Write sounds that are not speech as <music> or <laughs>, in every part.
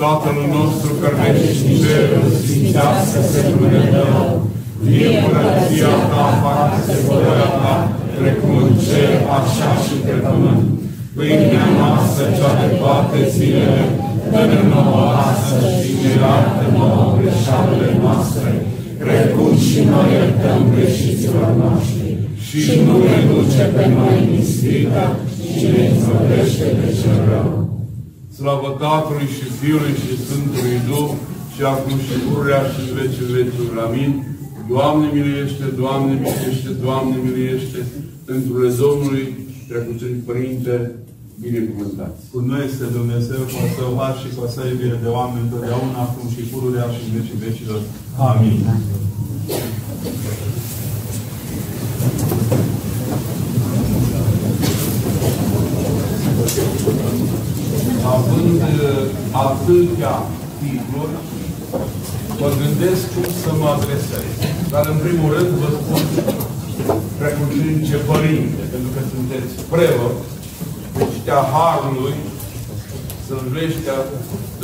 Tatăl nostru care ești în cer, sfințească-se numele Tău, vie împărăția Ta, facă-se voia Ta, precum în cer, așa și pe pământ. Pâinea noastră cea de toate zilele, dă-ne nouă astăzi și ne iartă nouă greșalele noastre, precum și noi iertăm greșiților noștri. Și nu ne duce pe noi în ispită, ci ne izbăvește de cel rău. Slavă Tatălui și Fiului și Sfântului Duh, și acum și pururea și în vecii vecii. Amin. Doamne miluiește, Doamne miluiește, Doamne miluiește, întrurile Domnului, preacuțării Părinte, binecuvântați. Cu noi este Dumnezeu, cu a său har și cu a său iubire de oameni, întotdeauna, acum și pururea și în vecii vecilor. Amin. Având uh, atâtea titluri, mă gândesc cum să mă adresez. Dar în primul rând vă spun precucince părinte, pentru că sunteți preot, deci a Harului, slăvește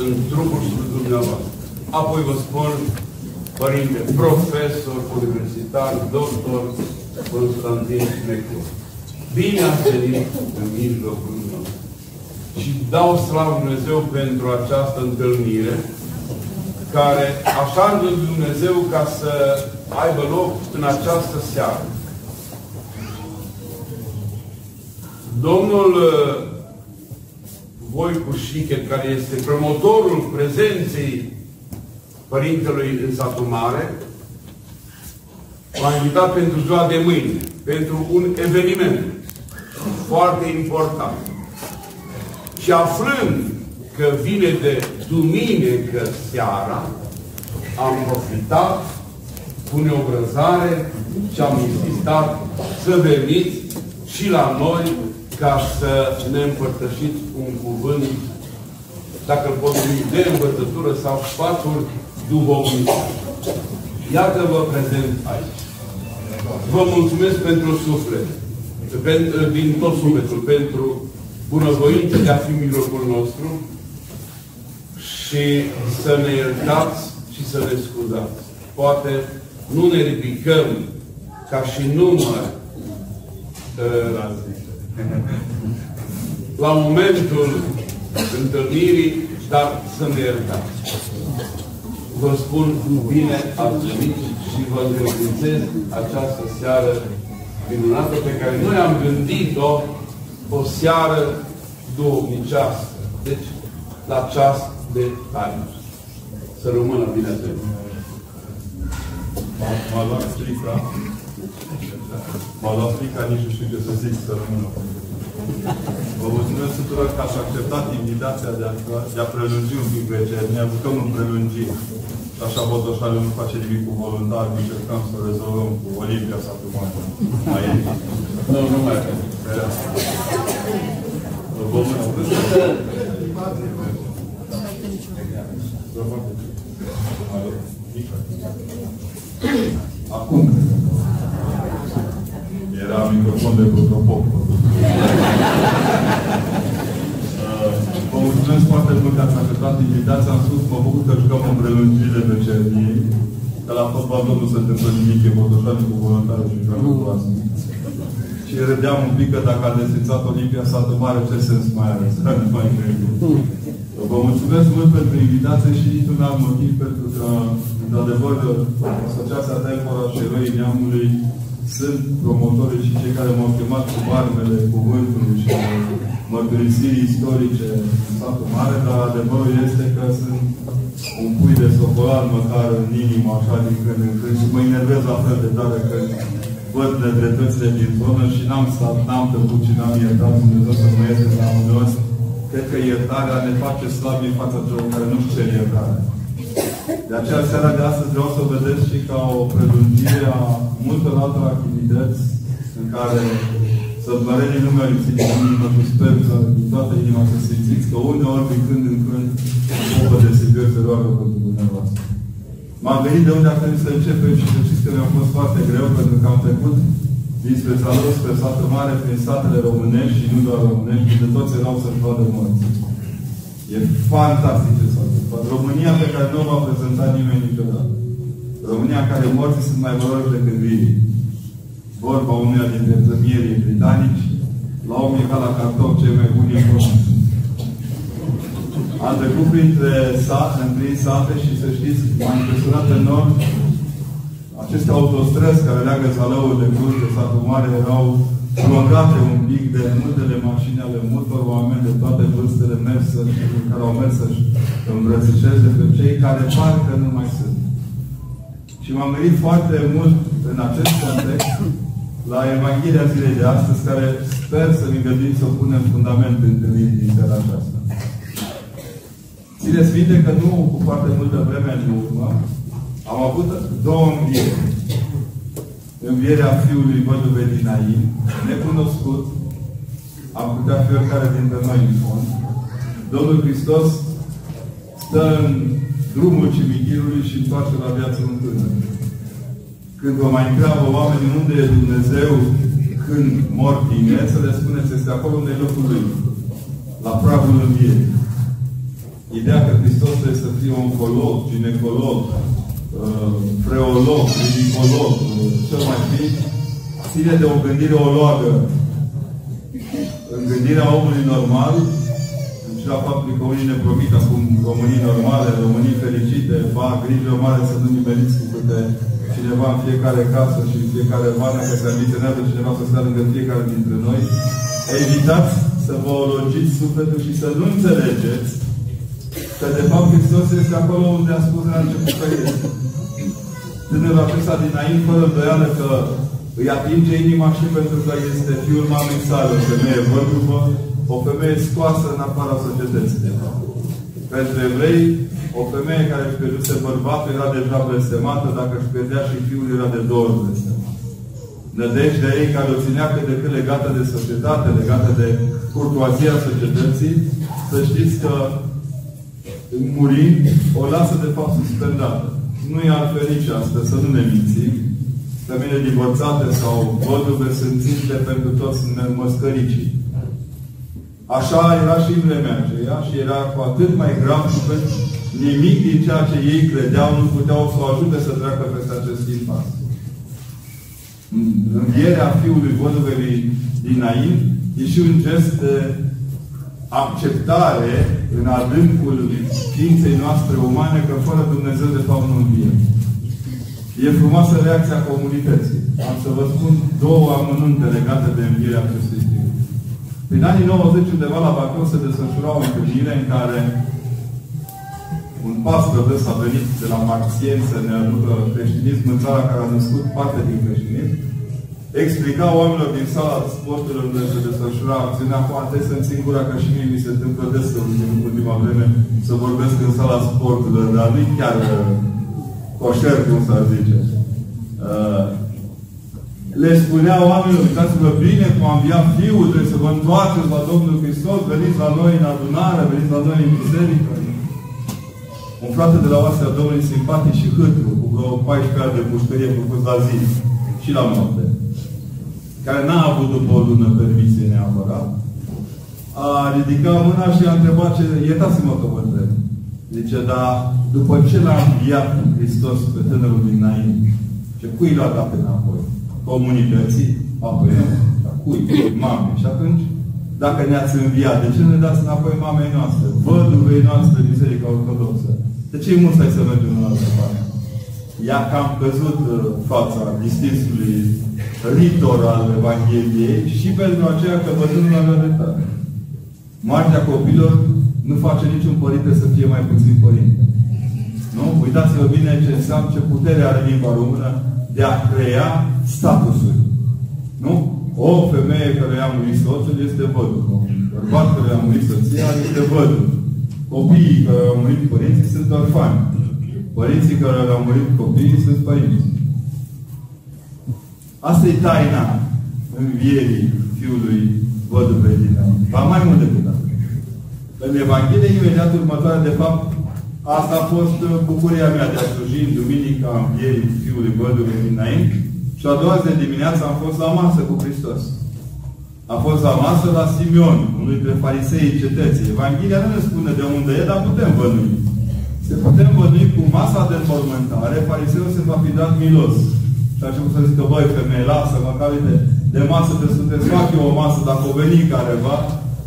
în trupul și dumneavoastră. Apoi vă spun părinte, profesor, universitar, doctor, Constantin Smecu. Bine ați venit în mijlocul nostru. Și dau slavă Dumnezeu pentru această întâlnire, care așa îngăduie Dumnezeu ca să aibă loc în această seară. Domnul uh, Voicu Șiche, care este promotorul prezenței Părintelui în satul mare, m-a invitat pentru ziua de mâine, pentru un eveniment foarte important. Și aflând că vine de duminică seara, am profitat cu neobrăzare și am insistat să veniți și la noi ca să ne împărtășiți un cuvânt, dacă îl pot numi, de învățătură sau sfaturi duhovnice. Iată-vă prezent aici. Vă mulțumesc pentru suflet, pentru, din tot sufletul, pentru bunăvoință de a fi în mijlocul nostru și să ne iertați și să ne scuzați. Poate nu ne ridicăm ca și număr uh, la momentul întâlnirii, dar să ne iertați. Vă spun bine ați venit și vă încredințez această seară minunată pe care noi am gândit-o o seară duhovnicească. Deci, la ceas de taină. Să rămână bine de M-a luat frica. M-a luat frica, nici nu știu ce să zic, să rămână. Vă mulțumesc tuturor că ați acceptat invitația de a, de a prelungi un pic veceri. Ne apucăm în prelungiri. Și așa Botoșaliu nu face nimic cu voluntar, încercăm să rezolvăm cu Olimpia sau cu Mare. Mai e? Nu, nu mai e. Vă mulțumesc. Acum. Era microfon de protopop. Vă mulțumesc foarte mult că ați acceptat invitația. Am spus, mă bucur că jucăm în prelungire de cernie. Că la fotbal nu se întâmplă nimic, e Botoșani cu voluntari și cu. Și râdeam un pic că dacă a desfințat Olimpia Satul Mare, ce sens mai are? Să nu mai cred. Vă mulțumesc mult pentru invitație și niciun alt motiv, pentru că, într-adevăr, Asociația Tempora și Eroii Neamului sunt promotorii și cei care m-au chemat cu armele cuvântului și mărturisiri istorice în satul mare, dar adevărul este că sunt un pui de socolan măcar în inimă, așa din când în când, și mă enervez la fel de tare că văd nedreptățile din zonă și n-am stat, n-am tăcut și n-am iertat Dumnezeu să mă ierte la unos. Cred că iertarea ne face slabi în fața celor care nu știu ce iertare. De aceea, seara de astăzi vreau să o vedeți și ca o prelungire a multor alte activități în care sărbărenii nu mi-au lipsit din inimă și sper că din toată inima să simțiți că uneori, din când în când, o de Sibiu se roagă pentru dumneavoastră. M-am venit de unde a trebuit să începem și să știți că mi-a fost foarte greu pentru că am trecut dinspre Salut, spre satul mare, prin satele românești și nu doar românești, de toți erau să-și vadă morți. E fantastic ce s-a întâmplat. care nu va prezenta nimeni niciodată. România în care morții sunt mai valoroși decât vii. Vorba unuia dintre premierii britanici, la om e ca la cartof cei mai buni informații. Am trecut printre sate, prin sate și să știți, m-am impresionat enorm aceste autostrăzi care leagă Zalăul de Cluj, de satul mare, erau blocate un pic de multele mașini ale multor oameni de toate vârstele mers care au mers să-și îmbrățișeze pe cei care parcă nu mai sunt. Și m-am gândit foarte mult în acest context la Evanghelia zilei de astăzi, care sper să ne gândim să o punem fundament în întâlnirii din seara aceasta. Țineți minte că nu cu foarte multă vreme în urmă am avut două învieri. Învierea fiului văduvei din Ain, necunoscut, am putea fiecare dintre noi în fond. Domnul Hristos stă în drumul cimitirului și întoarce la viață un tânăr. Când vă mai întreabă oamenii unde e Dumnezeu când mor tineri, să le spuneți, este acolo unde e locul lui. La pragul învierii. Ideea că Hristos trebuie să fie oncolog, ginecolog, uh, freolog, ridicolog, uh, cel mai fi, ține de o gândire oloagă. În gândirea omului normal, în ciuda faptului că unii ne promit acum românii normale, românii fericite, va grijă mare să nu nimeriți cu câte cineva în fiecare casă și în fiecare vană, că se ambiționează cineva să stea lângă fiecare dintre noi, evitați să vă ologiți sufletul și să nu înțelegeți că de fapt Hristos este acolo unde a spus la început că este. Tânărul acesta dinainte, fără îndoială că îi atinge inima și pentru că este fiul mamei sale, o femeie văduvă, o femeie scoasă în afara societății, de fapt. Pentru evrei, o femeie care își pierduse bărbatul era deja blestemată, dacă își pierdea și fiul era de două ori blestemat. Nădejdea ei care o ținea cât de cât legată de societate, legată de curtoazia societății, să știți că murind, o lasă de fapt suspendată. Nu e altfel nici asta, să nu ne mințim. Femeile divorțate sau văduve sunt ținte pentru toți măscăricii. Așa era și în vremea aceea și era cu atât mai grav și pentru nimic din ceea ce ei credeau nu puteau să o ajute să treacă peste acest impas. Învierea fiului văduvei dinain e și un gest de acceptare în adâncul ființei noastre umane că fără Dumnezeu de fapt nu învie. E frumoasă reacția comunității. Am să vă spun două amănunte legate de învierea acestui fiu. Prin anii 90, undeva la Bacău, se desfășura o întâlnire în care un pastor de a venit de la marxieni să ne aducă creștinism în țara care a născut parte din creștinism, explica oamenilor din sala sporturilor unde se desfășura acțiunea, acum trebuie să-mi singura că și mie mi se întâmplă des în ultima vreme să vorbesc în sala sporturilor, dar nu chiar uh, coșer, cum s-ar zice. Uh, le spunea oamenilor, uitați-vă bine cum am via Fiul, trebuie să vă întoarceți la Domnul Hristos, veniți la noi în adunare, veniți la noi în biserică. Un frate de la oastea Domnului simpatic și hâtru, cu vreo 14 ani de pușcărie făcut la zi și la noapte, care n-a avut după o lună permisie neapărat, a ridicat mâna și a întrebat ce... Iertați-mă că vă întreb. Zice, dar după ce l-a înviat Hristos pe tânărul din înainte, ce cui l-a dat înapoi? Comunității? Apoi, dar cui? Mame. Și atunci, dacă ne-ați înviat, de ce ne dați înapoi mamei noastre? Văduvei noastre Biserica Ortodoxă. De ce e mustai să mergem în altă parte? Ea cam căzut uh, fața distinsului ritor al Evangheliei și pentru aceea că bătrânul avea dreptate. Moartea copilor nu face niciun părinte să fie mai puțin părinte. Nu? Uitați-vă bine ce înseamnă, ce putere are limba română de a crea statusuri. Nu? O femeie care a murit soțul este văduv. Bărbat care a murit soția este văduv. Copiii care au murit părinții sunt orfani. Părinții care au murit copiii sunt părinți. Asta e taina învierii fiului văduvei din Ba mai mult decât atât. În Evanghelie imediat următoare, de fapt, asta a fost bucuria mea de a sluji în Duminica învierii fiului văduvei din înainte. Și a doua zi de dimineață am fost la masă cu Hristos. A fost la masă la Simeon, unul dintre fariseii cetății. Evanghelia nu ne spune de unde e, dar putem vănui. Se putem vănui masa de înmormântare, fariseul se va fi dat milos. Și a început să zică, băi, femeie, lasă-mă, că de, de masă te să te fac eu o masă, dacă o veni careva,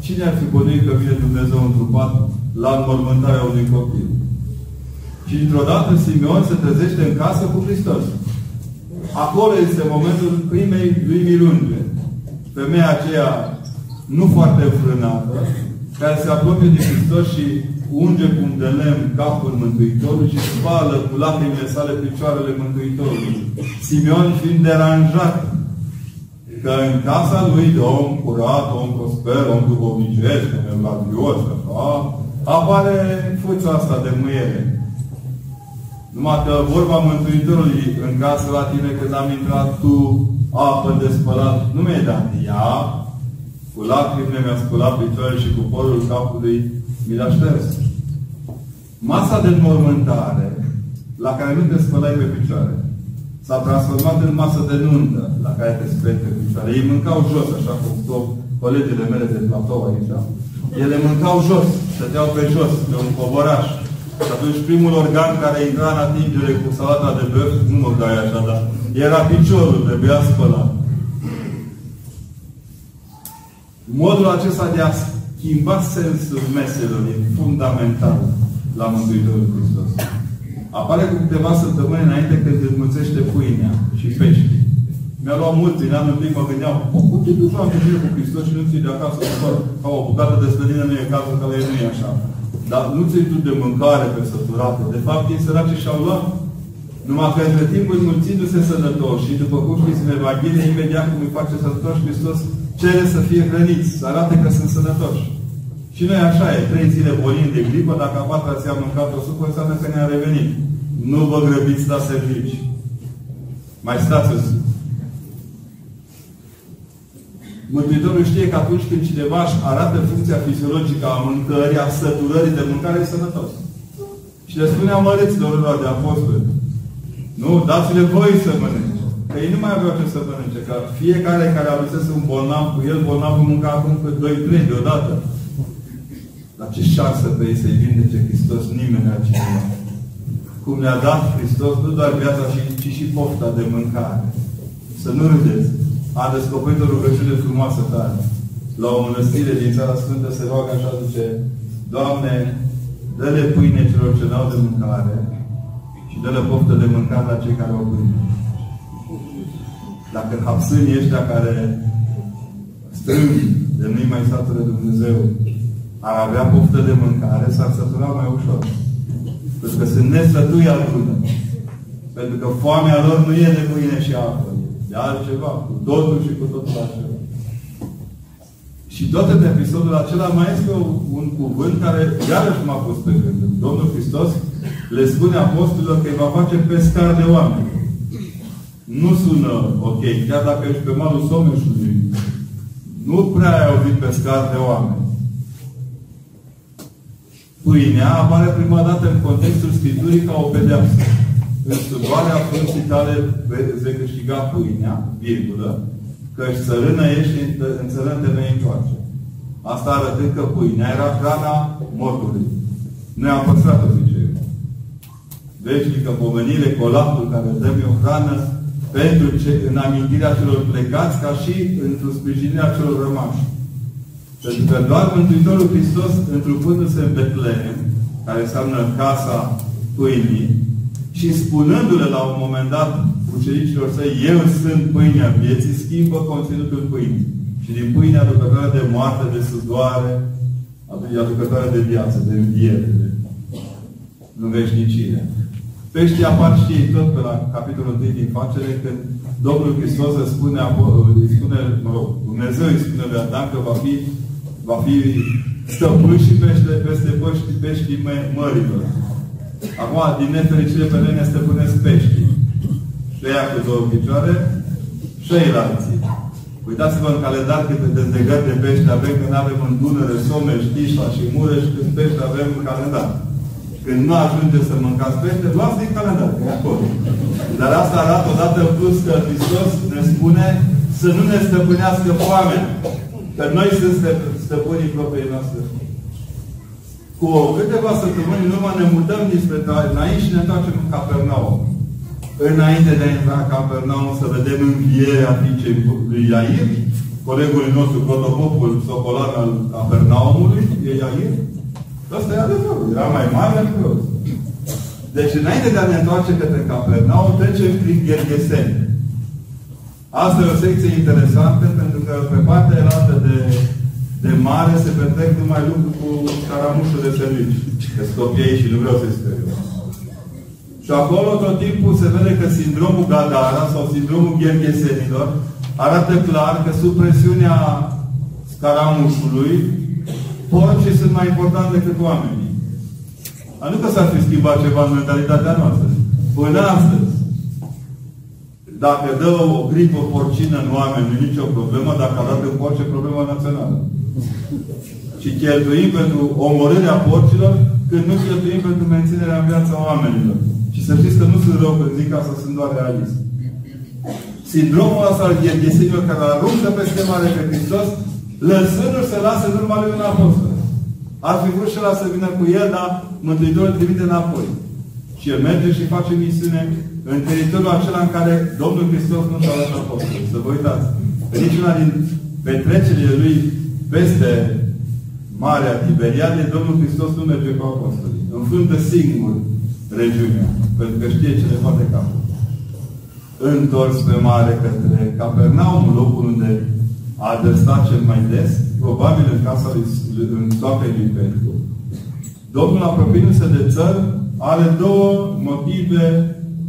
cine ar fi bănuit că vine Dumnezeu întrupat la înmormântarea unui copil? Și dintr-o dată Simeon se trezește în casă cu Hristos. Acolo este momentul primei lui milunge. Femeia aceea nu foarte frânată, care se apropie de Hristos și unge cu un de lemn capul Mântuitorului și spală cu lacrimile sale picioarele Mântuitorului. Simeon fiind deranjat că în casa lui de om curat, om prosper, om duhovnicesc, om evlavios, așa, apare fuța asta de muiere. Numai că vorba Mântuitorului în casă la tine când am intrat tu apă de spălat, nu mi-ai dat ea, cu lacrimile mi-a spălat picioarele și cu porul capului mi l-a șters. Masa de înmormântare, la care nu te spălai pe picioare, s-a transformat în masă de nuntă, la care te speli pe picioare. Ei mâncau jos, așa cum stau colegele mele de platou aici. Ele mâncau jos, stăteau pe jos, pe un covoraș. Și atunci primul organ care intra în atingere cu salata de băf, nu mă dai așa, dar era piciorul, trebuia spălat. Modul acesta de a schimba sensul meselor e fundamental la Mântuitorul Hristos. Apare cu câteva săptămâni înainte când îți mulțește pâinea și pești. Mi-a luat mult din anul întâi, mă gândeam, cum te duci la cu Hristos și nu ți de acasă, ca o bucată de slănină nu e cazul că nu e așa. Dar nu ți tu de mâncare pe săturată. De fapt, ei săraci și-au luat. Numai că între timp înmulțindu-se sănătoși și după cum știți în Evanghelie, imediat cum îi face sănătoși, Hristos cere să fie hrăniți, să arate că sunt sănătoși. Și noi așa e, trei zile bolini de gripă, dacă a patra zi am mâncat o supă, înseamnă că ne-a revenit. Nu vă grăbiți la servici. Mai stați o zi. Mântuitorul știe că atunci când cineva își arată funcția fiziologică a mâncării, a săturării de mâncare, e sănătos. Și le spunea măreților lor de apostoli. Nu, dați-le voi să mănânce. Că ei nu mai aveau ce să mănânce. Că fiecare care avusese un bolnav cu el, bolnavul mânca acum pe 2-3 deodată. Dar ce șansă pe ei să-i vindece Hristos nimeni altcineva. Cum le-a dat Hristos nu doar viața, ci și pofta de mâncare. Să nu râdeți a descoperit o rugăciune frumoasă tare. La o mănăstire din Țara Sfântă se roagă așa, zice, Doamne, dă-le pâine celor ce n-au de mâncare și dă-le poftă de mâncare la cei care au pâine. Dacă hapsânii ăștia care strâng de nu-i mai satură Dumnezeu ar avea poftă de mâncare, s-ar sătura mai ușor. Pentru că sunt nesătui al Pentru că foamea lor nu e de mâine și apă de altceva, cu totul și cu totul altceva. Și tot în episodul acela mai este un cuvânt care iarăși m-a pus pe gând. Domnul Hristos le spune apostolilor că îi va face pescar de oameni. Nu sună ok, chiar dacă ești pe malul Someșului. Nu prea ai auzit pescar de oameni. Pâinea apare prima dată în contextul Scripturii ca o pedeapsă în studoarea frunții tale vei câștiga pâinea, virgulă, își țărână ești în țărân te vei întoarce. Asta arătând că pâinea era hrana mortului. Noi am păstrat-o, zice eu. Veșnică pomenire, colapsul care dăm o hrană pentru ce, în amintirea celor plecați, ca și într-o sprijinirea celor rămași. Pentru că doar Mântuitorul Hristos, întrupându-se în Betlehem, care înseamnă casa pâinii, și spunându-le la un moment dat ucenicilor săi, eu sunt pâinea vieții, schimbă conținutul pâinii. Și din pâine aducătoare de moarte, de sudoare, aducătoare de viață, de înviere, de în veșnicire. Peștii apar și tot pe la capitolul 1 din facere, când Domnul Hristos îi spune, îi spune, mă rog, Dumnezeu îi spune lui Adam că va fi, va fi stăpân și pește, peste peștii, peștii mărilor. Acum, din nefericire pe noi ne stăpânesc peștii. Și ea cu două picioare și ei alții. Uitați-vă în calendar câte dezlegări de pești avem când avem în Dunăre, Someș, Tișla și Mureș, când pești avem în calendar. Când nu ajunge să mâncați pește, luați din calendar, că e acolo. Dar asta arată odată în plus că Hristos ne spune să nu ne stăpânească foamea. Că noi suntem stăpânii propriei noastre Cu câteva săptămâni în urmă ne mutăm dinspre Nain și ne întoarcem în Capernaum. Înainte de a intra în Capernaum să vedem învierea fiicei lui Iair, colegul nostru, protopopul socolan al Capernaumului, e Iair. Ăsta e adevărul. Era mai mare decât Deci, înainte de a ne întoarce către Capernaum, trecem prin Ghergheseni. Asta e o secție interesantă, pentru că pe partea altă de, de mare se petrec numai lucruri cu caramușul de servici. Că scopiei și nu vreau să-i speriu. Și acolo tot timpul se vede că sindromul Gadara sau sindromul Gherghesenilor arată clar că sub presiunea scaramușului porcii sunt mai importanti decât oamenii. A nu că s-ar fi schimbat ceva în mentalitatea noastră. Până astăzi. Dacă dă o gripă porcină în oameni, nu nicio problemă. Dacă a dat în porci, e problemă națională. Și cheltuim pentru omorârea porcilor, când nu cheltuim pentru menținerea în viața oamenilor. Și să știți că nu sunt rău când zic asta, sunt doar realist. Sindromul ăsta al gherghesenilor care aruncă peste Mare pe Hristos, lăsându-l să lasă în urma lui un apostol. Ar fi vrut și ăla să vină cu el, dar Mântuitorul trimite înapoi. Și el merge și face misiune în teritoriul acela în care Domnul Hristos nu și-a lăsat apostol. Să vă uitați. În niciuna din petrecerile lui peste Marea Tiberiade, Domnul Hristos nu merge cu apostolii. Înfruntă singur regiunea. Pentru că știe ce le poate capul. Întors pe mare către Capernaum, locul unde a adresat cel mai des, probabil în casa lui, în soacrei lui Petru. Domnul, apropiindu-se de țări, are două motive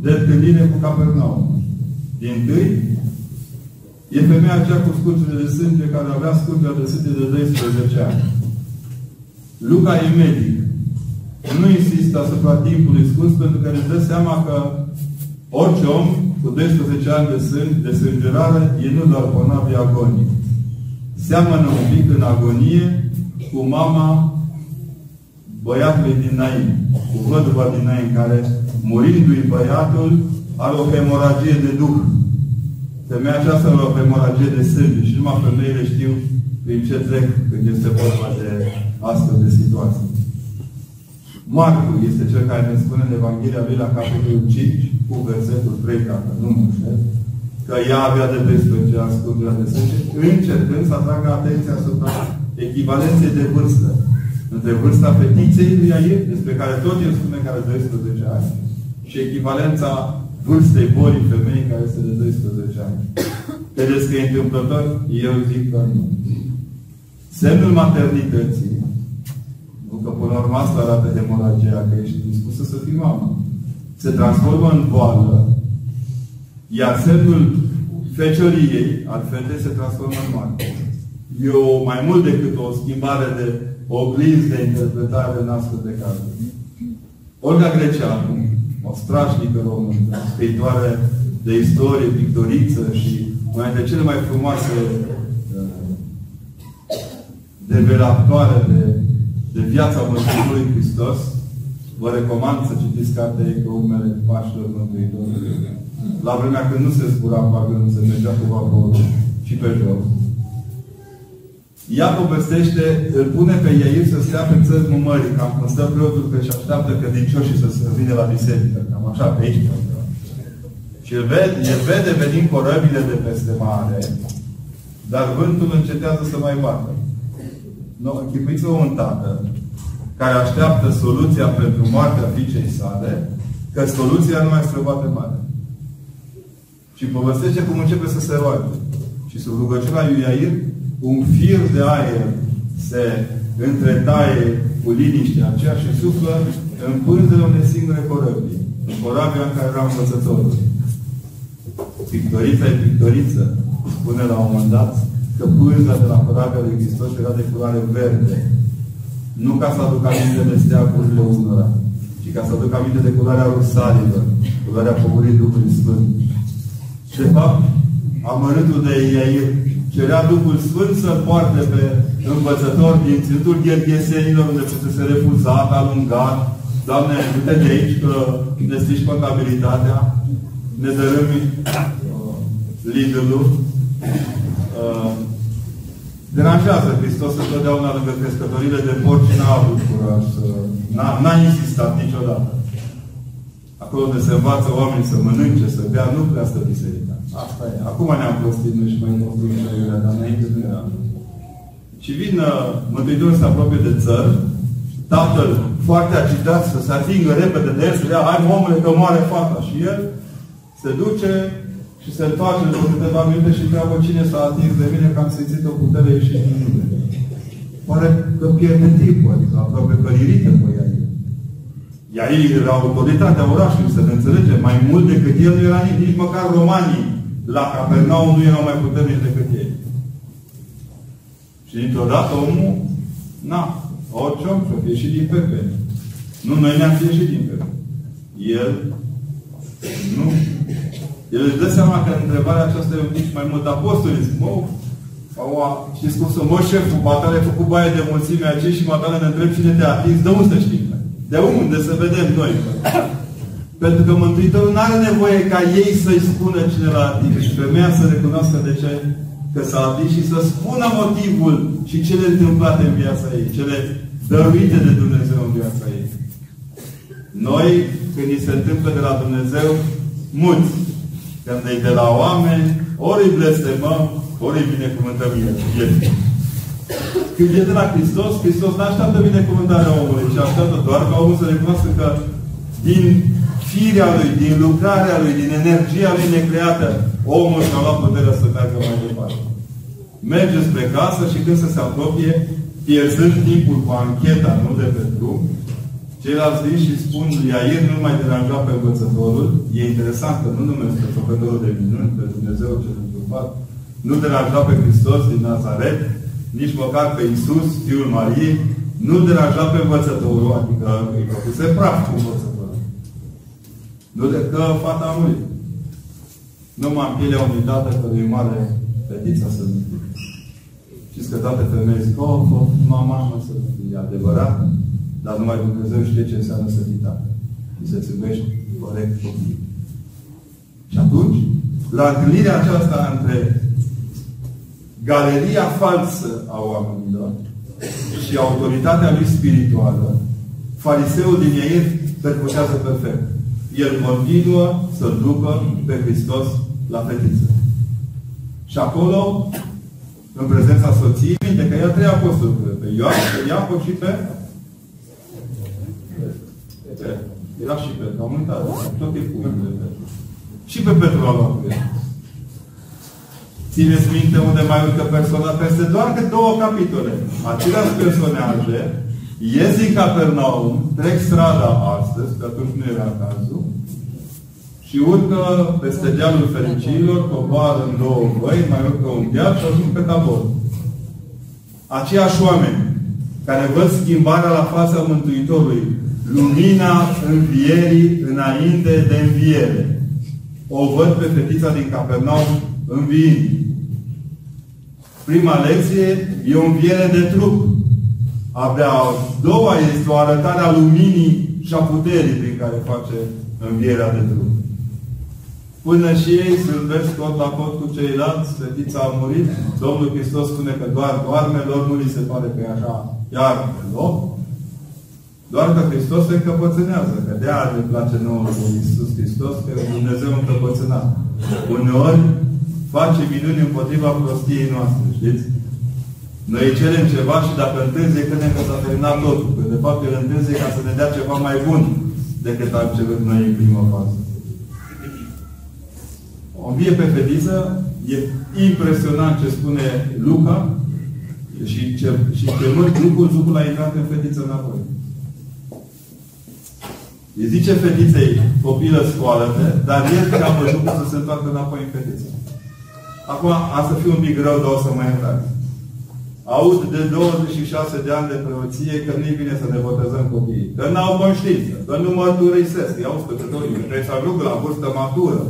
de întâlnire cu Capernaum. Din tâi, e femeia aceea cu scurgere de sânge care avea scurgere de sânge de 12 ani. Luca e medic. Nu insistă asupra timpului scurs pentru că ne dă seama că orice om cu 12 ani de, sân, de sângerare e nu doar ponavi agonii. Seamănă un pic în agonie cu mama băiatului din Nain, cu văduva din Nain, care, murindu-i băiatul, are o hemoragie de duh. Femeia aceasta are o hemoragie de sânge și numai femeile știu prin ce trec când este vorba de astfel de situații. Marcu este cel care ne spune în Evanghelia lui la capitolul 5, cu versetul 3, dacă nu mă știu, că ea avea de 12 ani scurgerea de sânge, încercând să atragă atenția asupra echivalenței de vârstă între vârsta fetiței lui Iair, despre care tot el spune că are 12 ani, și echivalența vârstei bolii femeii care este de 12 ani. Credeți că e întâmplător? Eu zic că nu. Semnul maternității, nu că până la urmă asta arată hemoragia, că ești dispusă să fii mamă, se transformă în boală, iar semnul fecioriei al fetei se transformă în moarte. E o, mai mult decât o schimbare de oglinzi de interpretare în astfel de cazuri. Olga Greceanu, o strașnică română, scriitoare de istorie, pictoriță și una dintre cele mai frumoase develatoare de, de viața Mântuitorului Hristos, vă recomand să citiți cartea ei pe urmele pașilor Mântuitorului. La vremea când nu se zbura pagânul, se mergea cu vaporul și pe jos. Ea povestește, îl pune pe Iair să stea pe țărmul mării, cam când stă preotul că și așteaptă credincioșii să se vină la biserică. Cam așa, pe aici. Și el vede, el vede venind corăbile de peste mare, dar vântul încetează să mai bată. No, închipuiți-vă un tată care așteaptă soluția pentru moartea fiicei sale, că soluția nu mai străbate mare. Și povestește cum începe să se roage. Și sub rugăciunea lui Iair, un fir de aer se întretaie cu liniștea aceea și suflă în pânzele unei singure corăbii. În corabia în care era învățătorul. Pictorița e pictoriță. Spune la un moment dat că pânza de la corabia lui Hristos era de culoare verde. Nu ca să aducă aminte de steagurile unora, ci ca să aducă aminte de culoarea rusalilor, culoarea pogorii Duhului Sfânt. Și de fapt, amărâtul de Iair cerea Duhul Sfânt să-l poarte pe învățător din Ținutul Gherghesenilor, unde fusese refuzat, alungat. Doamne, du-te de aici că ne strici contabilitatea, ne dărâmi uh, lidl Uh, deranjează Hristos întotdeauna lângă crescătorile de porci n-a avut curaj să... N-a, insistat niciodată. Acolo unde se învață oamenii să mănânce, să bea, nu prea stă biserica. Asta e. Acum ne-am prostit noi și mai construim și dar înainte nu era. Și vin uh, Mântuitorul să apropie de țări, tatăl foarte agitat să se atingă repede de el, să dea, hai omule că moare fata. Și el se duce și se întoarce după câteva minute și întreabă cine s-a atins de mine că am simțit o putere ieșit din mine. Pare că pierde timpul, adică aproape că irită pe ea. Ea ei era autoritatea orașului, să ne înțelegem. Mai mult decât el nu era nici, nici măcar romanii la Capernaum nu erau mai puternici decât ei. Și dintr-o dată omul, na, orice om să ieșit din pepe. Nu, noi ne-am ieșit din pepe. El, nu. El își dă seama că întrebarea aceasta e un pic mai mult apostolii. Mă, au, știți cum să mă șeful, batale a făcut baie de mulțime aceea și batale ne întreb cine te-a atins. De unde știi? De unde să vedem noi? Pentru că Mântuitorul nu are nevoie ca ei să-i spună cine l-a atins. Și femeia să recunoască de ce că s-a atins și să spună motivul și cele întâmplate în viața ei. Cele dăruite de Dumnezeu în viața ei. Noi, când ni se întâmplă de la Dumnezeu, mulți, când e de la oameni, ori îi blestemăm, ori îi binecuvântăm el. Când e de la Hristos, Hristos nu așteaptă binecuvântarea omului, ci așteaptă doar ca omul să recunoască că din firea lui, din lucrarea lui, din energia lui necreată, omul și-a luat puterea să meargă mai departe. Merge spre casă și când să se apropie, pierzând timpul cu ancheta, nu de pe drum, ceilalți vin și spun lui Iair nu mai deranja pe învățătorul. E interesant că nu numesc pe făcătorul de minuni, pe Dumnezeu cel întâmplat, nu deranja pe Hristos din Nazaret, nici măcar pe Isus, Fiul Mariei, nu deranja pe învățătorul, adică îi făcuse praf cu învățătorul. Nu de că fata a murit. Nu m-am pielea unui tată că e mare fetița să nu fie. Știți că toate femei zic, oh, oh mama mă să fie adevărat, dar numai Dumnezeu știe ce înseamnă să fii tată. Și să-ți iubești corect copii. Și atunci, la întâlnirea aceasta între galeria falsă a oamenilor și autoritatea lui spirituală, fariseul din ei percutează perfect. El continuă să ducă pe Hristos la fetiță. Și acolo, în prezența soției, minte că ea trei apostoli, pe Ioan, pe Iacob și pe... Era și pe, am uitat, tot timpul. Și pe Petru a luat cu el. Țineți minte unde mai urcă persoana peste doar că două capitole. Aceleași personaje ies din Capernaum, trec strada astăzi, că atunci nu era cazul, și urcă peste dealul fericirilor, coboară în două voi, mai urcă un deal și ajung pe tabor. Aceiași oameni care văd schimbarea la fața Mântuitorului, lumina învierii înainte de înviere. O văd pe fetița din Capernaum înviind. Prima lecție e o înviere de trup. Abia a doua este o arătare a luminii și a puterii prin care face învierea de trup. Până și ei zâmbesc tot la tot cu ceilalți, fetița a murit, Domnul Hristos spune că doar doarme, lor nu li se pare că e așa iar pe loc. Doar că Hristos se încăpățânează, că de aia ne place nouă lui Iisus Hristos, că Dumnezeu încăpățânat. Uneori face minuni împotriva prostiei noastre, știți? Noi cerem ceva și dacă întârzie, credem că s-a terminat totul. Că de fapt el întârzie ca să ne dea ceva mai bun decât am cerut noi în prima fază. O vie pe fetiță, e impresionant ce spune Luca și, ce, și chemând Lucul, Lucul a intrat în fetiță înapoi. Îi zice fetiței, copilă, scoală-te, dar el cheamă Lucul să se întoarcă înapoi în fetiță. Acum, asta fi un pic rău, dar o să mai iertați. Aud de 26 de ani de preoție că nu-i bine să ne botezăm copiii. Că n-au conștiință, că nu mărturisesc. Iau spătătorii, trebuie să ajungă la vârstă matură.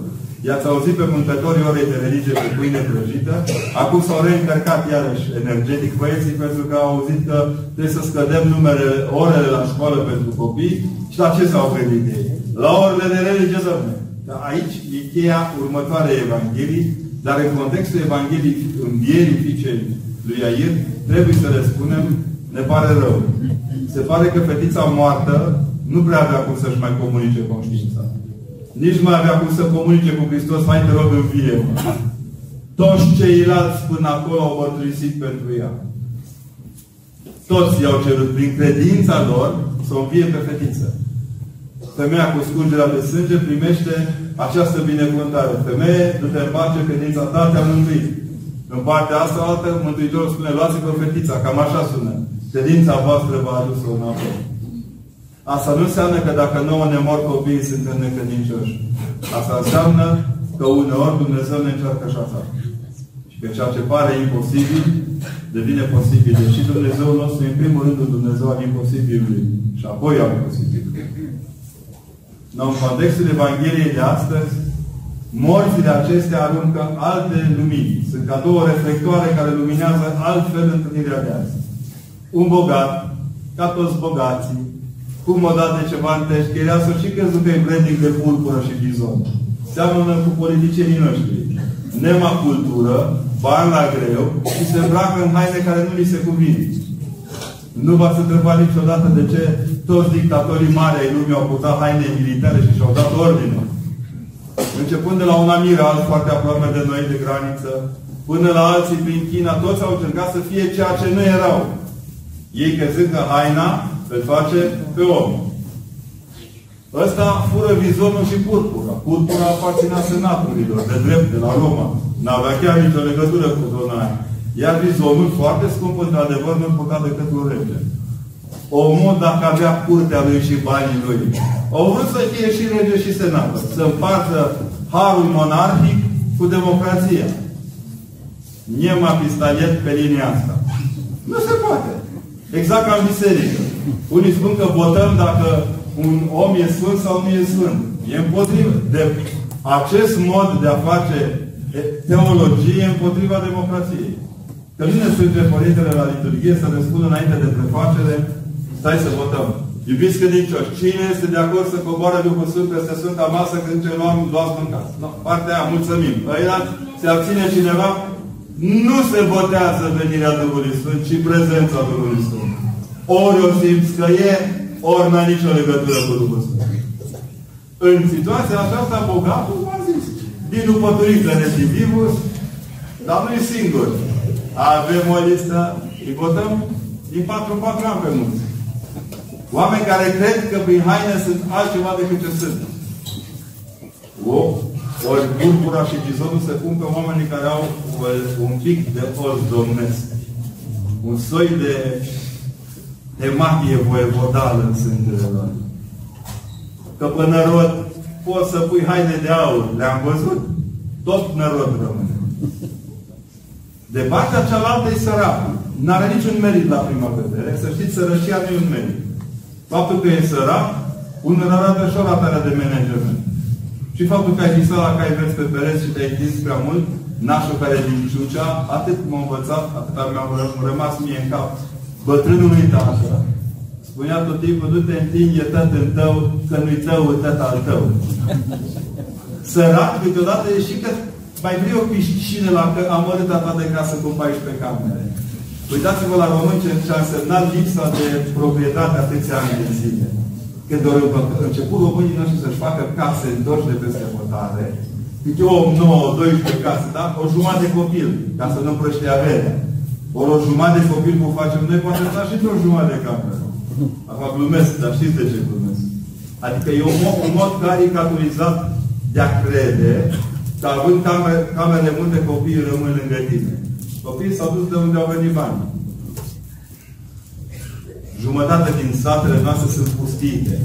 I-ați auzit pe mâncătorii orei de religie pe pâine prăjită. Acum s-au reîncărcat iarăși energetic băieții pentru că au auzit că trebuie să scădem numere, orele la școală pentru copii. Și la ce s-au gândit ei? La orele de religie, domnule. Dar aici e cheia următoarei Evanghelii dar în contextul Evangheliei învierii fiicei lui Iair, trebuie să le spunem, ne pare rău. Se pare că fetița moartă nu prea avea cum să-și mai comunice conștiința. Nici nu mai avea cum să comunice cu Hristos, hai te rog în vie. Toți ceilalți până acolo au mărturisit pentru ea. Toți i-au cerut prin credința lor să o învie pe fetiță. Femeia cu scurgerea de sânge primește această binecuvântare. Femeie, du-te în pace, credința ta te-a mântuit. În partea asta altă, Mântuitorul spune, luați-vă fetița, cam așa sună. Credința voastră va adus-o înapoi. Asta nu înseamnă că dacă nouă ne mor copiii, suntem necredincioși. Asta înseamnă că uneori Dumnezeu ne încearcă așa fac. Și că ceea ce pare imposibil, devine posibil. Și Dumnezeu nostru, în primul rând, Dumnezeu al imposibilului. Și apoi al imposibilului. În contextul Evangheliei de astăzi, morțile acestea aruncă alte lumini. Sunt ca două reflectoare care luminează altfel întâlnirea de azi. Un bogat, ca toți bogații, cum o dat de ceva în teșchereasă și crezut că e branding de purpură și bizon. Seamănă cu politicienii noștri. Nema cultură, bani la greu și se îmbracă în haine care nu li se cuvin. Nu v-ați întrebat niciodată de ce toți dictatorii mari ai lumii au purtat haine militare și și-au dat ordine. Începând de la un amir alt foarte aproape de noi, de graniță, până la alții prin China, toți au încercat să fie ceea ce nu erau. Ei crezând că haina îl face pe om. Ăsta fură vizonul și purpura. Purpura aparținea senaturilor, de drept, de la Roma. N-avea chiar nicio legătură cu zona aia. Iar vizonul, foarte scump, într-adevăr, nu purta decât un rege. Omul, dacă avea curtea lui și banii lui, au vrut să fie și rege și senator. Să împartă harul monarhic cu democrația. Niema pistalet pe linia asta. Nu se poate. Exact ca în biserică. Unii spun că votăm dacă un om e sfânt sau nu e sfânt. E împotrivă. De acest mod de a face teologie împotriva democrației. Că vine Sfântul Părintele la liturghie să ne spună înainte de prefacere, stai să votăm. Iubiți credincioși, cine este de acord să coboare după Sfânt peste Sfânta Masă când ce luam, luați mâncați? No, partea aia, mulțumim. Ăia se abține cineva? Nu se votează venirea Duhului Sfânt, ci prezența Duhului Sfânt. Ori o simți că e, ori n-a nicio legătură cu Duhul Sfânt. În situația aceasta, bogatul a zis, din după turică recidivus, dar nu e singur. Avem o listă, îi votăm din 4-4 ani pe mulți. Oameni care cred că prin haine sunt altceva decât ce sunt. O, ori purpura și bizonul se pun pe oamenii care au un pic de os domnesc. Un soi de temachie voievodală în sângele lor. Că pe nărod poți să pui haine de aur. Le-am văzut. Tot nărod rămâne. De partea cealaltă e săracul. N-are niciun merit la prima vedere. Să știți, sărăcia nu e un merit. Faptul că e sărac, un arată și o ratare de management. Și faptul că ai visat la cai verzi pe pereți și te-ai întins prea mult, nașul care din Ciucea, atât m-a învățat, atât mi-a rămas mie în cap. Bătrânului tată, spunea tot timpul, nu te întinge în tău, că nu-i tău, tăt al tău. Sărac, câteodată e și că mai vrei o piscină la că am ta de casă cu 14 camere. Uitați-vă la români ce, ce a însemnat lipsa de proprietate atâția ani de zile. Când au început românii noștri să-și facă case întorci de peste hotare, câte 8, 9, 12 case, da? O jumătate de copil, ca să nu prăște averea. Ori o jumătate de copil cum facem noi, poate sta și într-o jumătate de cameră. Acum glumesc, dar știți de ce glumesc. Adică e un mod, un mod caricaturizat de a crede că având camere, camere multe, copiii rămân lângă tine. Copiii s-au dus de unde au venit bani. Jumătate din satele noastre sunt pustite.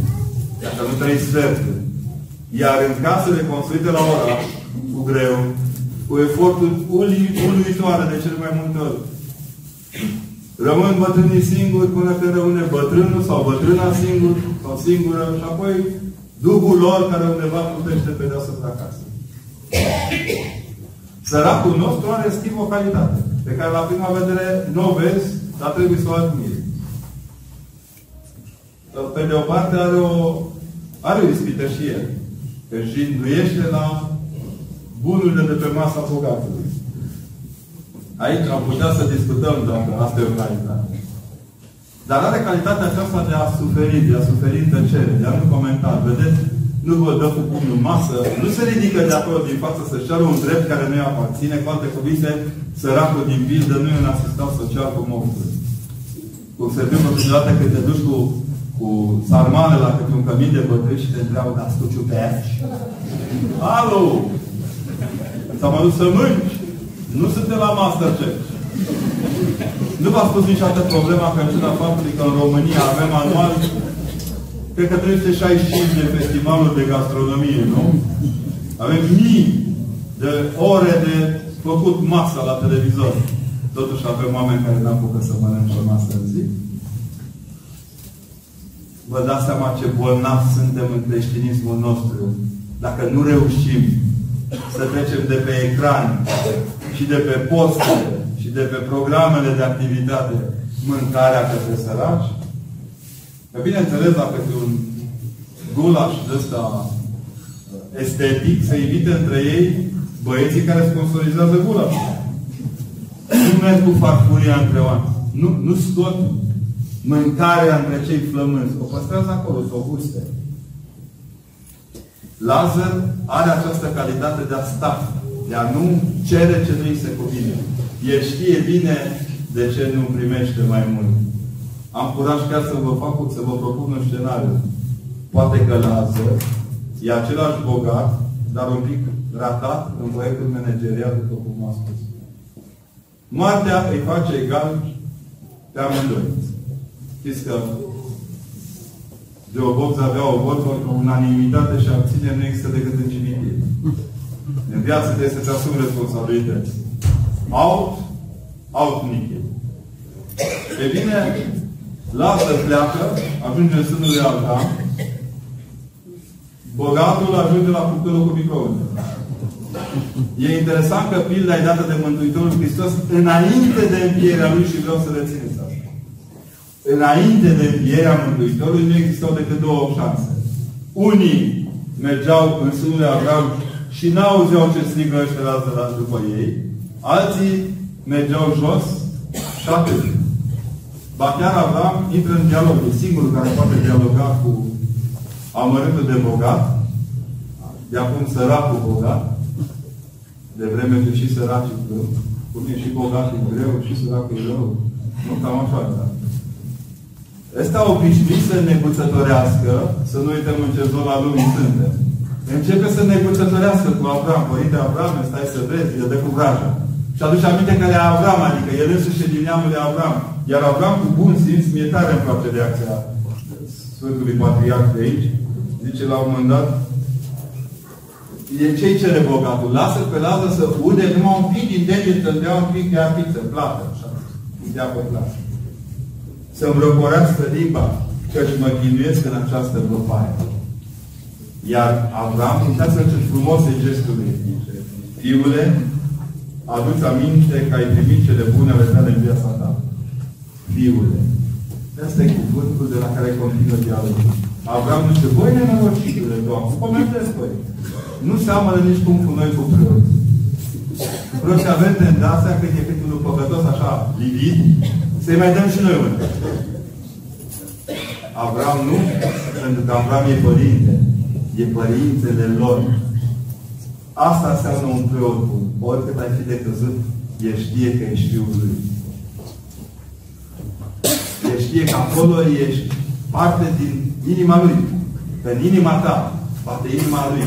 Dacă nu trei sferturi. Iar în casele construite la oraș, cu greu, cu eforturi uluitoare de cel mai multe ori, rămân bătrânii singuri până când rămâne bătrânul sau bătrâna singur sau singură și apoi Duhul lor care undeva plutește pe deasupra casei. Săracul nostru are, schimb, o calitate pe care la prima vedere nu o vezi, dar trebuie să o admiri. Pe de o parte are o, are o ispită și el. Că jinduiește la bunurile de pe masa bogatului. Aici am putea să discutăm dacă asta e o calitate. Dar are calitatea aceasta de a suferi, de a suferi tăcere, de a nu comenta. Vedeți? Nu vă dă cu pumnul masă, nu se ridică de acolo din față să-și ceară un drept care nu-i aparține, cu alte cuvinte, săracul din pildă nu e un asistat social cum oftă. Cum se întâmplă câteodată când te duci cu, cu sarmale la câte un cămin de bătrâni și te întreabă, dar tu ciupești? Alo! S-am adus să mânci? Nu suntem la Masterchef. Nu v-a spus niciodată problema că în ciuda faptului că în România avem anual cred că 365 de festivaluri de gastronomie, nu? Avem mii de ore de făcut masă la televizor. Totuși avem oameni care nu apucă să mănânce o masă în zi. Vă dați seama ce bolnav suntem în creștinismul nostru. Dacă nu reușim să trecem de pe ecran și de pe postele și de pe programele de activitate mâncarea către săraci, Că bineînțeles, dacă e un gulaș de ăsta uh, estetic, să invite între ei băieții care sponsorizează gulaș. Nu merg cu farfuria între oameni. Nu, nu scot mâncarea între cei flămânzi. O păstrează acolo, să o guste. Lazar are această calitate de a sta, de a nu cere ce nu îi se cuvine. El știe bine de ce nu primește mai mult. Am curaj chiar să vă fac, să vă propun un scenariu. Poate că Lazar e același bogat, dar un pic ratat în proiectul managerial, după cum am spus. Moartea îi face egal pe amândoi. Știți că de o box avea o vot, o unanimitate și abținere nu există decât în cimitir. În viață trebuie să-ți asumi responsabilități. Out, out nichil. E bine, lasă pleacă, ajunge în sânul de alta, bogatul ajunge la cuptorul cu microunde. E interesant că pilda e dată de Mântuitorul Hristos înainte de învierea Lui și vreau să rețineți asta. Înainte de învierea Mântuitorului nu existau decât două șanse. Unii mergeau în sânul de Avram și n-auzeau ce strigă ăștia la după ei. Alții mergeau jos și atât. Ba chiar Avram intră în dialog. E singurul care poate dialoga cu amărâtul de bogat, de acum săracul bogat, de vreme ce și săracii greu, cum e și bogatul greu, și săracul e rău. Nu cam așa, da. Ăsta obișnuit să neguțătorească, să nu uităm în ce zona lumii suntem. Începe să neguțătorească cu Avram. Părinte Avram, stai să vezi, el dă cu vraja. Și aduce aminte că e Avram, adică el însuși din neamul de Avram. Iar Avram cu bun simț, mie tare îmi place reacția Sfântului Patriarh de aici. Zice la un moment dat, e ce-i cere bogatul? Lasă pe Lazar să ude numai un pic din deget, să dea un pic de apiță, plată, așa. Dea pe plată. Să-mi răcorească limba, căci mă chinuiesc în această văpaie. Iar Avram, uitați-vă ce frumos e gestul lui. Fiule, aduți aminte că ai primit cele bune ale tale în viața ta. Fiule. Asta e cuvântul de la care continuă dialogul. Avram nu zice, voi nenorocitule, Doamne, comentez, voi. Nu seamănă nici cum cu noi cu preoți. Preoți avem tendația când e cât unul păcătos așa, livid, să-i mai dăm și noi unul. Avram nu, pentru că Avram e părinte. E părintele lor. Asta înseamnă un preot bun. Oricât ai fi de căzut, el știe că ești fiul lui. El știe că acolo ești parte din inima lui. Că în inima ta, parte inima lui.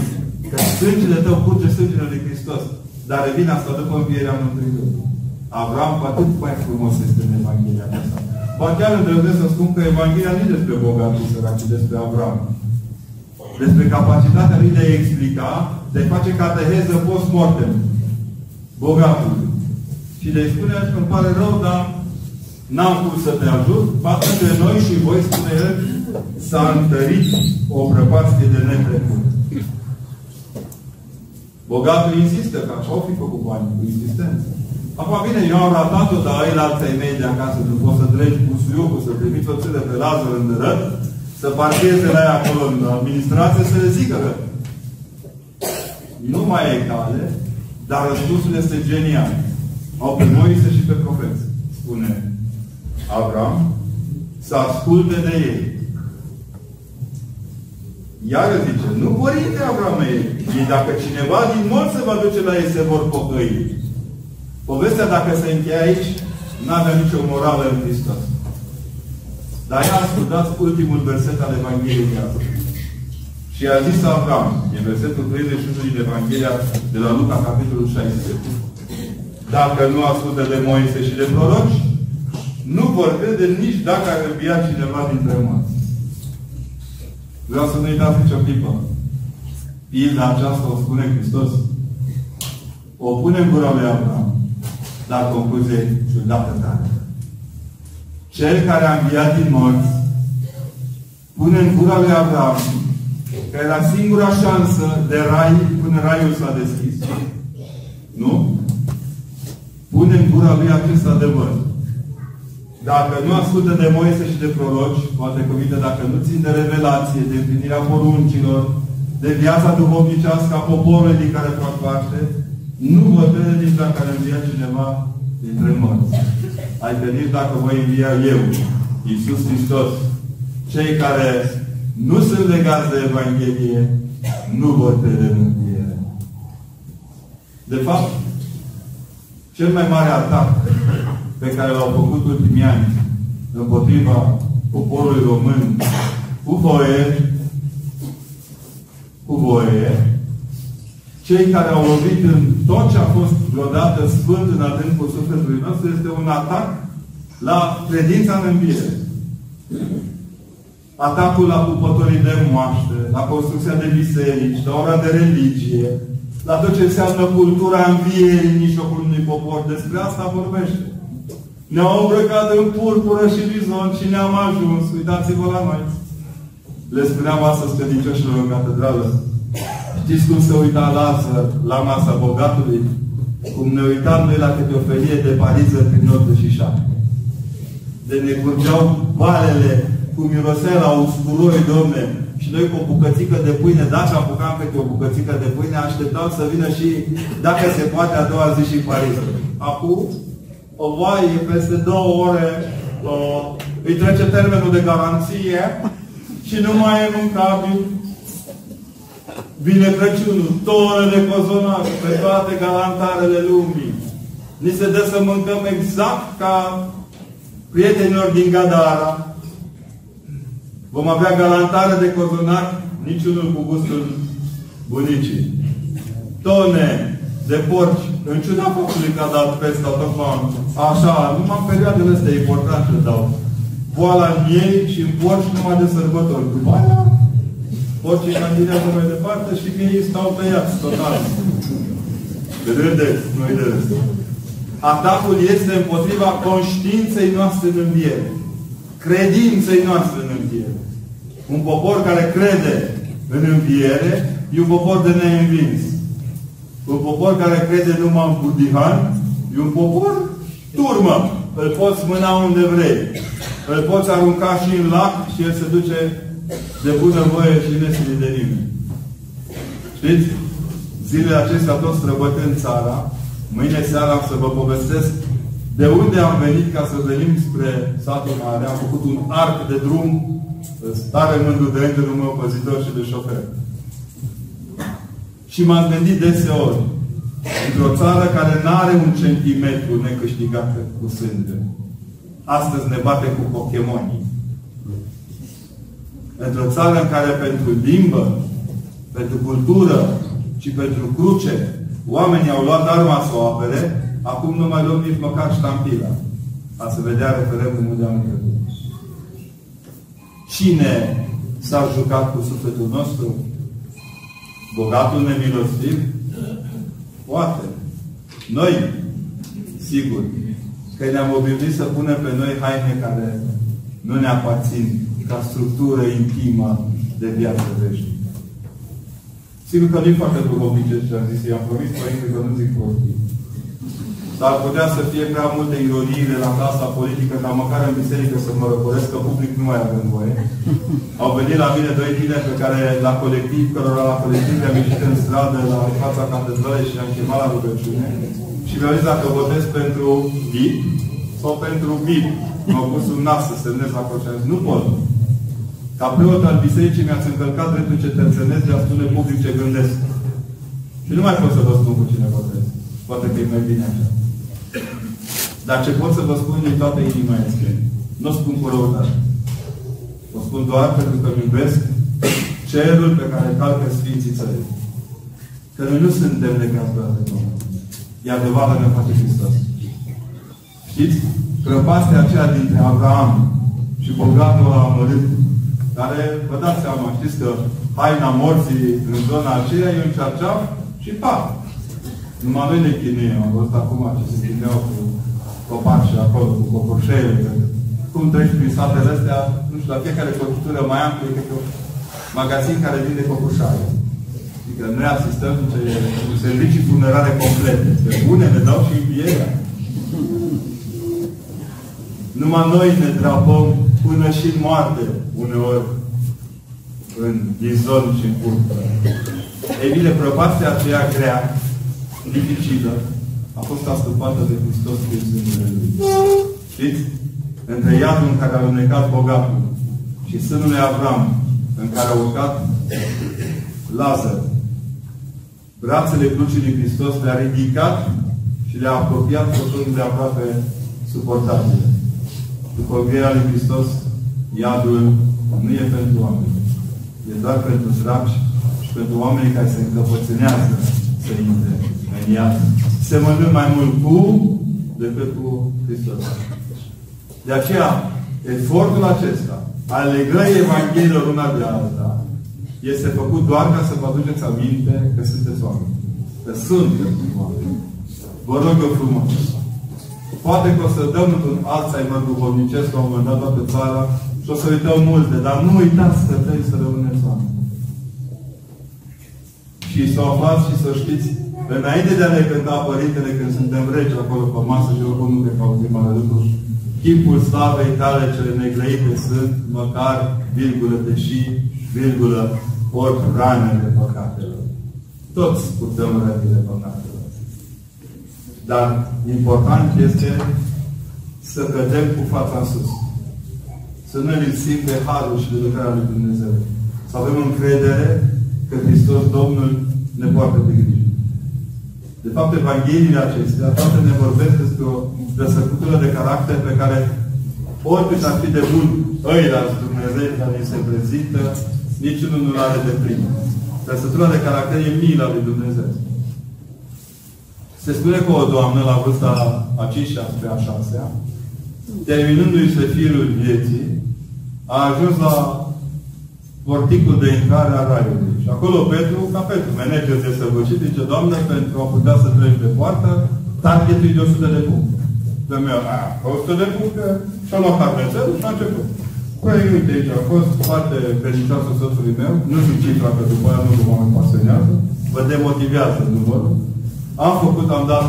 Că sângele tău curge sângele lui Hristos. Dar revine asta după învierea Mântuitorului. Avram cu atât mai frumos este în Evanghelia aceasta. Ba chiar îndrăznesc să spun că Evanghelia nu e despre bogatul sărac, ci despre Avram. Despre capacitatea lui de a explica, de a face cateheză post-mortem. Bogatul. Și de a spune, îmi pare rău, dar n-am cum să te ajut, față de noi și voi, spune el, s-a întărit o prăpastie de netrecut. Bogatul insistă, că așa au fi făcut bani, cu insistență. Acum bine, eu am ratat-o, dar ai la alții mei de acasă, nu poți să treci cu suiocul, să trimiți o țără pe Lazar în dărăt, să parcheze la ea acolo în administrație, să le zică că nu mai e cale, dar răspunsul este genial. au pe Moise și pe profeți. Spune Avram, să asculte de ei. Iar zice, nu părinte Avram ei, dacă cineva din morți se va duce la ei, se vor pocăi. Povestea, dacă se încheie aici, nu avea nicio morală în Hristos. Dar ea ascultat ultimul verset al Evangheliei de azi. Și a zis Avram, e versetul 31 din Evanghelia de la Luca, capitolul 16. Dacă nu ascultă de Moise și de proroci, nu vor crede nici dacă ar învia cineva dintre morți. Vreau să nu uitați nicio clipă. Pilda aceasta o spune Hristos. O pune în gura lui Abraham. Dar concluzie ciudată tare. Cel care a înviat din morți pune în gura lui Abraham că era singura șansă de rai până raiul s-a deschis. Nu? Pune în gura lui acest adevăr. Dacă nu ascultă de Moise și de proroci, poate cuvinte, dacă nu țin de revelație, de împlinirea poruncilor, de viața duhovnicească a poporului din care fac parte, nu vă crede nici dacă ar învia cineva dintre morți. Adică nici dacă voi învia eu, Iisus Hristos, cei care nu sunt legați de Evanghelie, nu vor crede în înviere. De fapt, cel mai mare atac pe care l-au făcut ultimii ani împotriva poporului român cu voie, cu voie, cei care au lovit în tot ce a fost vreodată sfânt în adâncul sufletului nostru este un atac la credința în înviere. Atacul la pupătorii de moaște, la construcția de biserici, la ora de religie, la tot ce înseamnă cultura învierii în mijlocul unui popor. Despre asta vorbește. Ne-au îmbrăcat în purpură și bizon și ne-am ajuns. Uitați-vă la noi. Le spuneam astăzi credincioșilor în catedrală. Știți cum se uita Lazar la masa bogatului? Cum ne uitam noi la câte o felie de pariză prin notă și șapte. De ne curgeau balele cu mirosea la usturoi, domne. Și noi cu o bucățică de pâine, dacă apucam câte o bucățică de pâine, așteptam să vină și, dacă se poate, a doua zi și pariză. Acum, o vaie peste două ore o, îi trece termenul de garanție și nu mai e mâncabil. Vine Crăciunul, tone de cozonac pe toate galantarele lumii. Ni se dă să mâncăm exact ca prietenilor din Gadara. Vom avea galantare de cozonac, niciunul cu gustul bunicii. Tone de porci, în ciuda faptului că a dat peste tocmai așa, numai în perioadele astea importante dau. Boala în ei și în porci numai de sărbători. După aia, porcii candidează mai departe și că ei stau tăiați total. Râdeți, nu-i de râs. Atacul este împotriva conștiinței noastre în înviere. Credinței noastre în înviere. Un popor care crede în înviere e un popor de neînvins. Un popor care crede numai în Budihan e un popor turmă. Îl poți mâna unde vrei. Îl poți arunca și în lac și el se duce de bună voie și nesilit de nimeni. Știți? Zilele acestea tot străbătând țara, mâine seara am să vă povestesc de unde am venit ca să venim spre satul mare. Am făcut un arc de drum stare mândru de îngerul meu păzitor și de șofer. Și m-am gândit deseori, într-o țară care nu are un centimetru necâștigat cu sânge, astăzi ne bate cu Pokémonii. Într-o țară în care pentru limbă, pentru cultură și pentru cruce, oamenii au luat arma să o apere, acum nu mai luăm nici măcar ștampila. A să vedea referendumul de anul trecut. Cine s-a jucat cu sufletul nostru? Bogatul nemilostiv? Poate. Noi, sigur, că ne-am obișnuit să punem pe noi haine care nu ne aparțin ca structură intimă de viață veșnică. Sigur că nu-i foarte duhovnice ce am zis. I-am promis părinte că nu zic prostii. S-ar putea să fie prea multe ironiile la casa politică, dar măcar în biserică să mă răcoresc, că public nu mai avem voie. Au venit la mine doi tineri pe care la colectiv, cărora la colectiv le-am ieșit în stradă la fața catedralei și le-am chemat la rugăciune. Și mi-au zis dacă votez pentru BIP sau pentru BIP. M-au pus un nas să semnez la procent. Nu pot. Ca preot al bisericii mi-ați încălcat dreptul cetățenesc de a spune public ce gândesc. Și nu mai pot să vă spun cu cine votez. Poate că e mai bine așa. Dar ce pot să vă spun din toată inima este, nu o spun cu răutate. O spun doar pentru că iubesc cerul pe care calcă Sfinții Țării. Că noi nu suntem legați de Domnul. E adevărat ne face Hristos. Știți? Prăpastea aceea dintre Abraham și bogatul la amărât, care, vă dați seama, știți că haina morții în zona aceea e un cearceaf și pa. Numai noi ne chinuim. Am văzut acum ce se chinuiau cu copaci acolo, cu cocoșele. Cum treci prin satele astea, nu știu, la fiecare cotitură mai amplă, e că magazin care vinde cocoșare. Adică noi asistăm ce, cu servicii funerare complete. Pe bune ne dau și învierea. Numai noi ne drapăm până și în moarte, uneori, în izon și în curtă. Ei bine, prăpastia aceea grea, dificilă, a fost astăpată de Hristos prin sângele Lui. Știți? Între iadul în care a lunecat bogatul și sânul lui Avram, în care a urcat Lazar, brațele crucii lui Hristos le-a ridicat și le-a apropiat făcându-le aproape suportabile. După învierea lui Hristos, iadul nu e pentru oameni. E doar pentru săraci și pentru oamenii care se încăpățânează să intre în iad. Se mănânc mai mult cu decât cu Hristos. De aceea, efortul acesta al legării Evangheliilor una de alta este făcut doar ca să vă aduceți aminte că sunteți oameni. Că sunteți oameni. Vă rog eu frumos. Poate că o să dăm într-un Alzheimer duhovnicesc la un moment dat toată țara și o să uităm multe, dar nu uitați că trebuie să rămâneți oameni. Și să o aflați și să știți, înainte de a ne cânta Părintele când suntem regi acolo pe masă și oricum nu ne cauzim mare lucru, chipul slavei tale cele negrăite sunt, măcar, virgulă, deși, virgulă, ori ranele păcatelor. Toți putem rănile păcatelor. Dar important este să cădem cu fața în sus. Să nu lipsim de Harul și de lucrarea lui Dumnezeu. Să avem încredere că Hristos Domnul ne poartă de grijă. De fapt, Evangheliile acestea toate ne vorbesc despre o răsăcutură de caracter pe care oricât ar fi de bun ăia Dumnezeu care îi se prezintă, niciunul nu are de plin. Trăsătura de caracter e mila lui Dumnezeu. Se spune că o doamnă, la vârsta a 5 spre a 6 terminându-i se firul vieții, a ajuns la porticul de intrare a raiului. Și acolo Petru, ca Petru, manager de săvârșit, zice, Doamne, pentru a putea să treci pe poartă, targetul e de 100 de puncte. Femeia, a, 100 de puncte, și-a luat carnețelul și a început. Păi, uite, aici a fost foarte fericioasă soțului meu, nu știu cifra, că după aia nu mă mai pasionează, vă demotivează numărul. Am făcut, am dat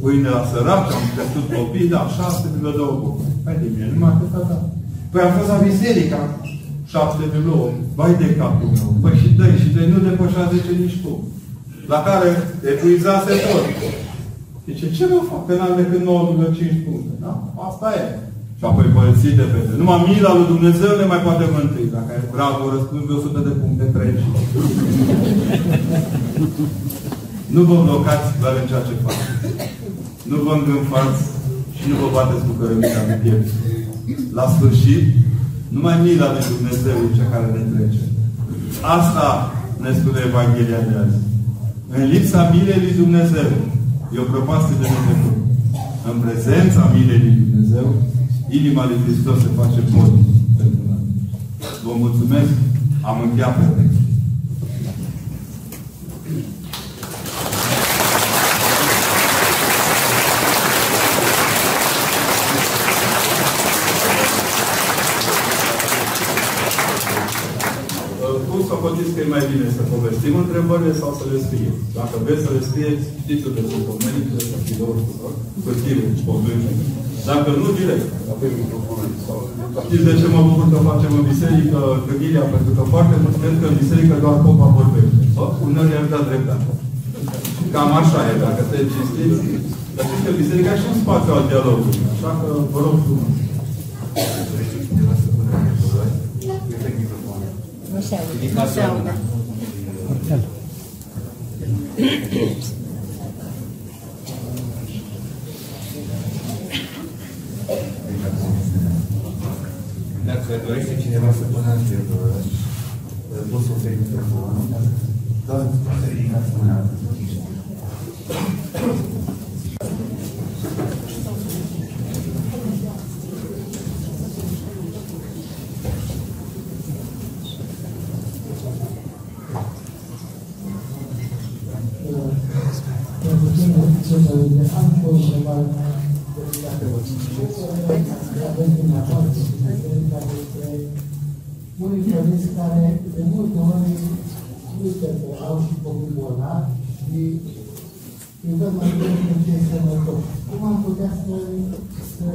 pâine la săraci, am crescut copii, da, 6,2 puncte. Hai de mine, numai atâta, da. Păi am fost la biserică, 7,8. Vai de capul meu. Păi și dă și dă nu depășea 10 nici tu. La care epuizase tot. Zice, ce vă fac? Că n-am decât 9,5 puncte. Da? Asta e. Și apoi părăsit de fete. Numai mila lui Dumnezeu ne mai poate mântui. Dacă e bravo, răspuns de 100 de puncte 30. Nu vă blocați doar în ceea ce faceți. Nu vă îngânfați și nu vă bateți cu cărămica în piept. La sfârșit, numai mila de Dumnezeu e cea care ne trece. Asta ne spune Evanghelia de azi. În lipsa milei lui Dumnezeu e o prăpastie de Dumnezeu. În prezența milei lui Dumnezeu, inima lui Hristos se face pot pentru noi. Vă mulțumesc. Am încheiat pe Cum să că e mai bine bine să povestim întrebările sau să le scrie. Dacă vreți să le scrieți, știți unde sunt pomenite, să fidouri, hârtie, pomenite. Dacă nu, direct. Știți de ce mă bucur că facem în biserică gândirea? Pentru că foarte mult cred că în biserică doar popa vorbește. Uneori i-ar da dreptate. Cam așa e, dacă te cinstiți. Dar știți că biserica e și un spațiu al dialogului. Așa că vă rog frumos. Se aude. Nu se aude. Dacă dorește cineva să pună întrebări, poți să oferi microfonul. Da, poate ridicați mâna. Unii părinți care de multe ori uite că au și copii bolnavi și îi văd mai bine cum ce este sănătos. Cum am putea să să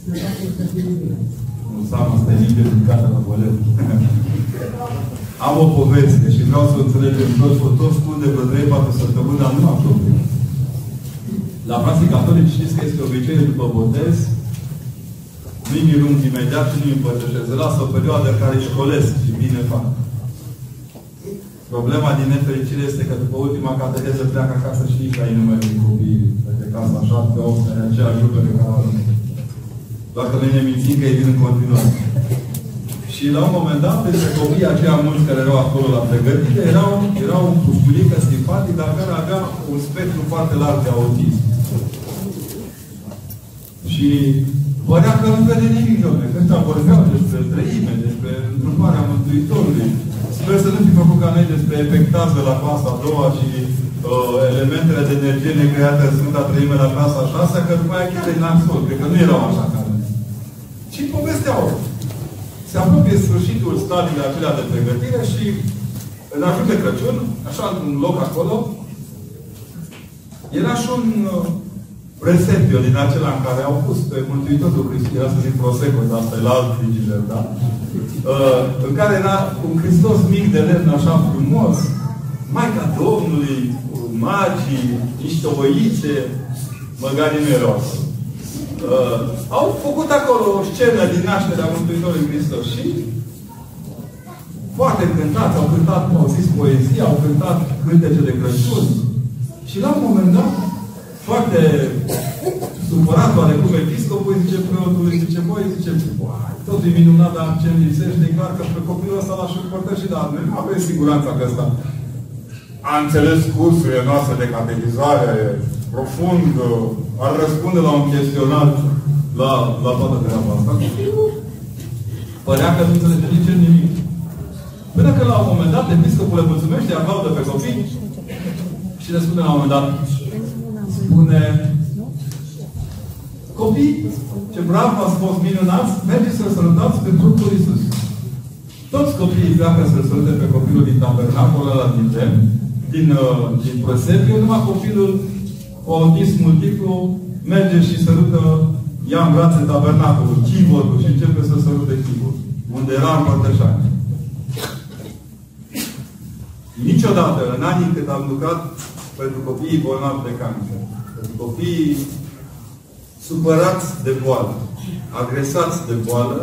să facă să fie bine? Înseamnă asta e liber din casa la bolet. Am o poveste și vreau să o înțelegem toți, că toți spun de vreo 3-4 săptămâni, dar nu am știut. La frații catolici știți că este obiceiul după botez, nu-i mirung imediat și nu-i împărtășesc. Lasă o perioadă în care își școlesc și bine fac. Problema din nefericire este că după ultima cateheză pleacă acasă și nici ai numele din copii de casa 7, 8, în aceeași grupă pe care au Doar că noi ne mințim că ei vin în continuare. Și la un moment dat, între copiii aceia mulți care erau acolo la pregătire, erau, erau un pușculică simpatic, dar care avea un spectru foarte larg de autism. Și părea că nu vede nimic, domnule. Când vorbeau despre trăime, despre întruparea Mântuitorului. Sper să nu fi făcut ca noi despre epectază la clasa a doua și uh, elementele de energie necreată în Sfânta Trăime la clasa a șasea, că după aia chiar e nasol. Cred că nu erau așa ca noi. Și povesteau. Se apropie sfârșitul stadiului acelea de pregătire și în ajun de Crăciun, așa, un loc acolo, era și un uh, presepio din acela în care au pus pe Mântuitorul Hristos, era să zic Prosecco, dar asta e la alt frigider, da? Uh, în care era un Hristos mic de lemn așa frumos, Maica Domnului, magii, niște oițe, măgari nu erau acolo. Uh, au făcut acolo o scenă din nașterea Mântuitorului Hristos și foarte încântați, au cântat, au zis poezie, au cântat cântece de Crăciun. Și la un moment dat, foarte supărat oarecum episcopul, zice preotului, zice, băi, zice, tot e minunat, dar ce îmi lipsește, e clar că pe copilul ăsta l-aș împărtăși, dar nu avem siguranța că ăsta a înțeles cursurile noastre de catechizare profund, ar răspunde la un chestionar la, la toată treaba asta. Părea că nu înțelege nici nimic. Până că la un moment dat, episcopul le mulțumește, aplaudă pe copii și le spune la un moment dat, spune copii, ce brav ați fost minunați, mergeți să-L sărutați pe trupul Iisus. Toți copiii pleacă să-L sărute pe copilul din tabernacul ăla din lemn, din, uh, din Prosepiu, numai copilul cu autism multiplu merge și sărută, ia în brațe tabernacolul, chivotul și începe să sărute chivul, unde era împărtășani. Niciodată, în anii când am lucrat pentru copiii bolnavi de cancer, pentru copiii supărați de boală, agresați de boală,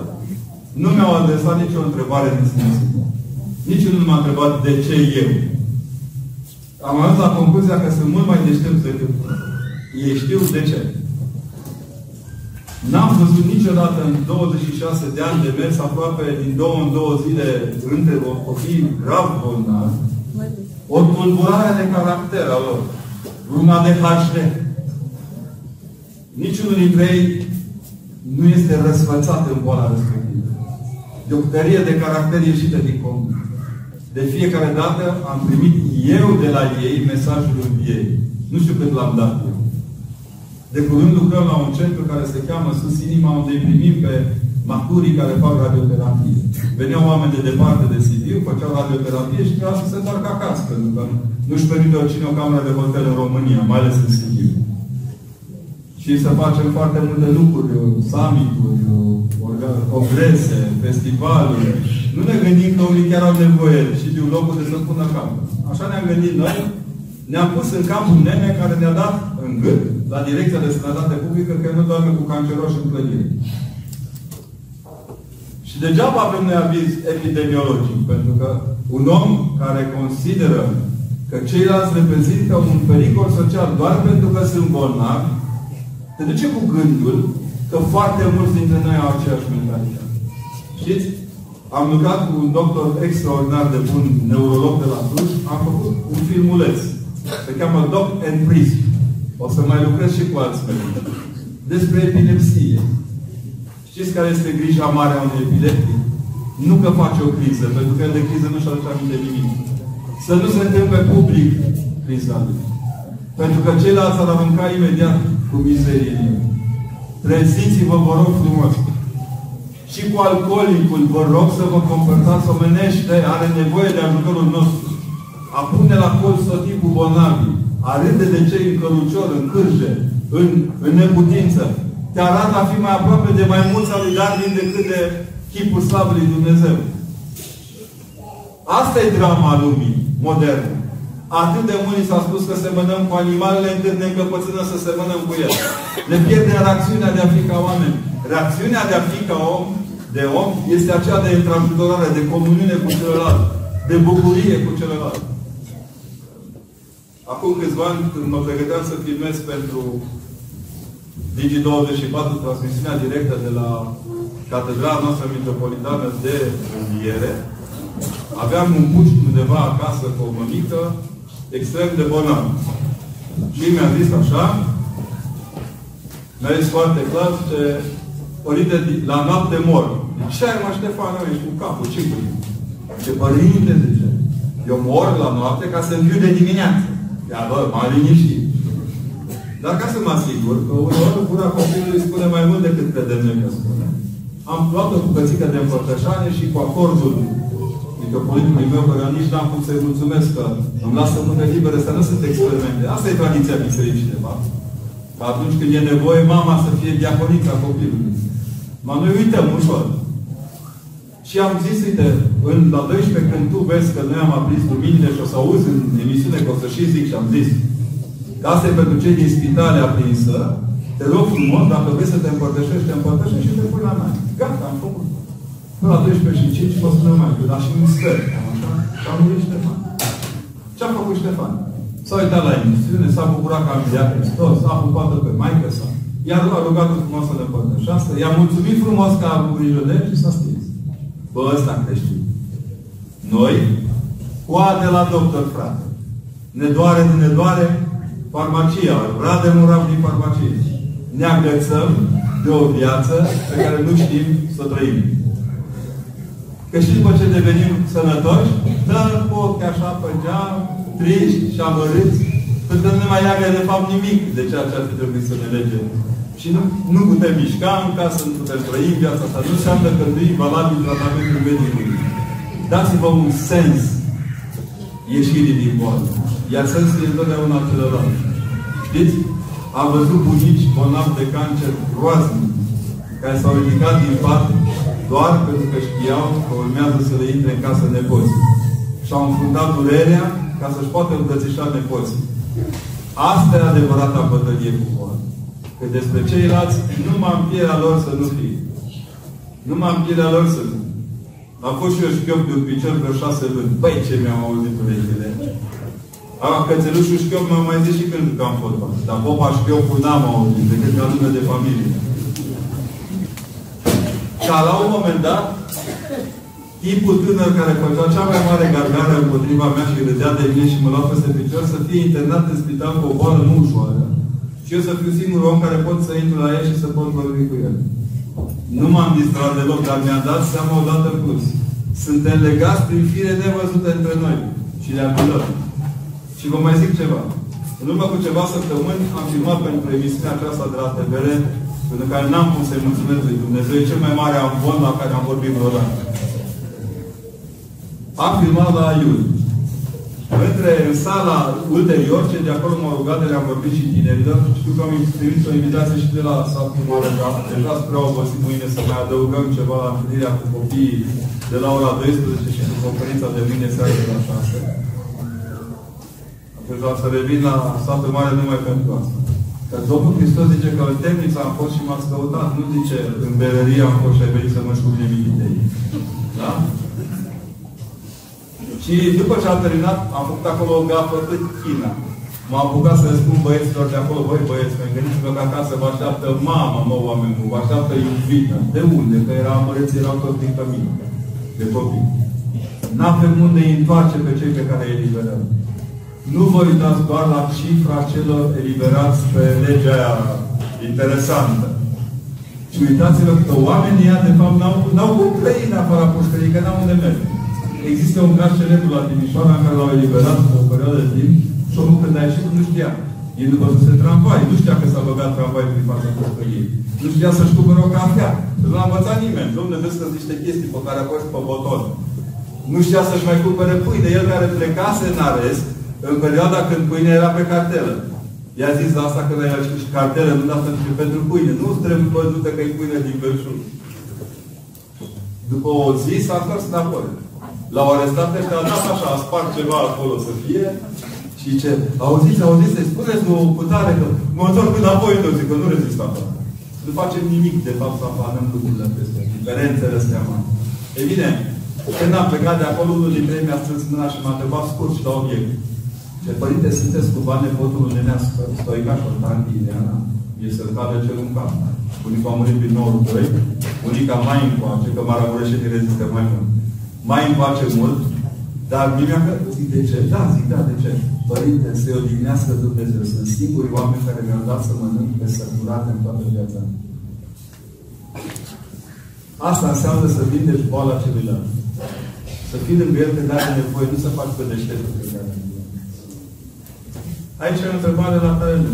nu mi-au adresat nicio întrebare nesmisită. Nici nu m-a întrebat de ce eu. Am ajuns la concluzia că sunt mult mai deștepți decât ei știu de ce. N-am văzut niciodată în 26 de ani de mers aproape din două în două zile între copii grav bolnavi o tulburare de caracter a lor. Luna de HD. Niciunul dintre ei nu este răsfățat în boala respectivă. De o tărie de caracter ieșită din comun. De fiecare dată am primit eu de la ei mesajul ei. Nu știu cât l-am dat eu. De curând lucrăm la un centru care se cheamă Sus Inima, unde îi primim pe maturii care fac radioterapie. Veneau oameni de departe de Sibiu, făceau radioterapie și trebuia să se întoarcă acasă, pentru că nu-și permite oricine o cameră de hotel în România, mai ales în Sibiu. Și să facem foarte multe lucruri, summit-uri, congrese, festivaluri. Nu ne gândim că unii chiar au nevoie și de un loc de să pună capul. Așa ne-am gândit noi. Ne-am pus în cap un nene care ne-a dat în gât, la Direcția de Sănătate Publică, că nu doarme cu canceroși în clădire. Și degeaba avem noi aviz epidemiologic, pentru că un om care consideră că ceilalți reprezintă un pericol social doar pentru că sunt bolnavi, te duce cu gândul că foarte mulți dintre noi au aceeași mentalitate. Știți? Am lucrat cu un doctor extraordinar de bun, neurolog de la Cluj, am făcut un filmuleț. Se cheamă Doc and Priest. O să mai lucrez și cu alți medici. Despre epilepsie. Știți care este grija mare a unui epileptic? Nu că face o criză, pentru că el de criză nu și aduce aminte nimic. Să nu se întâmple public criza lui. Pentru că ceilalți ar arunca imediat cu mizerie. Treziți-vă, vă rog frumos. Și cu alcoolicul, vă rog să vă comportați omenește, are nevoie de ajutorul nostru. A pune la colț tot timpul bolnavi, a râde de cei în cărucior, în cârje, în, în neputință, te arată a fi mai aproape de mai mulți al lui Darwin decât de chipul slavului lui Dumnezeu. Asta e drama lumii moderne. Atât de mult s-a spus că semănăm cu animalele încât ne încăpățână să semănăm cu ele. Ne pierdem reacțiunea de a fi ca oameni. Reacțiunea de a fi ca om, de om, este aceea de întrajutorare, de comuniune cu celălalt, de bucurie cu celălalt. Acum câțiva ani, când mă pregăteam să filmez pentru Digi24, transmisiunea directă de la Catedrala noastră Metropolitană de Înviere, aveam un puști undeva acasă cu o mămică extrem de bolnav. Și mi-a zis așa, mi-a zis foarte clar, ce Părinte, la noapte mor. Ce ai, mă, Ștefan, ești cu capul, ce cu Ce părinte, zice, eu mor la noapte ca să înviu de dimineață. Ia, bă, m-a liniștit. Dar ca să mă asigur că uneori gura copilului spune mai mult decât credem noi că spune, am luat o bucățică de împărtășanie și cu acordul mitropolitului meu, care nici n-am putut să-i mulțumesc că îmi lasă mână liberă, să nu sunt experimente. Asta e tradiția bisericii, de fapt. Că atunci când e nevoie, mama să fie diaconița copilului. Mă noi uităm ușor. Și am zis, uite, în la 12, când tu vezi că noi am aprins luminile și o să auzi în emisiune că o să și zic și am zis, că asta e pentru cei din spitale aprinsă, te rog frumos, dacă vrei să te împărtășești, te împărtășești și te pui la mea. Gata, am făcut. Până la 12 și 5 mă spune mai dar și un sfert. Așa? Și am murit Ștefan. Ce a făcut Ștefan? S-a uitat la emisiune, s-a bucurat că am înviat Hristos, a pupat pe maică sa. I-a rugat frumos să le împărtășească, i-a mulțumit frumos că a avut grijă de el și s-a stins. Bă, ăsta creștin. Noi, coade la doctor, frate. Ne doare, ne doare, farmacia, rade murav din farmacie. Ne agățăm de o viață pe care nu știm să trăim. Că și după ce devenim sănătoși, dăm foc așa pe geam, triști și amărâți, pentru că nu ne mai leagă de fapt nimic de ceea ce ar fi trebuit să ne lege. Și nu, nu putem mișca în casă, nu putem trăi viața asta. Nu înseamnă că nu e valabil tratamentul medicului. Dați-vă un sens ieșirii din boală. Iar sensul e întotdeauna celălalt. Știți? Am văzut bunici bolnavi de cancer groaznic, care s-au ridicat din pat doar pentru că știau că urmează să le intre în casă nepoții. Și au înfundat durerea ca să-și poată îmbrățișa nepoții. Asta e adevărata bătălie cu boală. Că despre ceilalți, numai în pielea lor să nu fie. Numai în pielea lor să nu. Am fost și eu șchiop de un picior vreo șase luni. Băi, ce mi-am auzit urechile. A, cățelușul șchiop mi-am mai zis și când jucam fotbal. Dar popa șchiopul n-am auzit, decât ca lume de familie. Ca la un moment dat, tipul tânăr care făcea cea mai mare gargară împotriva mea și râdea de mine și mă lua peste picior, să fie internat în spital cu o boală nu ușoară. Și eu să fiu singurul om care pot să intru la el și să pot vorbi cu el. Nu m-am distrat deloc, dar mi-am dat seama odată în plus. Suntem legați prin fire nevăzute între noi. Și le apelăm. Și vă mai zic ceva. În urmă cu ceva săptămâni am filmat pentru emisiunea aceasta de la TVR pentru care n-am cum să-i mulțumesc lui Dumnezeu. E cel mai mare ambon la care am vorbit vreodată. Am filmat la Iuli. Între în sala ulterior, ce de acolo m-au rugat de le-am vorbit și tinerilor, știu că am primit o invitație și de la satul mare, dar deja spre obosit mâine să mai adăugăm ceva la întâlnirea cu copiii de la ora 12 și cu conferința de mâine seara de la 6. Pentru a să revin la satul mare numai pentru asta. Că Domnul Hristos zice că în temniță am fost și m-ați căutat. Nu zice în berărie am fost și ai venit să mă spune mititei. Da? Și după ce am terminat, am făcut acolo o gafă cât China. M-am apucat să spun băieților de acolo, băi băieți, mă gândiți-vă că acasă vă așteaptă mama, mă, oameni buni, vă așteaptă iubită. De unde? Că era amărăți, erau toți din cămin. De copii. N-avem unde îi întoarce pe cei pe care îi eliberăm. Nu vă uitați doar la cifra celor eliberați pe legea aia interesantă. Și uitați-vă că oamenii ăia, de fapt, n-au, n-au cum trăi în afara pușcării, că n-au unde merge. Există un caz celebru la Timișoara în care l-au eliberat pe o perioadă de timp și omul când a ieșit nu știa. E după să se tramvai. Nu știa că s-a băgat tramvai prin fața pușcăriei. Nu știa să-și cumpere o cafea. Nu l-a învățat nimeni. Domnule, vezi că niște chestii pe care a fost pe boton. Nu știa să-și mai cumpere pâine. El care plecase în arest, în perioada când pâine era pe cartelă. I-a zis la asta că ai și cartelă, nu da pentru, pentru pâine. Nu trebuie văzută că e pâine din belșug. După o zi s-a întors înapoi. L-au arestat ăștia, a dat așa, a spart ceva acolo să fie. Și ce? Auziți, auziți, spuneți o putare că mă întorc înapoi, eu zic că nu rezist asta. Nu facem nimic, de fapt, să afanăm lucrurile acestea. Diferențele astea mari. E bine, când am plecat de acolo, unul dintre ei mi-a strâns mâna și m-a întrebat scurt și la obiect. Ce părinte, sunteți cu bani nepotul lui Nenea Stoica și Tanti Ileana? E să cadă cel în cap. Bunica a murit prin 92, bunica mai încoace, că Maramureșenii rezistă mai mult. Mai încoace mult, dar mi-a zic, de ce? Da, zic, da, de ce? Părinte, să-i odihnească Dumnezeu. Sunt singurii oameni care mi-au dat să mănânc pe săturate în toată viața mea. Asta înseamnă să vindești boala celuilalt. Să fii lângă el când are nevoie, nu să faci pe deșteptul pe care Aici e o întrebare la care nu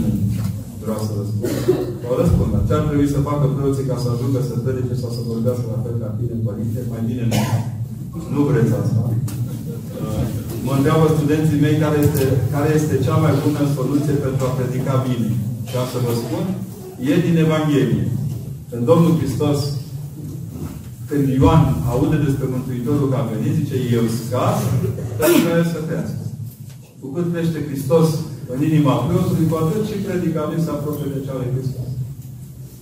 vreau să răspund. O răspund. Ce ar trebui să facă preoții ca să ajungă să predice sau să vorbească la fel ca tine, părinte? Mai bine nu. Nu vreți asta. Mă întreabă studenții mei care este, care este cea mai bună soluție pentru a predica bine. Și am să vă spun, e din Evanghelie. Când Domnul Hristos, când Ioan aude despre Mântuitorul că a venit, zice, eu scas, pentru că să crească. Cu cât crește Hristos în inima preotului, cu atât și predicabil se apropie de cea lui Hristos.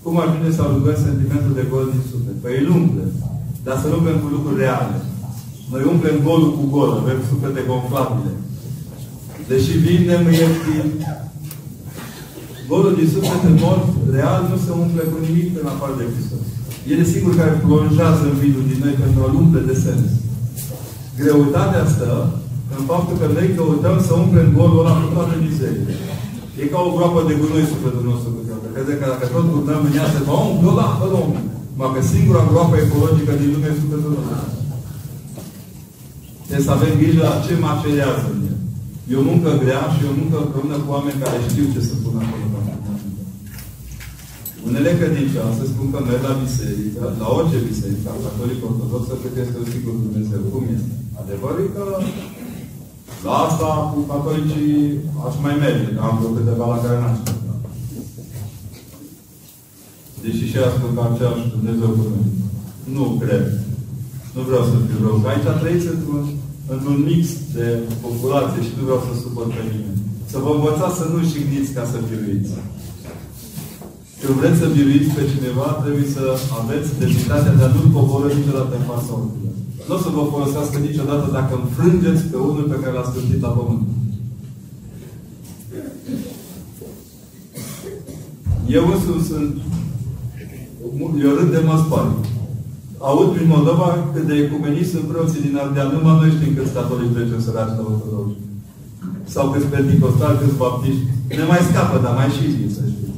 Cum ajunge să alungăm sentimentul de gol din suflet? Păi îl umple. Dar să umplem cu lucruri reale. Noi umplem golul cu gol, avem suflete gonflabile. Deși vindem ieftin, golul din suflet în mod real nu se umple cu nimic în afară de Hristos. El e singur care plonjează în vidul din noi pentru a-l umple de sens. Greutatea stă în faptul că noi căutăm să umplem golul ăla cu toată mizeria. E ca o groapă de gunoi sufletul nostru cu toată. Crede că dacă tot urmăm în ea, se va umple ăla, ăla umple. Mă că singura groapă ecologică din lume e sufletul nostru. Trebuie să avem grijă la ce maceriază în el. E o muncă grea și e o muncă împreună cu oameni care știu ce să pună acolo. Unele credincioase spun că merg la biserică, la orice biserică, catolic ortodoxă, cred că este un sigur Dumnezeu. Cum este? Adevărul că la asta cu catolicii aș mai merge, că am vreo câteva la care n-aș Deși și ea spun că aceeași Dumnezeu cu noi. Nu cred. Nu vreau să fiu rău. Că aici trăiți într-un, într-un mix de populație și nu vreau să supăr pe nimeni. Să vă învățați să nu șigniți ca să biruiți. Când vreți să biruiți pe cineva, trebuie să aveți demnitatea de a nu-l coboră niciodată în fața oricui. Nu o să vă folosească niciodată dacă înfrângeți pe unul pe care l-ați gândit la pământ. Eu însumi sunt eu râd de mă spari. Aud prin Moldova că de ecumenii sunt preoții din Ardeal. Numai noi știm câți catolici trecem săraci la ortodoxi. Sau câți pentecostali, câți baptiști. Ne mai scapă, dar mai și zi, să știu.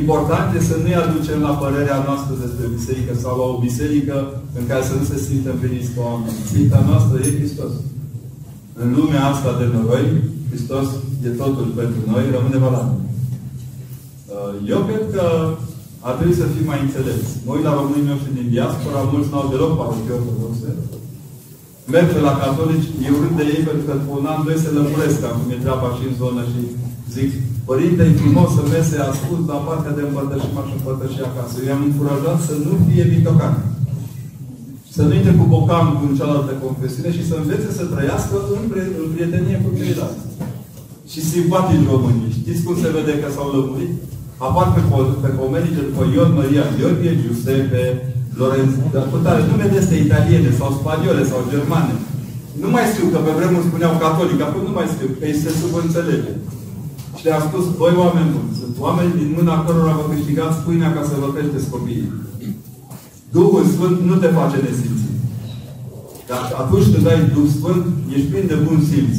Important este să nu-i aducem la părerea noastră despre biserică sau la o biserică în care să nu se simtă împliniți cu oameni. Sfinta noastră e Hristos. În lumea asta de noroi, Hristos e totul pentru noi, rămâne valabil. Uh, eu cred că ar trebui să fim mai înțelepți. Mă uit la românii noștri din diaspora, mulți n-au deloc parochii ortodoxe. Merg pe la catolici, eu râd de ei pentru că pe un an, doi se lămuresc, acum e treaba și în zonă și zic, Părinte, e frumos să mese ascult la partea de împărtășit, m-aș împărtăși acasă. Eu i-am încurajat să nu fie vitocan. Să nu intre cu bocanul în cealaltă confesiune și să învețe să trăiască în, în prietenie cu ceilalți. Și simpatici românii. Știți cum se vede că s-au lămurit? Apar pe, pe pomenii de după Ion Maria, Gheorghe, Giuseppe, Lorenzo, dar cu tare nume de astea italiene sau spaniole sau germane. Nu mai știu, că pe vremuri spuneau catolic, acum nu mai știu, că ei se subînțelege. Și le-a spus, voi oameni buni, sunt oameni din mâna cărora vă câștigați pâinea ca să vă creșteți copiii. Duhul Sfânt nu te face nesimțit. Dar atunci când ai Duh Sfânt, ești plin de bun simț.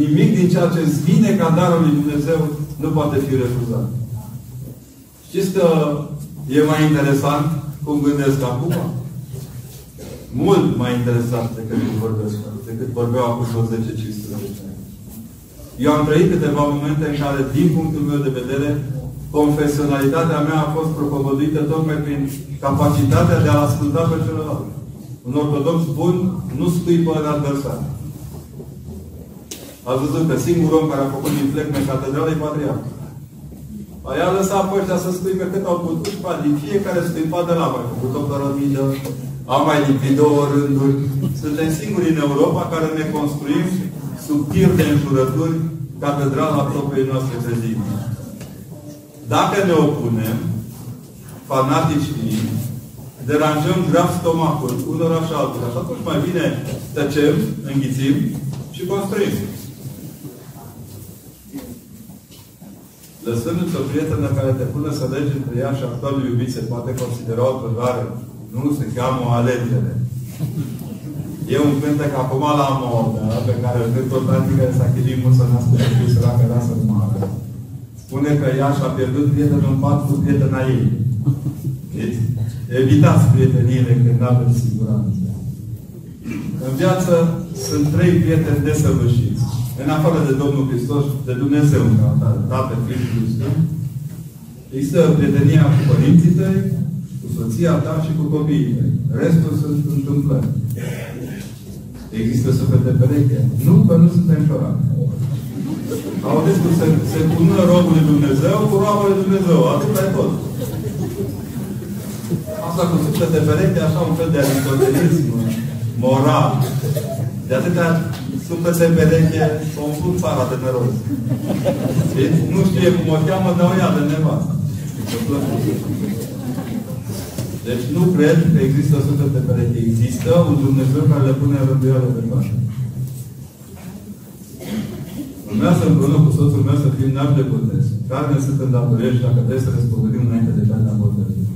Nimic din ceea ce îți vine ca darul lui Dumnezeu nu poate fi refuzat. Știți că e mai interesant cum gândesc acum? Mult mai interesant decât vorbesc, decât vorbeau acum 10-15 ani. Eu am trăit câteva momente în care, din punctul meu de vedere, confesionalitatea mea a fost propovăduită tocmai prin capacitatea de a asculta pe celălalt. Un ortodox bun nu scuipă în adversar. Ați văzut că singurul om care a făcut din flec în catedrală e patriarhul. Aia a lăsat pe ăștia să scuipe cât au putut și din fiecare scuipat de la mai făcut o cărămidă, am mai lipit două rânduri. Suntem singuri în Europa care ne construim sub tir de înjurături catedrala propriei noastre credințe. Dacă ne opunem, fanatici fiind, deranjăm grav stomacul unora și altora. Și atunci mai bine tăcem, înghițim și construim. Lăsându-ți o prietenă care te pune să legi între ea și actualul iubit se poate considera o trădare. Nu, se cheamă o alegere. E un cântec acum la modă, pe care îl cânt tot care s-a chilit mult să nască și săracă lasă mare. Spune că ea și-a pierdut prietenul în pat cu prietena ei. Evitați prieteniile când aveți siguranță. În viață sunt trei prieteni desăvârșiți. În afară de Domnul Hristos, de Dumnezeu, Tată, Fiul și Sfânt, există prietenia cu părinții tăi, cu soția ta și cu copiii tăi. Restul sunt întâmplări. Există suflet de pereche? Nu, că nu suntem șorani. Auziți cum se, se pună robul lui Dumnezeu cu roaba lui Dumnezeu. Atât ai tot. Asta cu suflet de pereche, așa un fel de aristotelism moral. De atâtea suflete pereche s-au umplut țara de neroz. Nu știe cum o cheamă, dar o ia de nevastă. Deci nu cred că există suflete pereche. Există un Dumnezeu care le pune în rânduială de toate. Urmează împreună cu soțul meu să fim nași de botez. Care ne sunt îndatoriești dacă trebuie să răspundem înainte de plata botezului.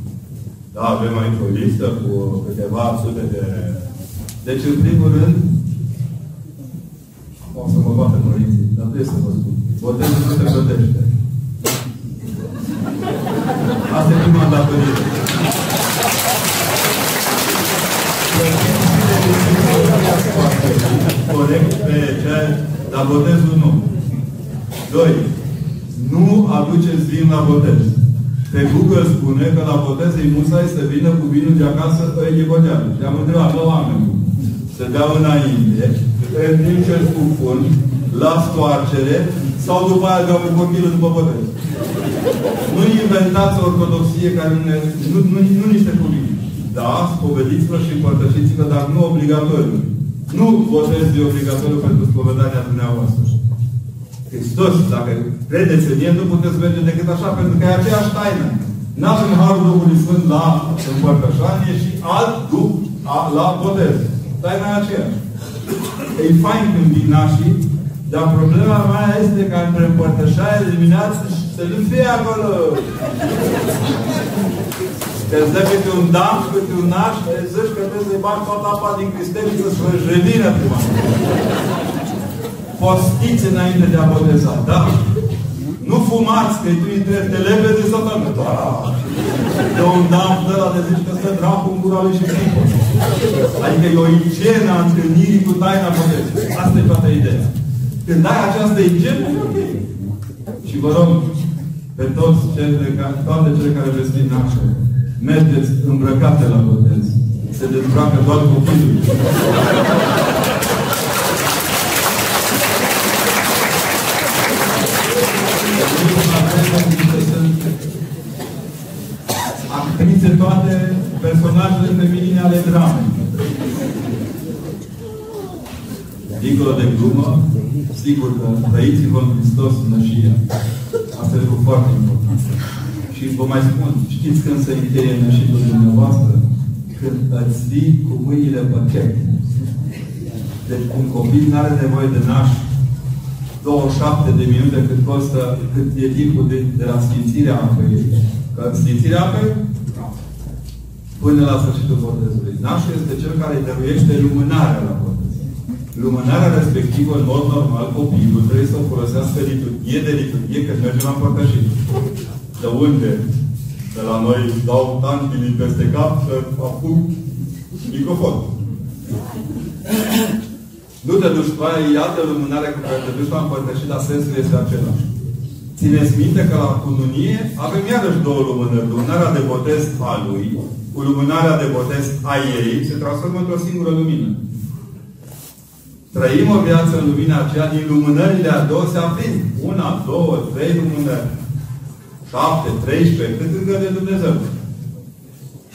Da, avem aici o listă cu câteva sute de... Deci, în primul rând, o să mă bată părinții, dar trebuie să vă spun. Botezul nu se plătește. Asta e prima datorie. Corect pe ce, dar botezul nu. Doi. Nu aduceți vin la botez. Pe Google spune că la botez e musai să vină cu vinul de acasă echivogeală. Și am întrebat, la oameni, să dea înainte, în timp ce îl spun, la stoarcere, sau după aia dau un copilul după botez. Nu inventați o ortodoxie care nu, ne, nu, nu, nu niște cuvinte. Da, spovediți-vă și împărtășiți-vă, dar nu obligatoriu. Nu botez de obligatoriu pentru spovedania dumneavoastră. Hristos, dacă credeți în El, nu puteți merge decât așa, pentru că e aceeași taină. Nu avem Harul Duhului Sfânt la împărtășanie și alt Duh la botez. Taina e aceeași. E fain când vin nașii, dar problema mea este că între împărtășanie dimineață și să nu fie acolo. Că îți dă câte un dam, câte un naș, te zici că trebuie să-i bagi toată apa din cristeliță să-și revină prima postiți înainte de a boteza. Da. Nu fumați, că tu îi trebuie te lepede satană. Da. De un dam de la de zici că stă dracu în gura lui și fripă. Adică e o igienă a întâlnirii cu taina botezului. Asta e toată ideea. Când ai această igienă, e ok. Și vă rog, pe toți cele care, toate cele care veți fi naște. Mergeți îmbrăcate la botez. Se dezbracă doar copilul. Toate personajele feminine ale dramei. Dincolo de glumă, sigur că trăiți-vă în Hristos nășia. Asta e lucru foarte important. Și vă mai spun, știți când se încheie nășitul dumneavoastră? Când îți ții cu mâinile pe chec. Deci un copil nu are nevoie de naș 27 de minute cât costă, cât e timpul de, de la sfințirea apei. Că sfințirea apei, până la sfârșitul botezului. Nașul este cel care dăruiește lumânarea la botez. Lumânarea respectivă, în mod normal, copilul trebuie să o folosească liturghie de liturghie când merge la împărtășit. De unde? De la noi dau tantilii peste cap să apuc microfon. Nu te duci cu aia, iată lumânarea cu care te duci la împărtășit, dar sensul este același. Țineți minte că la cununie avem iarăși două lumânări. Lumânarea de botez a lui, cu lumânarea de botez a ei, se transformă într-o singură lumină. Trăim o viață în lumina aceea, din lumânările a două se aprind. Una, două, trei lumânări. Șapte, treisprezece, cât încă de Dumnezeu.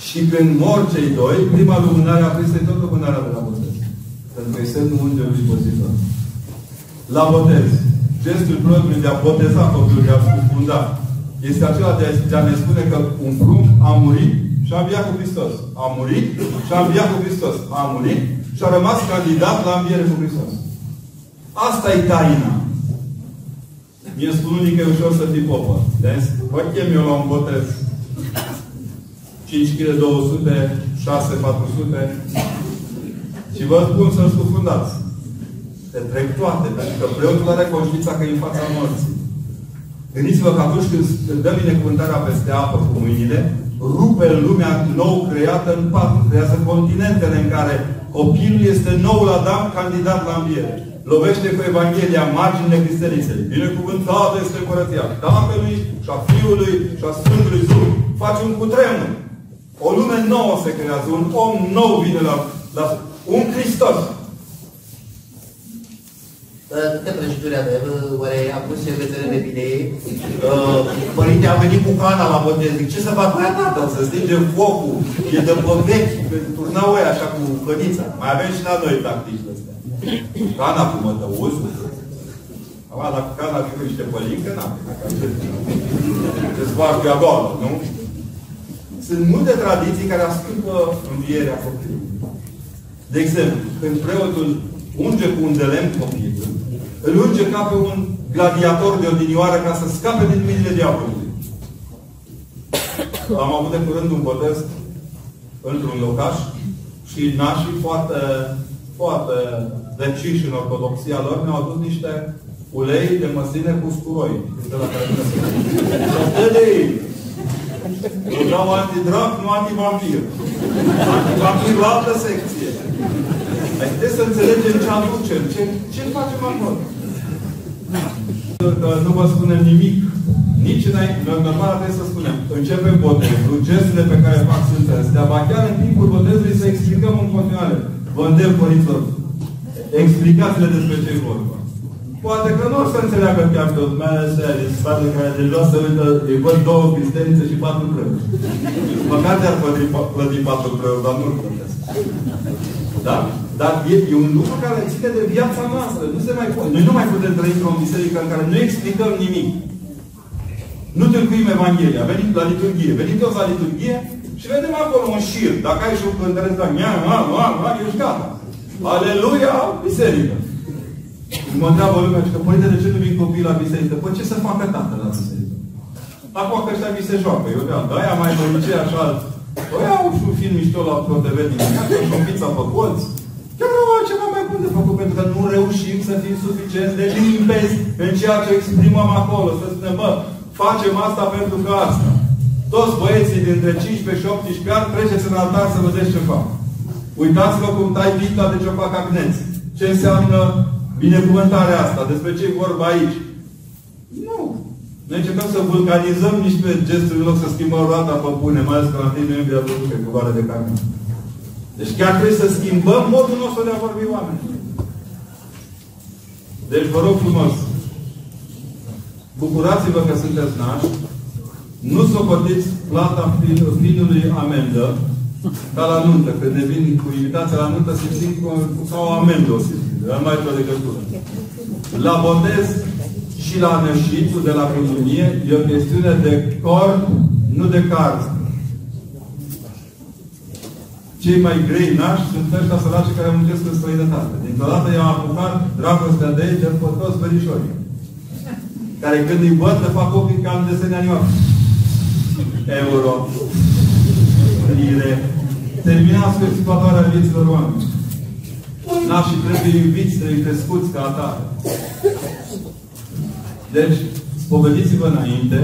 Și când mor cei doi, prima lumânare aprinsă e tot lumânarea de la botez. Pentru că e semnul Îngerului Pozitor. La botez. Gestul preotului de a boteza copilul, de a scufunda, este acela de a, de a ne spune că un prunc a murit și a înviat cu Hristos. A murit și a înviat cu Hristos. A murit și a rămas candidat la înviere cu Hristos. Asta e taina. Mie spun unii că e ușor să fii popă. Deci, vă chem eu la un botez. 5 kg 200, 6 400 și vă spun să-l scufundați. Te trec toate, pentru că preotul are conștiința că e în fața morții. Gândiți-vă că atunci când dă binecuvântarea peste apă cu mâinile, rupe lumea nou creată în patru. Creează continentele în care copilul este noul Adam candidat la înviere. Lovește cu Evanghelia marginile cristăriței. Binecuvântată este curăția Tatălui și a Fiului și a Sfântului Duh. Face un cutremur. O lume nouă se creează. Un om nou vine la, la un Hristos. Câte prăjituri avem? Oare a pus secretele de bine? Uh, părinte a venit cu cana la botez. Zic, ce să fac? Păi tata, să stingem focul. E de pe vechi. Turnau ăia așa cu cănița. Mai avem și la noi tactici astea. Cana cu mătăuzul. Acum, dacă cana fi cu niște pălincă, n-am. Se spargă acolo, nu? Sunt multe tradiții care ascultă învierea copilului. De exemplu, când preotul unge cu un de lemn copilul, îl unge ca pe un gladiator de odinioară ca să scape din mâinile diavolului. Am avut de curând un botez într-un locaș și nașii foarte, foarte deciși în ortodoxia lor mi-au adus niște ulei de măsline cu sturoi. De la care Și atât de ei. Eu dau antidrag, nu antivampir. Antivampir la altă secție. Deci trebuie să înțelegem ce aducem, ce, ce facem acolo. Că nu vă spunem nimic. Nici înainte. Normal trebuie să spunem. Începem botezul, gesturile pe care fac sunt astea. Ba chiar în timpul botezului să explicăm în continuare. Vă îndemn, părinților, explicați-le despre ce e vorba. Poate că nu o să înțeleagă chiar tot, mai ales din spatele care de jos să uită, îi văd două cristenițe și patru preoți. Măcar te-ar plăti, plăti patru preoți, dar nu-l plătesc. Da? Dar e, e un lucru care ține de viața noastră. Nu se mai poate. Noi nu mai putem trăi într-o biserică în care nu explicăm nimic. Nu tâlcuim Evanghelia. Venim la liturghie. Venim toți la liturghie și vedem acolo un șir. Dacă ai și un cântăresc la mea, mea, mea, mea, ești gata. Aleluia, biserică. Mă întreabă lumea și că, părinte, de ce nu vin copiii la biserică? Păi ce să facă tată la biserică? Acum că ăștia mi se joacă. Eu de aia mai de așa. Păi au și un film mișto la ProTV dimineața, și o pizza pe colț. Chiar nu au ceva mai bun de făcut, pentru că nu reușim să fim suficient de limpezi în ceea ce exprimăm acolo. Să spunem, bă, facem asta pentru că asta. Toți băieții dintre 15 și 18 ani treceți în altar să vedeți ce fac. Uitați-vă cum tai pita de ce fac acneți. Ce înseamnă binecuvântarea asta? Despre ce e vorba aici? Nu. Noi încercăm să vulcanizăm niște gesturi în loc să schimbăm roata pe pune, mai ales că la 1 noiembrie a văzut pe culoare de camion. Deci chiar trebuie să schimbăm modul nostru de a vorbi oameni. Deci vă rog frumos, bucurați-vă că sunteți nași, nu socotiți plata finului amendă, ca la nuntă, când ne vin cu invitația la nuntă, se simt ca o amendă o simt. Nu mai o legătură. La botez și la nășitul de la comunie e o chestiune de corp, nu de card. Cei mai grei nași sunt ăștia săraci care muncesc în străinătate. Dintr-o dată i-am apucat dragostea de ei de pe toți verișorii. Care când îi văd, le fac ochii ca în desene animate. Euro. Lire. Terminați cu exploatarea vieților oameni. Nașii trebuie iubiți, trebuie crescuți ca atare. Deci, spovediți-vă înainte,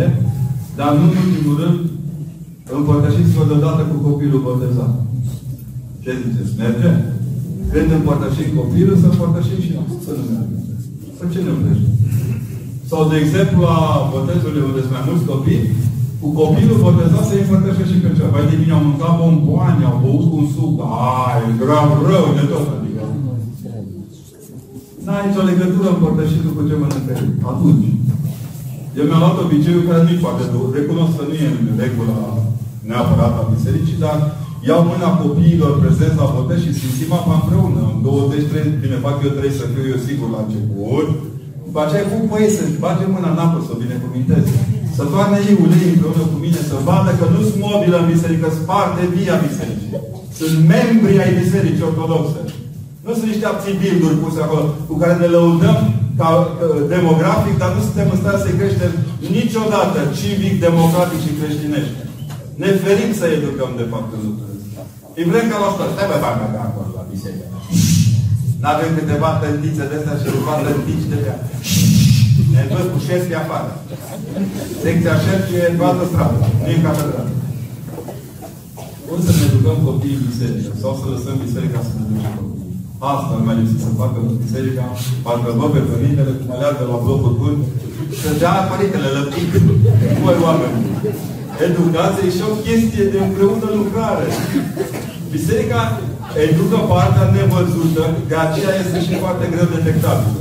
dar nu în ultimul rând, împărtășiți-vă deodată cu copilul botezat. Ce ziceți? Merge? Când împărtășim copilul, să împărtășim și noi. Să nu merge. Să ce ne merge? Sau, de exemplu, la botezurile unde sunt mai mulți copii, cu copilul botezat să-i împărtășește și pe ceva. Vai de mine, au mâncat bomboane, au băut un suc. Ai, grav rău de tot. Adică. N-ai nicio legătură împărtășitul cu ce mănâncă Atunci. Eu mi-am luat obiceiul care nu-i foarte dur. Recunosc că nu e în regula neapărat a bisericii, dar iau mâna copiilor prezenți la botez și simțim apa împreună. În 20-30, bine, fac eu trei să fiu eu sigur la început. După aceea cu păi să-și bage mâna în apă, să o binecuvinteze. Să toarne ei ulei împreună cu mine, să vadă că nu sunt mobilă în biserică, sunt parte via bisericii. Sunt membri ai bisericii ortodoxe. Nu sunt niște abțibilduri puse acolo, cu care ne lăudăm ca uh, demografic, dar nu suntem în stare să creștem niciodată civic, democratic și creștinești. Ne ferim să educăm, de fapt, în lucrurile astea. Îi vrem ca la asta. Stai bă, bă, de acolo la biserică. N-avem câteva tântițe de astea și câteva tântici de ea. Ne văd cu șerpi afară. Secția șerpi e în toată stradă. Nu e în catedrală. Cum să ne educăm copiii în biserică? Sau să lăsăm biserica să ne duce copiii? Asta mai lipsit să facă în biserica, parcă vă pe părintele cum aleargă la blocul bun, să dea părintele lăptit. Voi oameni. Educație e și o chestie de împreună lucrare. Biserica educă partea nevăzută, de aceea este și foarte greu detectabilă.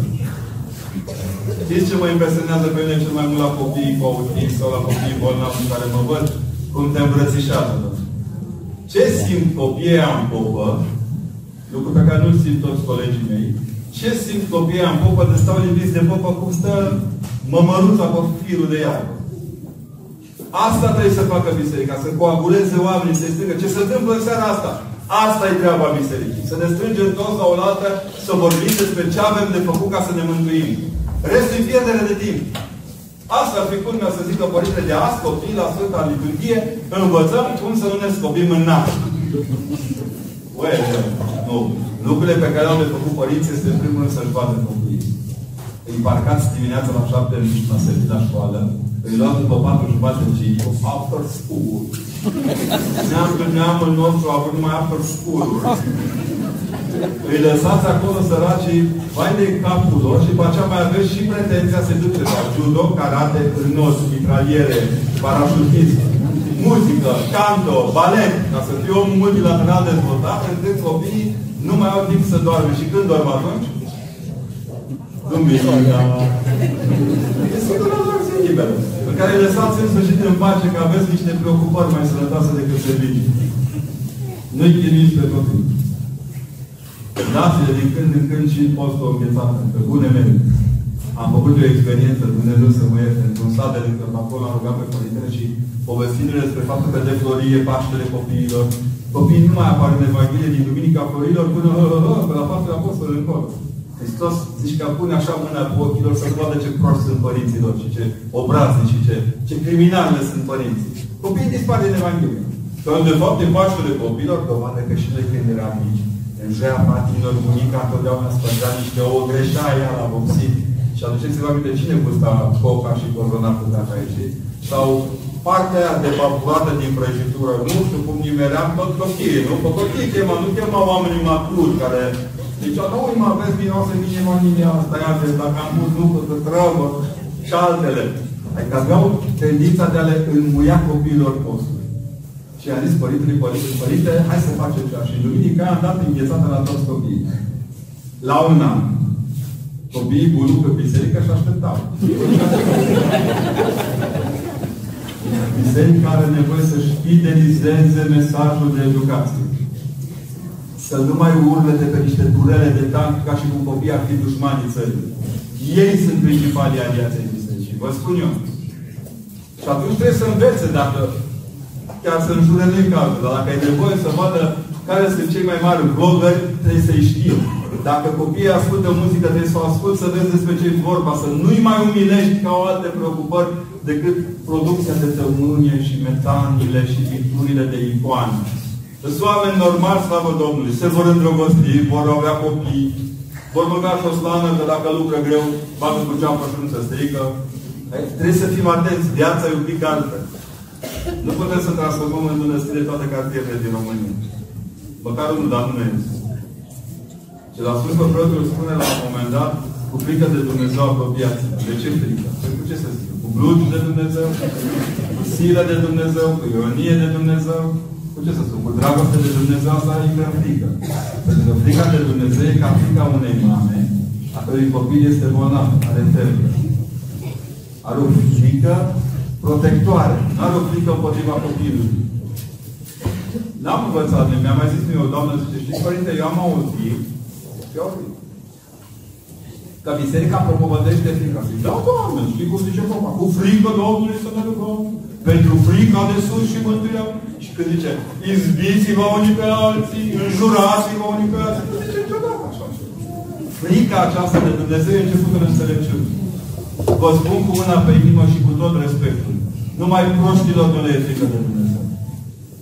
Știți ce mă impresionează pe mine cel mai mult la copiii cu autism sau la copiii bolnavi în care mă văd? Cum te îmbrățișează. Ce simt copiii în popă, lucru pe care nu-l simt toți colegii mei, ce simt copiii în popă de stau lipiți de popă cum stă mămăruța pe firul de iarbă. Asta trebuie să facă biserica, să coaguleze oamenii, să strângă. Ce se întâmplă în seara asta? Asta e treaba bisericii. Să ne strângem toți la oaltă, să vorbim despre ce avem de făcut ca să ne mântuim. Restul e pierdere de timp. Asta ar fi culmea să zică părinte de azi, copii la Sfânta Liturghie, învățăm cum să nu ne scopim în nas. Uè, nu. Lucrurile pe care au de făcut părinții este în primul rând să-și vadă copiii. Îi parcați dimineața la șapte la servit la școală, îi luați după patru jumate și after school. Neamul, neamul nostru a avut numai after school. Îi lăsați acolo săracii, vai de capul lor și după aceea mai aveți și pretenția să duce la judo, karate, nos, mitraliere, parașutism, muzică, canto, balet, ca să fie om multilateral dezvoltat, încât copiii nu mai au timp să doarme. Și când dorm atunci? Duminica. Este doar zi liberă. În care lăsați în sfârșit în pace că aveți niște preocupări mai sănătoase decât servicii. Nu-i chinuiți pe copii. Dați-le din când în când și postul înghețat, pe bune mele. Am făcut o experiență, Dumnezeu să mă ierte, într-un sat de lângă acolo, am rugat pe părintele și povestindu-le despre faptul că de florie Paștele copiilor, copiii nu mai apar în Evanghelie din Duminica Florilor până pe la faptul apostolului încolo. Hristos zice că pune așa mâna pe ochilor să vadă ce proști sunt părinților și ce obraznici și ce, ce criminale sunt părinții. Copiii dispar din Evanghelie. Că de fapt e Paștele copiilor, dovadă că și noi când eram mici, în joia patinilor, bunica întotdeauna spărgea niște ouă, greșea ea la vopsit. Și aduceți-vă aminte cine gusta coca și cozonacul de aici. Sau partea aia de papurată din prăjitură, nu știu cum nimeream tot copiii, nu? Pe copiii chema, nu chema oamenii maturi care zicea, nu, mă aveți vinoasă, vine mă nimeni asta, ia dacă am pus lucruri de treabă și altele. Adică aveau tendința de a le înmuia copiilor posturi. Și a zis părintele, părinte, părinte, hai să facem ceva. Și duminica am dat înghețată la toți copiii. La un an. Copiii bulu pe biserică și așteptau. Biserica are nevoie să-și fidelizeze mesajul de educație. Să nu mai urle de pe niște durele de tank ca și cum copiii ar fi dușmanii țării. Ei sunt principalii aliați ai bisericii. Vă spun eu. Și atunci trebuie să învețe dacă chiar să înjure nu cazul, dar dacă ai nevoie să vadă care sunt cei mai mari vloggeri, trebuie să-i știu. Dacă copiii ascultă muzică, trebuie să o ascult, să vezi despre ce e vorba, să nu-i mai umilești ca o alte preocupări decât producția de tămânie și metanile și picturile de icoane. Sunt oameni normali, slavă Domnului, se vor îndrăgosti, vor avea copii, vor băga și o slană, că dacă lucră greu, bată cu ceapă și nu se strică. Trebuie să fim atenți, viața e un pic altfel. Nu putem să transformăm în mănăstire toate cartierele din România. Măcar unul, dar nu este. Și la Sfântul Preotul spune la un moment dat, cu frică de Dumnezeu apropiați. De ce frică? Păi cu ce să zic? Cu blugi de Dumnezeu? Cu silă de Dumnezeu? Cu ironie de Dumnezeu? Cu ce să spun? Cu dragoste de Dumnezeu asta intră în frică. Pentru că frica de Dumnezeu e ca frica unei mame, a cărui copil este bolnav, are febră. Are o frică protectoare. Nu are o frică împotriva copilului. N-am învățat, mi-a mai zis mie o doamnă, zice, știți, părinte, eu am auzit, eu auzit, că biserica propovădește frica. Zic, da, Doamne, știi cum zice vorba? Cu frică Domnului să ne rugăm. Pentru frica de sus și mântuirea. Și când zice, izbiți-vă unii pe alții, înjurați-vă unii pe alții. Nu zice niciodată așa. Frica aceasta de Dumnezeu e începutul înțelepciunii. Vă spun cu mâna pe inimă și cu tot respectul. Numai proștilor nu le e frică de Dumnezeu.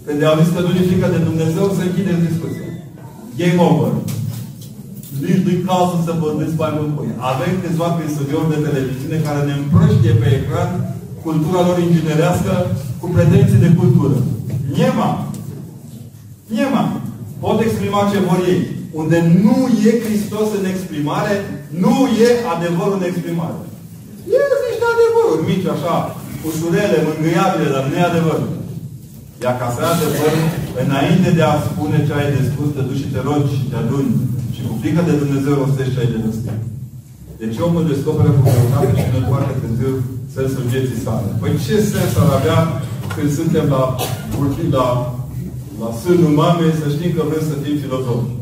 Când au zis că nu e frică de Dumnezeu, să închideți discuția. Game over. Nici nu-i cazul să vorbiți mai mult cu ei. Avem câțiva studiori de televiziune care ne împrăștie pe ecran cultura lor inginerească cu pretenții de cultură. Niema! Niema! Pot exprima ce vor ei. Unde nu e Hristos în exprimare, nu e adevărul în exprimare. E niște adevăruri mici, așa, ușurele, mângâiabile, dar nu e adevărul. Iar ca să ai adevăr, înainte de a spune ce ai de spus, te duci și te rogi și te aduni. Și cu frică de Dumnezeu rostești ce ai de răstit. Deci omul descoperă cu greutate și nu foarte târziu sensul vieții sale. Păi ce sens ar avea când suntem la, la, la sânul mamei să știm că vrem să fim filozofi?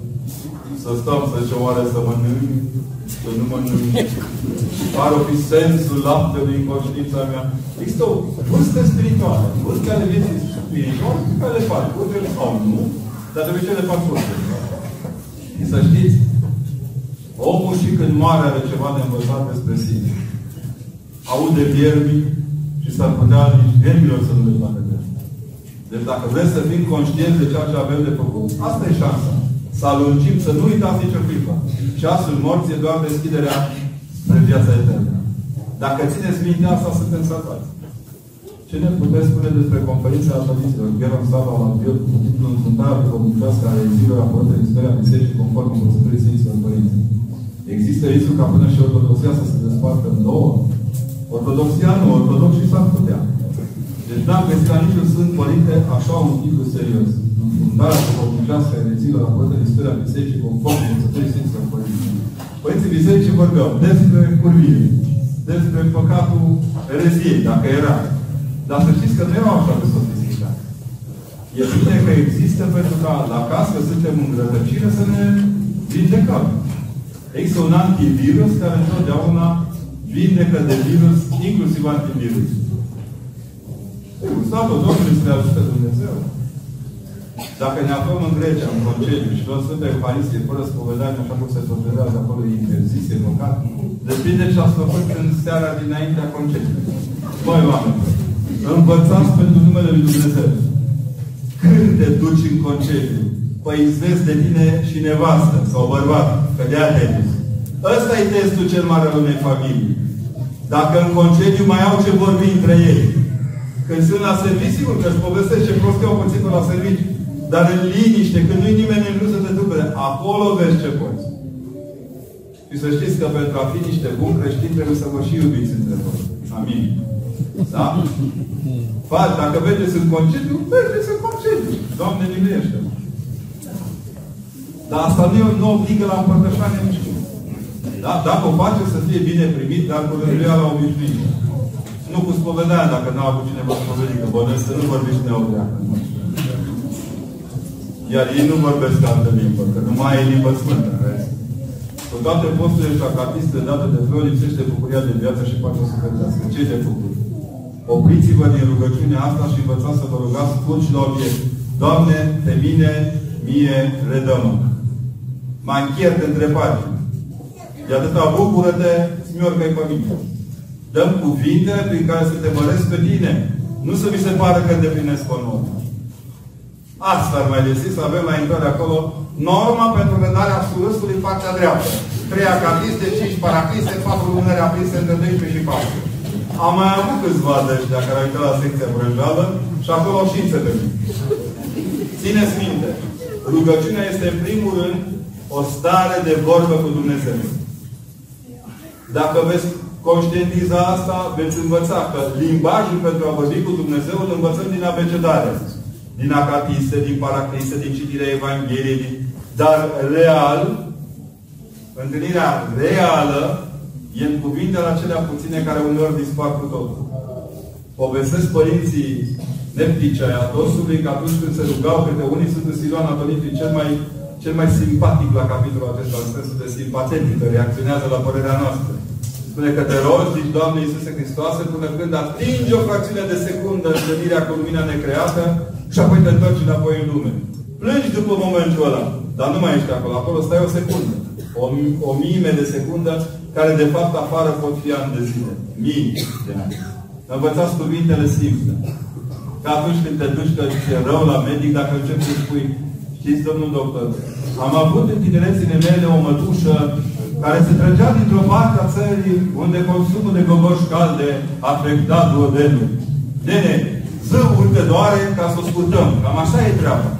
Să stăm, să zicem, oare să mănânc, să nu mănânc. Pare o fi sensul laptelui în conștiința mea. Există o vârstă spirituală, vârstă ale vieții spirituale, care le fac, urgele sau nu, dar de ce le fac urgele. Și să știți, omul și când moare are ceva de învățat despre sine. Aude vierbii și s-ar putea nici vierbilor să nu le facă de Deci dacă vreți să fim conștienți de ceea ce avem de făcut, asta e șansa. Să alungim, să nu uitați nicio clipă. Ceasul morții e doar deschiderea spre viața eternă. Dacă țineți mintea asta, suntem salvați. Ce ne puteți spune despre conferința ataliților? Gheron Sava la Biot, cu titlul Înfruntarea pe comunicească a reziilor raportă în istoria Bisericii conform învățătorii Sfinților Părinții. Există riscul ca până și ortodoxia să se despartă în două? Ortodoxia nu, ortodoxii s-ar putea. Deci n-am găsit la niciun Sfânt Părinte așa un titlu serios. Înfruntarea pe comunicească a reziilor raportă în istoria Bisericii conform învățătorii Sfinților Părinții. Părinții Bisericii vorbeau despre curvire, despre păcatul ereziei, dacă era, dar să știți că nu erau așa de sofisticat. E bine că există pentru ca la casă suntem în rătăcire să ne vindecăm. Există un antivirus care întotdeauna vindecă de virus, inclusiv antivirus. Slavă Domnului să ne ajute Dumnezeu. Dacă ne aflăm în Grecia, în concediu, și luăm Sfânta Euharistie fără spovedanie, așa cum se spovedează acolo, e interzis, e măcat, depinde ce ați făcut în seara dinaintea concediului. Băi, oameni, Învățați pentru numele Lui Dumnezeu. Când te duci în concediu, păi îți vezi de tine și nevastă sau bărbat, că de-aia te dus. Ăsta e testul cel mare al unei familii. Dacă în concediu mai au ce vorbi între ei. Când sunt la serviciu, sigur că îți povestește prostiu puțin la serviciu. Dar în liniște, când nu-i nimeni în nu să te ducă, acolo vezi ce poți. Și să știți că pentru a fi niște buni creștini trebuie să vă și iubiți între voi. Amin. Da? Faci, dacă mergeți în concediu, mergeți în concediu. Doamne, miluiește Dar asta nu, nu obligă la împărtășanie nici cum. Da? Dacă o face să fie bine primit, dar cu rânduiala obișnuită. Nu cu spovedania, dacă n-a avut cineva spovedit, că bănesc să nu vorbiți neobreacă. Iar ei nu vorbesc altă limbă, că nu mai e limbă sfântă. Vezi? Cu toate posturile și acatiste date de Flor, lipsește bucuria de viață și pacea sufletească. Ce de făcut? Opriți-vă din rugăciunea asta și învățați să vă rugați scurt și la obiect. Doamne, pe mine, mie, redă-mă. Mai închert între pagini. De atâta bucură-te, smiorcă-i pe mine. Dăm cuvinte prin care să te măresc pe tine. Nu să mi se pare că îndeplinesc o normă. Asta ar mai lesi să avem la intrare acolo norma pentru redarea surâsului partea dreaptă. Trei acatiste, cinci paracliste, patru lumânări aprinse între 12 și 4. Am mai avut câțiva de ăștia care au intrat la secția brânjală și acolo și de mine. Țineți minte, rugăciunea este în primul rând o stare de vorbă cu Dumnezeu. Dacă veți conștientiza asta, veți învăța că limbajul pentru a vorbi cu Dumnezeu îl învățăm din abecedare. Din acatiste, din paracliste, din citirea Evangheliei. Dar real, întâlnirea reală e în cuvintele acelea puține care uneori dispar cu totul. Povestesc părinții neptice ai Atosului că atunci când se rugau câte unii sunt Siloan Atonitii cel mai, cel mai simpatic la capitolul acesta, în sensul de simpatetică, reacționează la părerea noastră. Spune că te rogi, zici, Doamne Iisuse Hristoase, până când atingi o fracțiune de secundă întâlnirea cu lumina necreată și apoi te întorci înapoi în lume. Plângi după momentul ăla, dar nu mai ești acolo. Acolo stai o secundă. O, o mime de secundă, care de fapt afară pot fi ani de zile. Mii de ani. Învățați cuvintele simple. Că atunci când te duci că ți-e rău la medic, dacă începi să spui, știți, domnul doctor, am avut în tinerețile mele o mătușă care se trăgea dintr-o parte a țării unde consumul de gogoși calde a afectat duodenul. Nene, zâul te doare ca să o scurtăm. Cam așa e treaba.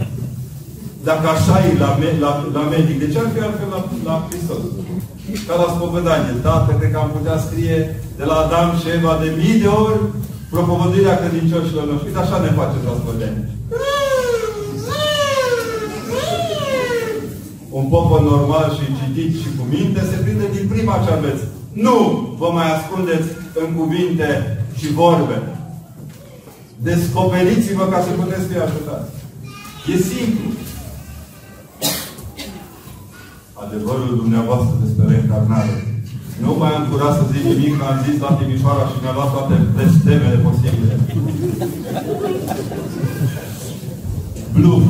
Dacă așa e la, la, la medic, de ce ar fi altfel la, la Hristos? Ca la spovedanie. Tată, cred că am putea scrie de la Adam și Eva de mii de ori propovădirea credincioșilor noștri. Uite, așa ne face la spovedanie. Un popă normal și citit și cu minte se prinde din prima ce aveți. Nu vă mai ascundeți în cuvinte și vorbe. Descoperiți-vă ca să puteți fi ajutați. E simplu. Adevărul dumneavoastră despre reîncarnare. Nu mai am curat să zic nimic, că am zis la Timișoara și mi-a luat toate temele posibile. Bluff.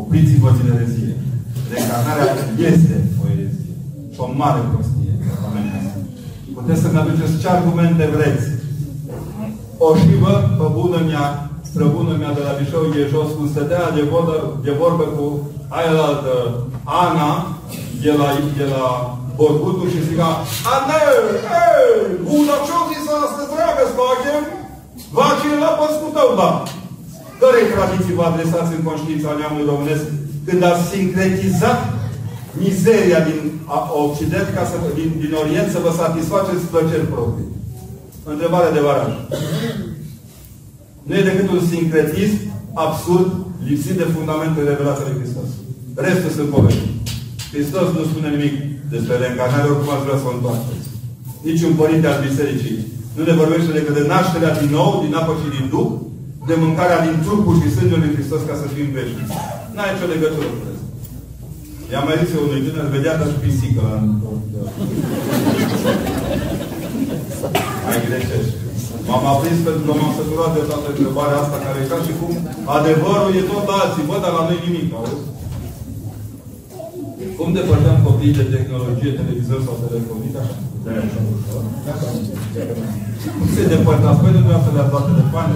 Opriți-vă din erezie. Reîncarnarea este o erezie. Și o mare prostie. Puteți să-mi aduceți ce argumente vreți. O și vă, pe bună mea, străbună mea de la Vișeu e jos, cum stătea de vorbă, de vorbă cu aia la Ana, de la, de la Borgutul și zica, Ana, ei, bună ce-o zis astăzi, dragă, spaghem? Va cineva pe tău, da. Cărei tradiții vă adresați în conștiința neamului românesc când ați sincretizat mizeria din Occident, ca să, din, din Orient, să vă satisfaceți plăceri proprii? Întrebare de varaj. Nu e decât un sincretism absurd, lipsit de fundamentele revelației lui Hristos. Restul sunt povești. Hristos nu spune nimic despre reîncarnare, oricum ați vrea să o întoarceți. Nici un părinte al Bisericii nu ne vorbește decât de nașterea din nou, din apă și din Duh, de mâncarea din trupul și sângele lui Hristos ca să fim veșnici. N-ai nicio legătură cu asta. I-am mai zis eu unui tânăr, vedea dar și pisică în... Mai greșești. M-am aprins pentru că m-am săturat de toată întrebarea asta, care e ca și cum adevărul e tot alții. Bă, dar la noi nimic, auzi? Cum depărtăm copiii de tehnologie, televizor sau telefonie? Așa. Cum se depărtați? Păi dumneavoastră le-ați luat telefoane?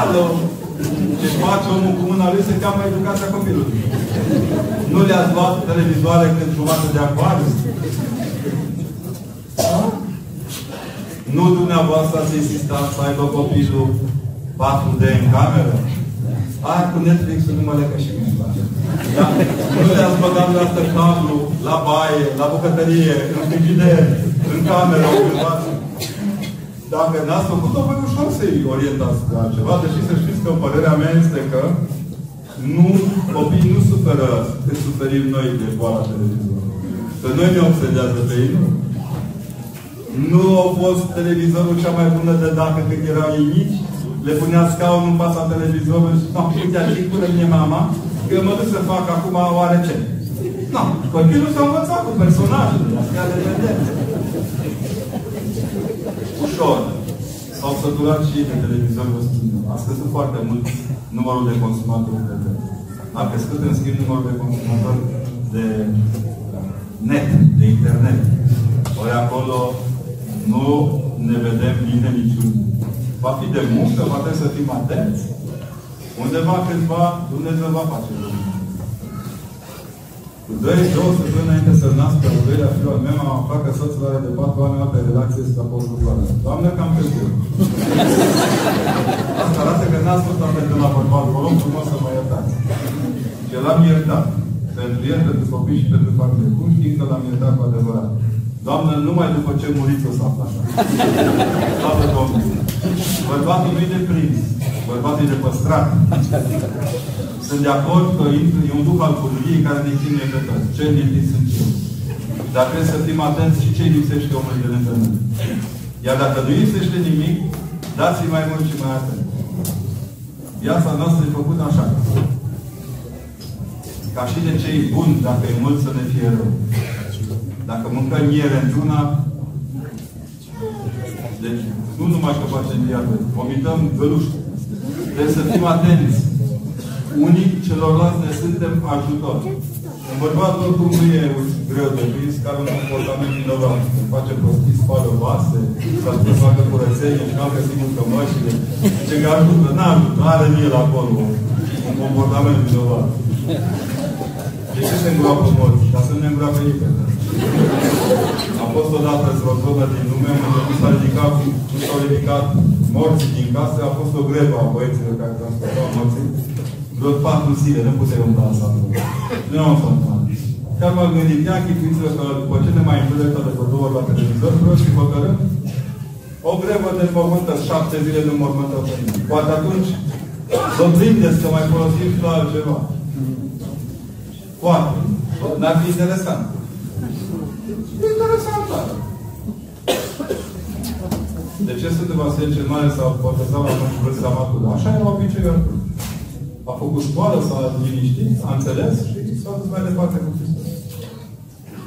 Alo! Ce face omul cu mâna lui se cheamă educația copilului. Nu le-ați luat televizoare când jumătate de acvariu? Nu dumneavoastră ați insistat să aibă copilul 4D în cameră? Ai cu Netflix-ul nu mă lecă și mine. Da? Nu le-ați băgat la asta cablu, la baie, la bucătărie, în frigider, în cameră, undeva. dacă n-ați făcut-o, vă ușor să-i orientați pe altceva, deși să știți că părerea mea este că nu, copiii nu suferă cât suferim noi de boala televizorului. Că noi ne obsedează pe ei, nu. Nu a fost televizorul cea mai bună de dacă când erau ei mici, le punea scaunul în fața televizorului și nu, uite, așa până mie mama, că eu mă duc să fac acum oare ce. Nu, copilul s-a învățat cu personajele, astea de vedere. Ușor. S-au săturat și de televizor, vă spun. A scăzut foarte mult numărul de consumatori de A crescut, în schimb, numărul de consumatori de net, de internet. Ori acolo nu ne vedem bine niciun. Va fi de muncă, va trebui să fim atenți. Undeva cândva Dumnezeu va face lucruri. Cu doi, două săptămâni înainte să nască al doilea fiu al meu, am aflat că soțul are de patru ani altă relație cu apostolul Doamne, cam târziu. Asta arată că n-ați fost atât de la bărbat. Vă rog frumos să mă iertați. Și l-am iertat. Pentru el, pentru copii și pentru familie. Cum știm că l-am iertat cu adevărat? Doamne, numai după ce muriți o să află așa. Slavă Domnului. Bărbatul nu e de prins. Bărbatul e de păstrat. Sunt de acord că e un duc al curviei care ne ține pe toți. Ce lipit sunt eu. Dar trebuie să fim atenți și ce lipsește omului de lângă noi. Iar dacă nu lipsește nimic, dați-i mai mult și mai atent. Viața noastră e făcută așa. Ca și de cei buni, dacă e mult să ne fie rău. Dacă mâncăm miere într-una, deci nu numai că facem diabet, vomităm găluște. Trebuie să fim atenți. Unii celorlalți ne suntem ajutor. Un bărbat oricum nu e greu de prins, care un comportament vinovat. Când face prostii, spală vase, s-a spus să facă curățenie și n-a găsit încă mășile. Ce că ajută, n-ajută, are el acolo un comportament vinovat. De ce se îngroapă morți? Ca să nu ne îngroapă nimeni. A fost odată într-o zonă din lume unde nu s-a ridicat, nu s-au ridicat morții din casă, a fost o grevă a băieților care transportau morții. Vreo patru zile, nu puteai umbla în satul. Nu am fost Chiar m-am gândit, ia chipuiți că după ce ne mai înjudecă de pe două ori la televizor, vreau și hotărâm o grevă de mormântă, șapte zile de mormântă pe mine. Poate atunci vă prindeți că mai folosim și la altceva. Poate. N-ar fi interesant. E interesant, dar. De ce Sfântul Vasile cel Mare s-a botezat la vârsta matură? Așa era obiceiul A făcut școală, s-a liniștit, a înțeles și s-a dus mai departe cu Hristos.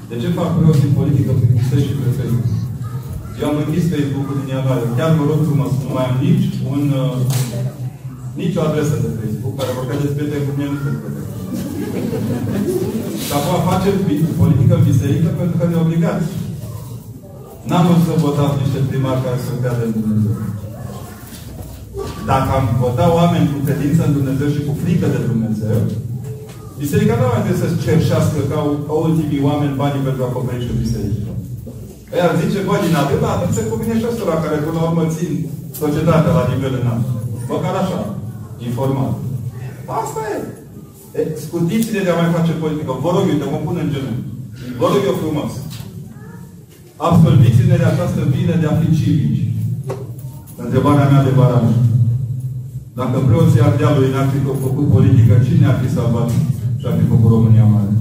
De ce fac preoți în politică pe Hristos și pe Facebook? Eu am închis Facebook-ul din ianuarie. Chiar vă rog frumos, nu mai am nici un, uh, nici o adresă de Facebook care vă credeți prieteni cu mine nu sunt prieteni. Și acum facem politică în biserică pentru că ne obligați. N-am vrut să votați niște primari care să creadă în Dumnezeu. Dacă am votat oameni cu credință în Dumnezeu și cu frică de Dumnezeu, biserica nu mai trebuie să-și cerșească ca, ca ultimii oameni banii pentru a acoperi și biserică. Ei ar zice, bă, din atât, dar atunci se cuvine și ăstora care până la urmă țin societatea la nivel înalt. Măcar așa, informat. Asta e. E, scutiți-ne de a mai face politică. Vă rog eu, te mă pun în genunchi. Vă rog eu frumos. Absolviți-ne de această bine de a fi civici. Întrebarea mea de baraj. Dacă preoții Ardealului n-ar fi făcut politică, cine ar fi salvat și ar fi făcut România mare?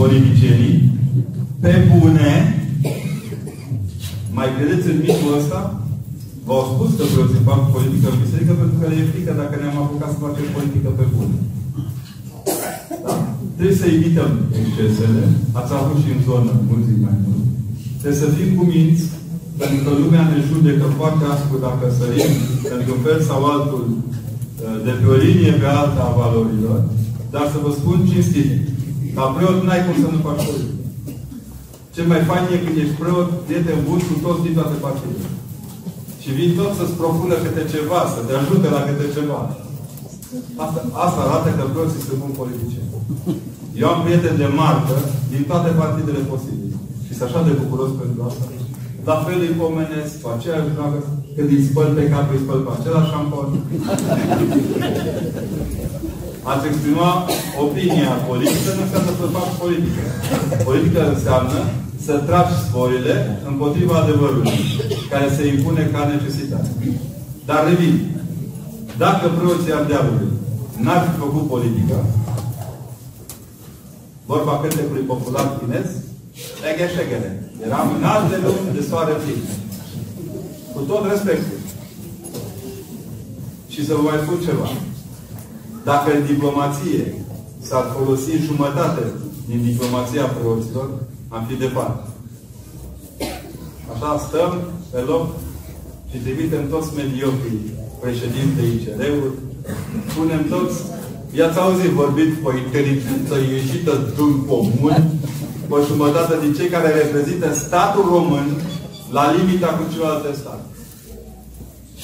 Politicienii? Pe bune? Mai credeți în mitul ăsta? V-au spus că preoții fac politică în biserică pentru că le e frică dacă ne-am apucat să facem politică pe bune. Da. Trebuie să evităm excesele. Ați avut și în zonă mulți mai mult. Trebuie să fim cuminți, pentru că lumea ne judecă foarte aspru dacă sărim într-un fel sau altul de pe o linie pe alta a valorilor. Dar să vă spun cinstit, ca preot n-ai cum să nu faci politică. Cel mai fain e când ești preot, prieten bun cu toți din toate partidele. Și vin tot să-ți propună câte ceva, să te ajute la câte ceva. Asta, asta arată că preoții sunt buni politicieni. Eu am prieteni de marcă din toate partidele posibile. Și sunt așa de bucuros pentru asta. La fel îi pomenesc, cu aceeași dragă, când îi spăl pe cap, îi spăl pe același șampon. Ați exprima opinia politică nu înseamnă să faci politică. Politică înseamnă să tragi sporile împotriva adevărului, care se impune ca necesitate. Dar revin. Dacă preoții Ardealului n-ar fi făcut politică, vorba cântecului popular chinez, Eghe Eram în alte lumi de soare plin. Cu tot respectul. Și să vă mai spun ceva. Dacă în diplomație s-ar folosi jumătate din diplomația preoților, am fi departe. Așa stăm pe loc și trimitem toți mediocrii președintei ICR-uri, punem toți, i-ați auzit vorbit cu o inteligență ieșită din comun, o jumătate din cei care reprezintă statul român la limita cu celelalte state.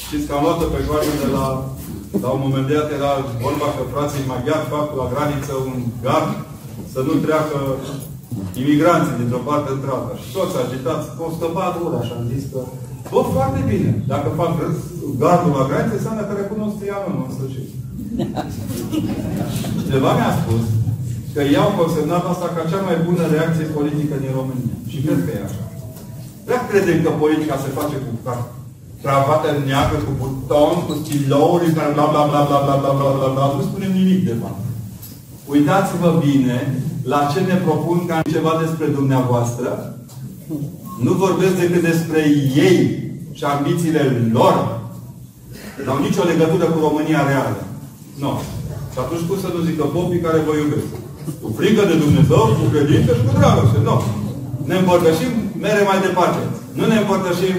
Știți că am luat-o pe joacă de la, la un moment dat era vorba că frații maghiari fac la graniță un gard să nu treacă imigranții dintr-o parte într-alta. Și toți agitați, o scăpat ura și am zis că Bă, foarte bine. Dacă fac gardul la graniță, înseamnă că recunosc trianul în sfârșit. Cineva mi-a spus că i-au consemnat asta ca cea mai bună reacție politică din România. Și cred că e așa. Prea credem că politica se face cu cravată neagră, cu buton, cu stilouri, care bla bla bla bla bla bla bla bla bla. Nu spunem nimic de fapt. Uitați-vă bine la ce ne propun ca ceva despre dumneavoastră. Nu vorbesc decât despre ei și ambițiile lor. Nu au nicio legătură cu România reală. Nu. Și atunci cum să nu zică popii care vă iubesc? Cu frică de Dumnezeu, cu credință și cu dragoste. Nu. Ne împărtășim, mere mai departe. Nu ne împărtășim,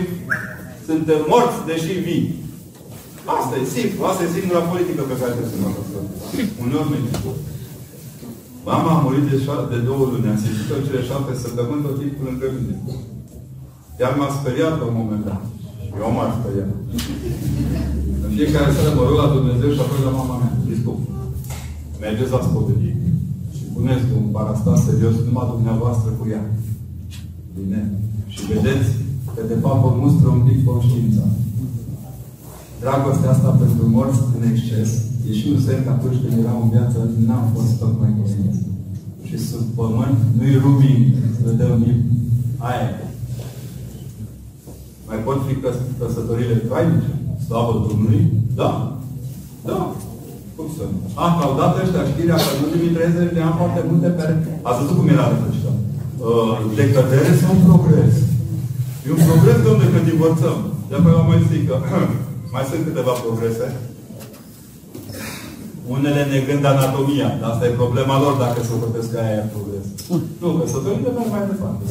suntem morți, deși vii. Asta e simplu. Asta e singura politică pe care trebuie să o facă. Uneori nu Mama a murit de, de două luni. Am simțit-o cele șapte săptămâni tot timpul lângă mine. Iar m-a speriat la un moment dat. Eu m-am speriat. În fiecare seară mă rog la Dumnezeu și apoi la mama mea. Zic, mergeți la spovedie și puneți un parastas serios numai dumneavoastră cu ea. Bine. Și vedeți că de fapt vă mustră un pic conștiința. Dragostea asta pentru morți în exces e și un semn că atunci când eram în viață n-am fost tocmai conștient. Și sub pământ nu-i rubin, să dăm nimic. Aia Mai pot fi căs căsătorile trainice? Slavă Domnului? Da. Da. Cum să nu? Ah, au dat ăștia știrea că în ultimii 30 de ani foarte multe pe... Ați văzut cum era rătăcită? Uh, decădere sau progres? E un progres, domnule, că divorțăm. De-apoi vă mai zic că <clears throat> mai sunt câteva progrese. Unele negând anatomia. Dar asta e problema lor dacă se hotărăsc că aia e progres. Nu, că să merg mai departe.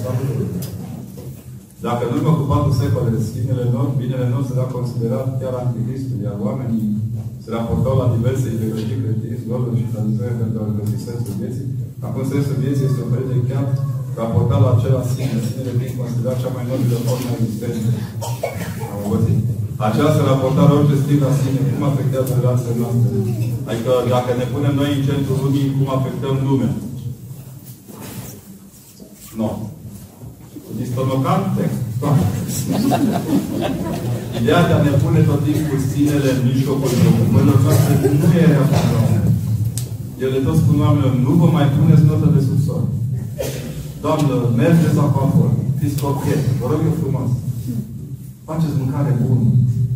Dacă în urmă cu patru secole sfinele lor, binele nostru era considerat chiar anticristul, iar oamenii se raportau la diverse ideologii creștinism, lor și tradiționale pentru a găsi sensul vieții, acum sensul vieții este oferit de chiar raportat la acela sine, sinele fiind considerat cea mai nobilă formă a existenței. Am învățit. Această raportare orice stil la sine, cum afectează relațiile noastre? Adică dacă ne punem noi în centrul lumii, cum afectăm lumea? Nu. No. Distonocant text. Ideea de a ne pune tot timpul sinele în mijlocul preocupărilor noastre nu e rea Ele tot spun oamenilor, nu vă mai puneți notă de subsol. Doamnă, mergeți la confort. Fiți cochet. Vă rog eu frumos. Faceți mâncare bună.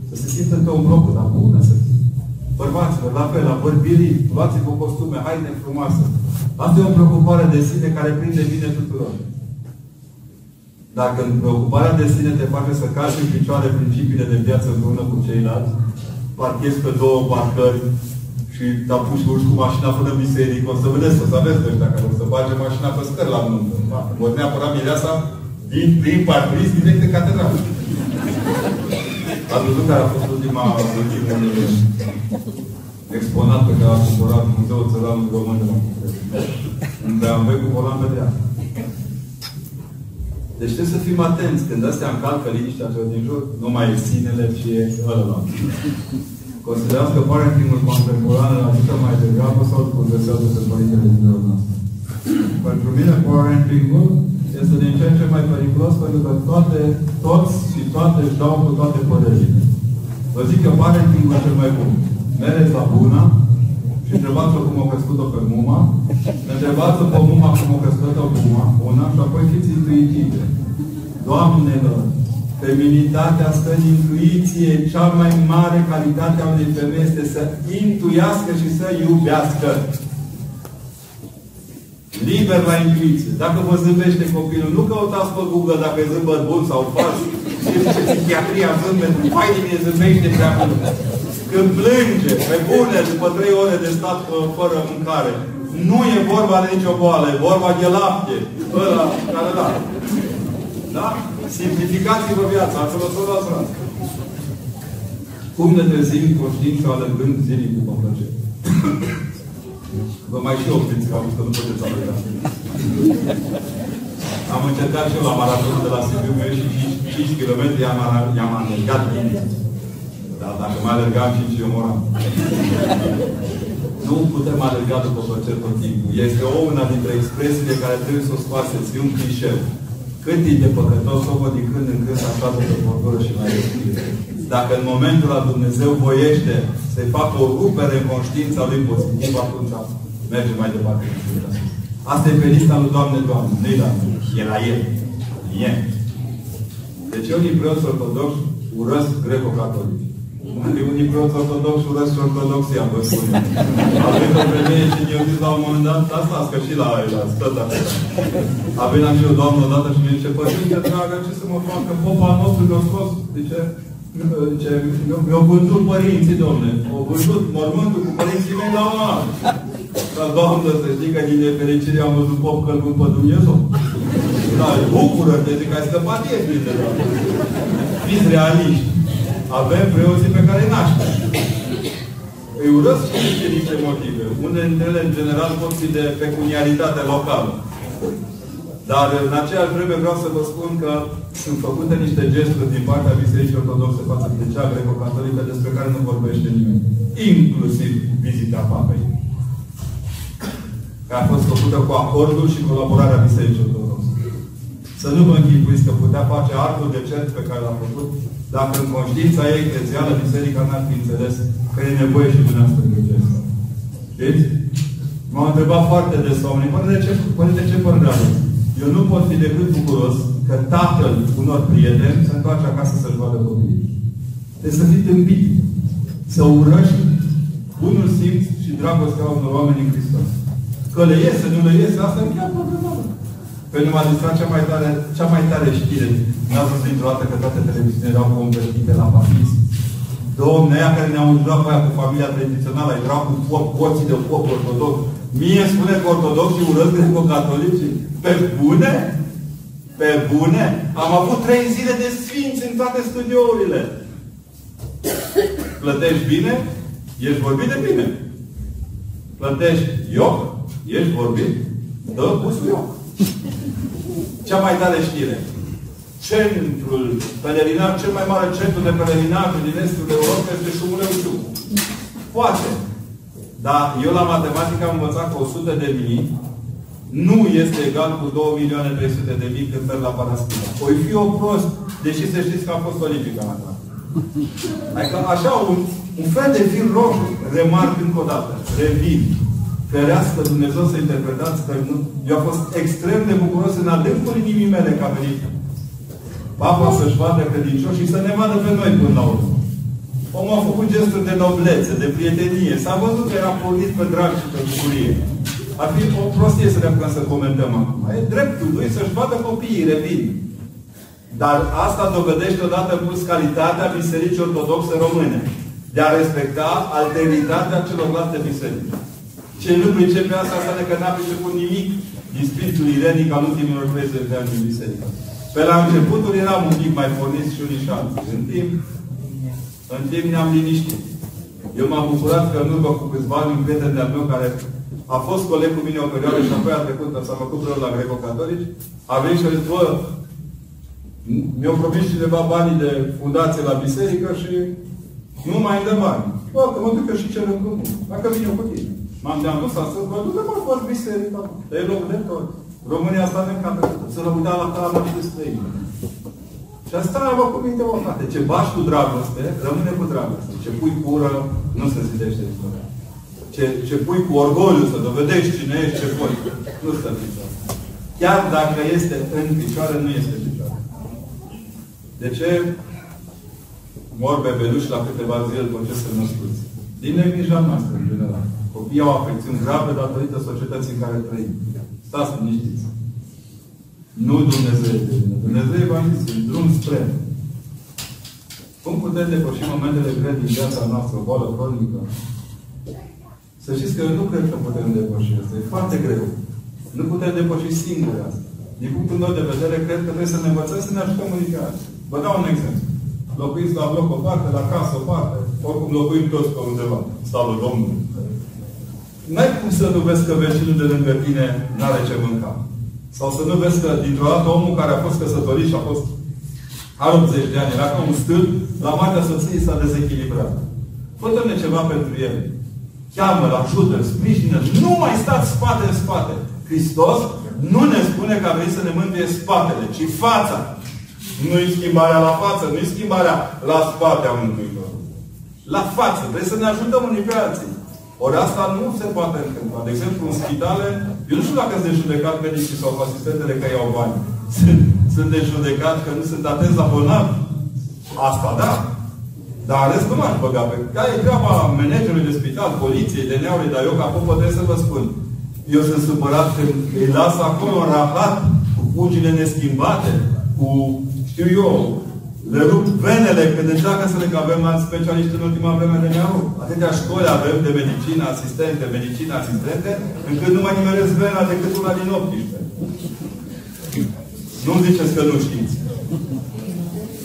Să se simtă pe un bloc, dar bună să fie. Bărbaților, la fel, la bărbirii, luați-vă costume, haine frumoasă. Asta e o preocupare de sine care prinde bine tuturor. Dacă în preocuparea de sine te face să cazi în picioare principiile de viață împreună cu ceilalți, parchezi pe două parcări și te apuci urci cu mașina până în biserică, o să vedeți, o să aveți ăștia care o să bage mașina pe scări la nuntă. Vor neapărat mireasa din prin parbriz direct în catedrală. Ați văzut care a fost ultima, ultimul exponat pe care a cumpărat Muzeul Țăranului Român de la Unde am cu volan pe dreapta. Deci trebuie să fim atenți. Când astea încalcă liniștea celor din jur, nu mai e sinele, ci e ăla. Considerați că parentingul contemporan îl ajută mai degrabă sau îl progresează pe părintele din jurul nostru? Pentru mine, parentingul este din ce în ce mai periculos pentru că toate, toți și toate își dau cu toate părerile. Vă zic că parentingul e cel mai bun. Mereți la bună și întrebați-o cum o crescut-o pe muma, întrebați-o pe muma cum o crescut-o muma, una, și apoi fiți intuitive. Doamnelor, feminitatea stă în intuiție. Cea mai mare calitate a unei femei este să intuiască și să iubească. Liber la intuiție. Dacă vă zâmbește copilul, nu căutați pe Google dacă e zâmbăt bun sau fals. Știți ce psihiatria zâmbetului? Mai de mine zâmbește prea mult. Când plânge, pe bune, după trei ore de stat fără mâncare, nu e vorba de nicio boală, e vorba de lapte. Ăla care da. Da? Simplificați-vă viața, să vă să Cum ne trezim conștiința alergând zilnic după plăcere? Vă mai și opriți, că am că nu puteți alerga. Am încercat și eu la maratonul de la Sibiu, meu și 5 km i-am alergat bine. Dar dacă mai alergam 5, eu moram. Nu putem alerga după plăceri tot timpul. Este o una dintre expresiile care trebuie să o scoateți. E un clișeu. Cât e de păcătos omă din când în când așa de bordură și mai respire. Dacă în momentul la Dumnezeu voiește să-i facă o rupere în conștiința lui pozitiv, atunci merge mai departe. Asta e pe lista lui Doamne, Doamne. Nu-i la E la El. E. Deci unii preoți ortodoxi urăsc greco-catolici. Unii preoți ortodoxi urăsc și ortodoxia, vă spun eu. Avem o femeie și eu zis la un moment dat, asta că și la aia, stăt așa. A venit și o doamnă odată și mi-a zice, părinte, dragă, ce să mă fac? Că popa nostru mi-a scos, zice, ce, mi-au vândut părinții, domne. Au vândut mormântul cu părinții mei la mare. Dar, doamnă, să știi că din nefericire am văzut pop călcând pe Dumnezeu. Da, bucură-te, zic, ai scăpat ieri, de Fiți realiști. Avem preoții pe care îi naștem. Îi urăsc și din niște motive. Unele dintre ele, în general, pot fi de pecuniaritate locală. Dar, în aceeași vreme, vreau să vă spun că sunt făcute niște gesturi din partea Bisericii Ortodoxe față de cea greco-catolică despre care nu vorbește nimeni. Inclusiv vizita Papei. Care a fost făcută cu acordul și colaborarea Bisericii Ortodoxe. Să nu vă închipuiți că putea face artul de cert pe care l-a făcut dacă în conștiința ei crețială Biserica n-ar fi înțeles că e nevoie și dumneavoastră de gest. Știți? M-au întrebat foarte des oamenii, până de ce, până de ce părere aveți? Eu nu pot fi decât bucuros că tatăl unor prieteni se întoarce acasă să-și vadă copiii. Deci să fii tâmpit. Să urăști bunul simț și dragostea unor oameni în Hristos. Că le iese, nu le iese, asta e chiar problemă. Pentru m-a distrat cea mai tare, cea mai tare știre. N-ați văzut dintr-o dată că toate televiziunile erau convertite la papism. Domne, aia care ne-au înjurat pe aia cu familia tradițională, erau cu foc, poții de foc ortodox. Mie spune că ortodoxii urăsc greco-catolicii. Pe bune? Pe bune? Am avut trei zile de sfinți în toate studiourile. Plătești bine? Ești vorbit de bine. Plătești ioc? Ești vorbit? Dă pusul ioc. Cea mai tare știre. Centrul pelerinaj, cel mai mare centru de pelerinaj din estul Europei este Șumuleu Ciucu. Poate. Dar eu la matematică am învățat că 100 de mii nu este egal cu 2 milioane 300 de mii când merg la Paraschina. Păi fi o prost, deși să știți că a fost olimpică la Adică așa un, un fel de fir roșu, remarc încă o dată, revin. Ferească Dumnezeu să interpretați că nu. Eu am fost extrem de bucuros în adâncul inimii mele că a venit Papa să-și vadă credincioși și să ne vadă pe noi până la urmă. Omul a făcut gesturi de noblețe, de prietenie. S-a văzut că era pornit pe drag și pe bucurie. Ar fi o prostie să ne apucăm să comentăm acum. E dreptul lui să-și vadă copiii, revin. Dar asta dovedește odată plus calitatea Bisericii Ortodoxe Române. De a respecta alternitatea celorlalte biserici. Ce nu pricepe asta înseamnă că n-a priceput nimic din spiritul irenic al ultimilor 30 de ani din biserică. Pe la începutul eram un pic mai porniți și unii și alții. În timp, în timp ne-am liniștit. Eu m-am bucurat că în urmă cu câțiva ani un prieten de-al meu care a fost coleg cu mine o perioadă și apoi a trecut, s-a făcut preot la greco-catolici, a venit și a zis, bă, mi-au promis cineva banii de fundație la biserică și nu mai dă bani. Bă, că mă duc eu și cer în Dacă vine eu cu tine. M-am de-am dus astăzi, bă, du-te mă, faci biserică. Dar e loc de tot. România asta ne încată să rămâdea la calama și de străină. Și asta mă cu minte, mă, frate. Ce bași cu dragoste, rămâne cu dragoste. Ce pui cură, nu se zidește istoria. Ce ce, ce pui cu orgoliu să dovedești cine ești, ce pui. Nu stă în picioare. Chiar dacă este în picioare, nu este în picioare. De ce mor bebeluși la câteva zile după ce se născuți? Din negrija noastră, în general. Copiii au afecțiuni grave datorită societății în care trăim. Stați liniștiți. Nu Dumnezeu este bine. Dumnezeu e evanghelist, drum spre. Cum putem depăși momentele grele din viața noastră, o boală cronică? Să știți că eu nu cred că putem depăși asta. E foarte greu. Nu putem depăși singuri asta. Din punctul meu de vedere, cred că trebuie să ne învățăm să ne ajutăm unii pe alții. Vă dau un exemplu. Locuiți la bloc o parte, la casă o parte. Oricum locuim toți pe undeva. Slavă Domnului. N-ai cum să nu vezi că vecinul de lângă tine nu are ce mânca. Sau să nu vezi că dintr-o dată omul care a fost căsătorit și a fost 80 de ani, era ca un stâlp, la moartea soției s-a dezechilibrat. Fă-te ceva pentru el. Cheamă-l, ajută-l, sprijină-l. Nu mai stați spate în spate. Hristos nu ne spune că a venit să ne mântuie spatele, ci fața. Nu-i schimbarea la față, nu-i schimbarea la spate a Mântuitorului. La față. Vrei să ne ajutăm unii pe alții. Ori asta nu se poate întâmpla. De exemplu, în spitale, eu nu știu dacă sunt de judecat medicii sau asistentele că iau bani. Sunt, sunt de judecat că nu sunt atenți la bolnav. Asta da. Dar ales nu m-aș băga pe... Care e treaba managerului de spital, poliției, de neauri, dar eu ca popă trebuie să vă spun. Eu sunt supărat când îi las acolo rahat, cu pungile neschimbate, cu, știu eu, le rup venele când încearcă să le că avem alți specialiști în ultima vreme de neau. Atâtea școli avem de medicină asistente, medicină asistente, încât nu mai nimeresc vena decât una din 18. Nu ziceți că nu știți.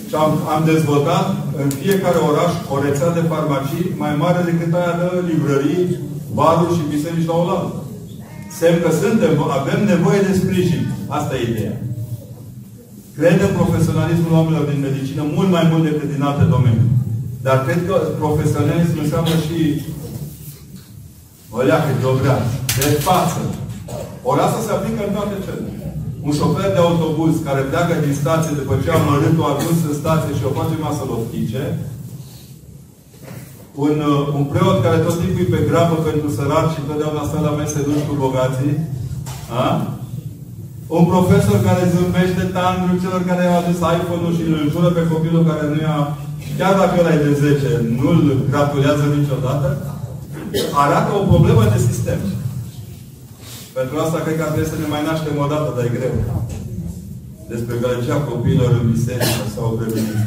Și am, am dezvoltat în fiecare oraș o rețea de farmacii mai mare decât aia de librării, baruri și biserici la oaltă. Semn că suntem, avem nevoie de sprijin. Asta e ideea. Cred în profesionalismul oamenilor din medicină mult mai mult decât din alte domenii. Dar cred că profesionalism înseamnă și o leacă de obreață, de față. Ori asta se aplică în toate cele. Un șofer de autobuz care pleacă din stație după ce a mărit o ajuns în stație și o face masă loftice, un, uh, un preot care tot timpul e pe grabă pentru săraci și totdeauna stă la mese duși cu bogații, a? Un profesor care zâmbește tandru celor care au adus iPhone-ul și îl jură pe copilul care nu ia, chiar dacă ăla e de 10, nu-l gratulează niciodată, arată o problemă de sistem. Pentru asta cred că trebuie să ne mai naștem o dată, dar e greu. Despre gălăgea copiilor în biserică sau prevenit.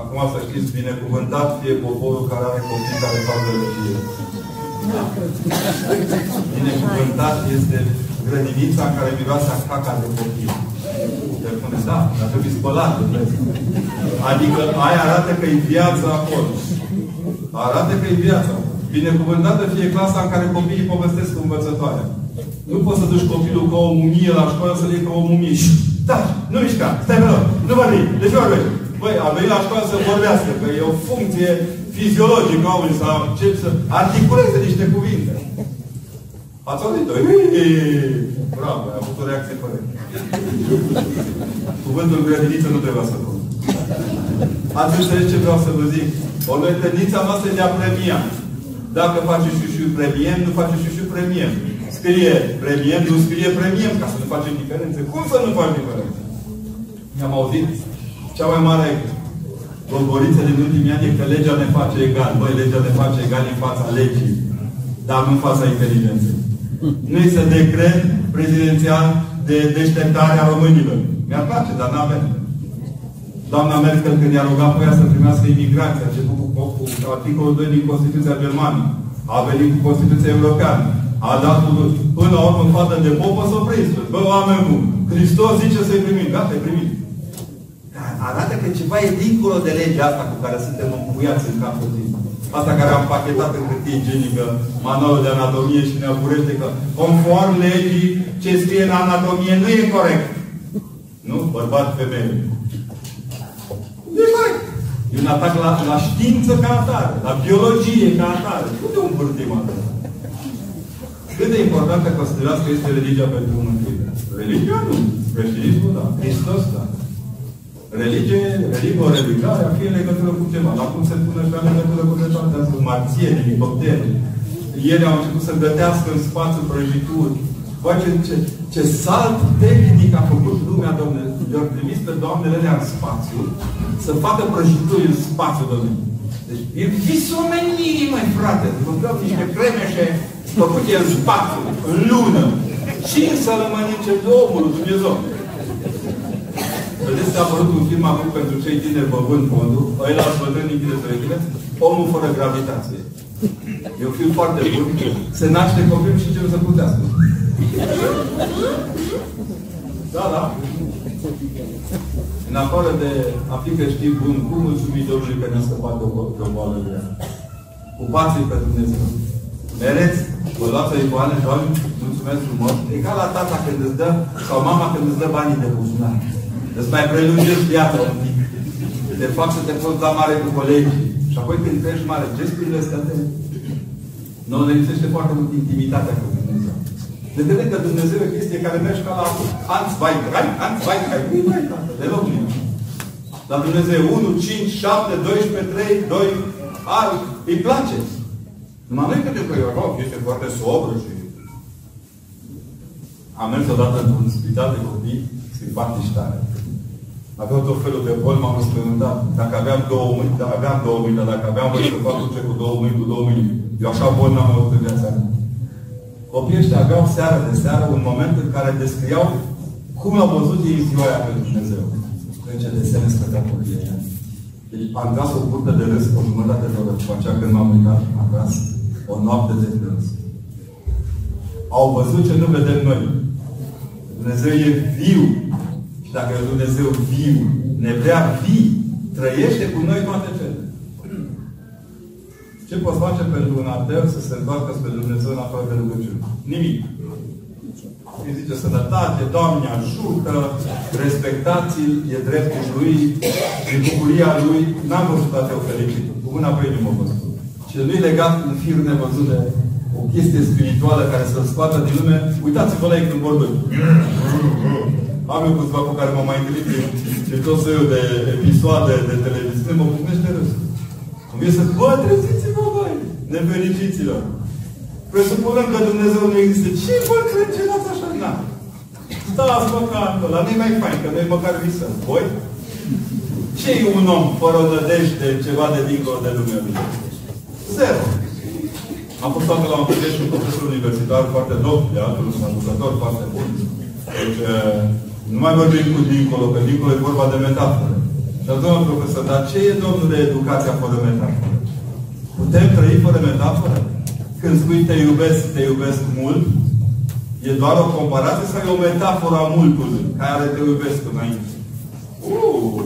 Acum să știți, binecuvântat fie poporul care are copii care fac gălăgie. Binecuvântat este grădinița în care miroase a caca de copii. De spune, da, dar trebuie spălat. Adică aia arată că e viața acolo. Arată că e viața. Binecuvântată fie clasa în care copiii povestesc cu învățătoarea. Nu poți să duci copilul ca o mumie la școală să-l iei ca o mumie. Da, nu mișca, stai pe loc, nu vorbi, de ce vorbi? Băi, a venit la școală să vorbească, că e o funcție fiziologică a unui, sau ce, să articuleze niște cuvinte. Ați auzit-o? Bravo, ai avut o reacție corectă. Cuvântul grădiniță nu trebuia să pun. Ați înțeles ce vreau să vă zic? O noi tendința noastră de a premia. Dacă face șușu premiem, nu face șușu premiem. Scrie premiem, nu scrie premiem, ca să nu facem diferențe. Cum să nu faci diferențe? Mi-am auzit cea mai mare golgoriță din ultimii ani e că legea ne face egal. Băi, legea ne face egal în fața legii, dar nu în fața inteligenței. Nu este decret prezidențial de deșteptare a românilor. Mi-ar place, dar n-avem. Doamna Merkel, când i-a rugat pe ea să primească imigrația, a început cu, cu, cu articolul 2 din Constituția Germană. A venit cu Constituția Europeană. A dat până la urmă fată de popă să o prins. Bă, oameni buni, Hristos zice să-i primim. Gata, i primit. Arată că ceva e dincolo de legea asta cu care suntem încuiați în capul zi. Asta care am pachetat în hârtie igienică, manualul de anatomie și ne apurește că conform legii ce scrie în anatomie nu e corect. Nu? Bărbat, femeie. Nu e corect. E un atac la, la știință ca atare, la biologie ca atare. Nu de un vârtim atât. Cât de importantă considerați că este religia pentru mântuire? Religia nu. Creștinismul, da. Hristos, da. Religie, religie, o religare, a fi în legătură cu ceva. La cum se pune și în legătură cu toate astea, marție, elicoptere. ieri au început să gătească în spațiu prăjituri. Voi ce, ce, ce salt tehnic a făcut lumea, domnule. Le-au trimis pe doamnele alea în spațiu să facă prăjituri în spațiu, domnule. Deci e visul omenirii, mai frate. Mâncăm niște cremeșe făcute în spațiu, în lună. Și să le mănânce omul lui Dumnezeu. Vedeți că a apărut un film acum pentru cei tineri băgând fondul, ăia la bătrâni închideți urechile, omul fără gravitație. E un film foarte bun. Se naște copil și ce să putească. Da, da. În afară de a fi creștin bun, cum mulțumim Domnului că ne-a scăpat de o, de o boală de ea? Cupați-i pe Dumnezeu. Mereți, vă luați icoane, Doamne, mulțumesc frumos. E ca la tata când îți dă, sau mama când îți dă banii de buzunar. Îți mai prelungești viața un pic. Te fac să te poți da mare cu colegii. Și apoi când crești mare, gesturile astea te... Nu ne lipsește foarte mult intimitatea cu Dumnezeu. De vedem că Dumnezeu e o chestie care merge ca la Hans Weingrein, Hans Weingrein, nu mai tată, deloc nu Dar Dumnezeu 1, 5, 7, 12, 3, 2, alt, îi place. Numai nu e că că eu rog, este foarte sobră și... Am mers odată într-un spital de copii, simpatici tare. Aveau tot felul de boli, m-am răspământat. Dacă aveam două mâini, dacă aveam două mâini, dar dacă aveam voi să fac ce cu două mâini, cu două mâini. Eu așa boli n-am avut în viața mea. Copiii ăștia aveau seară de seară un moment în care descriau cum au văzut ei ziua aia pe Dumnezeu. În ce desene stătea copiii ăia. Deci am tras o curte de râs, o jumătate de oră după aceea când m-am uitat acasă, o noapte de râs. Au văzut ce nu vedem noi. Dumnezeu e viu. Și dacă e Dumnezeu viu, ne vrea vii, trăiește cu noi toate cele. Ce poți face pentru un ateu să se întoarcă spre Dumnezeu în afară de rugăciune? Nimic. Îi zice sănătate, Doamne ajută, respectați-l, e dreptul lui, e bucuria lui. N-am văzut ateu fericit. Cu mâna pe inimă vă spun. Și nu e legat în fir nevăzut de o chestie spirituală care să-l scoată din lume. Uitați-vă la ei când vorbesc. Am eu câțiva cu care m-am mai întâlnit de tot soiul de episoade de televiziune, mă pune râs. Îmi să bă, treziți-vă, băi, nefericiților. Presupunând că Dumnezeu nu există. Ce vă crâncenați așa? Na. Stați măcar ăla, nu mai fain, că noi măcar visăm. Voi? ce e un om fără nădejde ceva de dincolo de lumea lui? Zero. Am fost toată la un și un profesor universitar foarte nobil, de altul un aducător foarte bun. Deci, nu mai vorbim cu dincolo, că dincolo e vorba de metaforă. Și a domnul profesor, dar ce e, domnule, educația fără metaforă? Putem trăi fără metaforă? Când spui te iubesc, te iubesc mult, e doar o comparație sau e o metaforă a multului, care te iubesc înainte? Uh!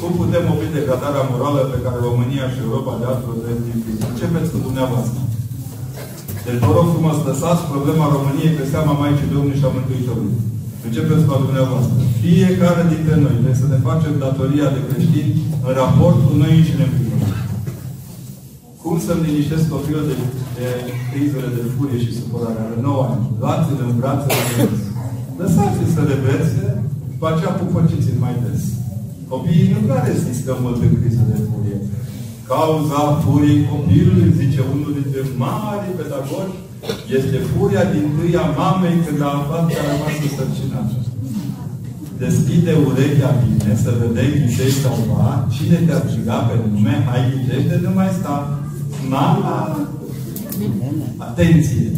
Cum putem opri degradarea morală pe care România și Europa de altfel le Începeți cu dumneavoastră. Deci vă rog frumos, lăsați problema României pe seama Maicii Domnului și a Mântuitorului. Începeți cu a dumneavoastră. Fiecare dintre noi trebuie să ne facem datoria de creștini în raport cu noi și ne Cum să-mi liniștesc copilul de, de crizele de furie și supărare? Are 9 ani. Luați-l în brațe Lăsați-l să reverse, după aceea pupăciți-l mai des. Copiii nu prea rezistă mult în criză de furie. Cauza furiei copilului, zice unul dintre mari pedagogi, este furia din tâia mamei când a aflat că a rămas însărcinată. Deschide urechea bine, să vedem ghicești sau va, cine te-a strigat pe nume, hai ghicește, nu mai sta. Mama! Atenție!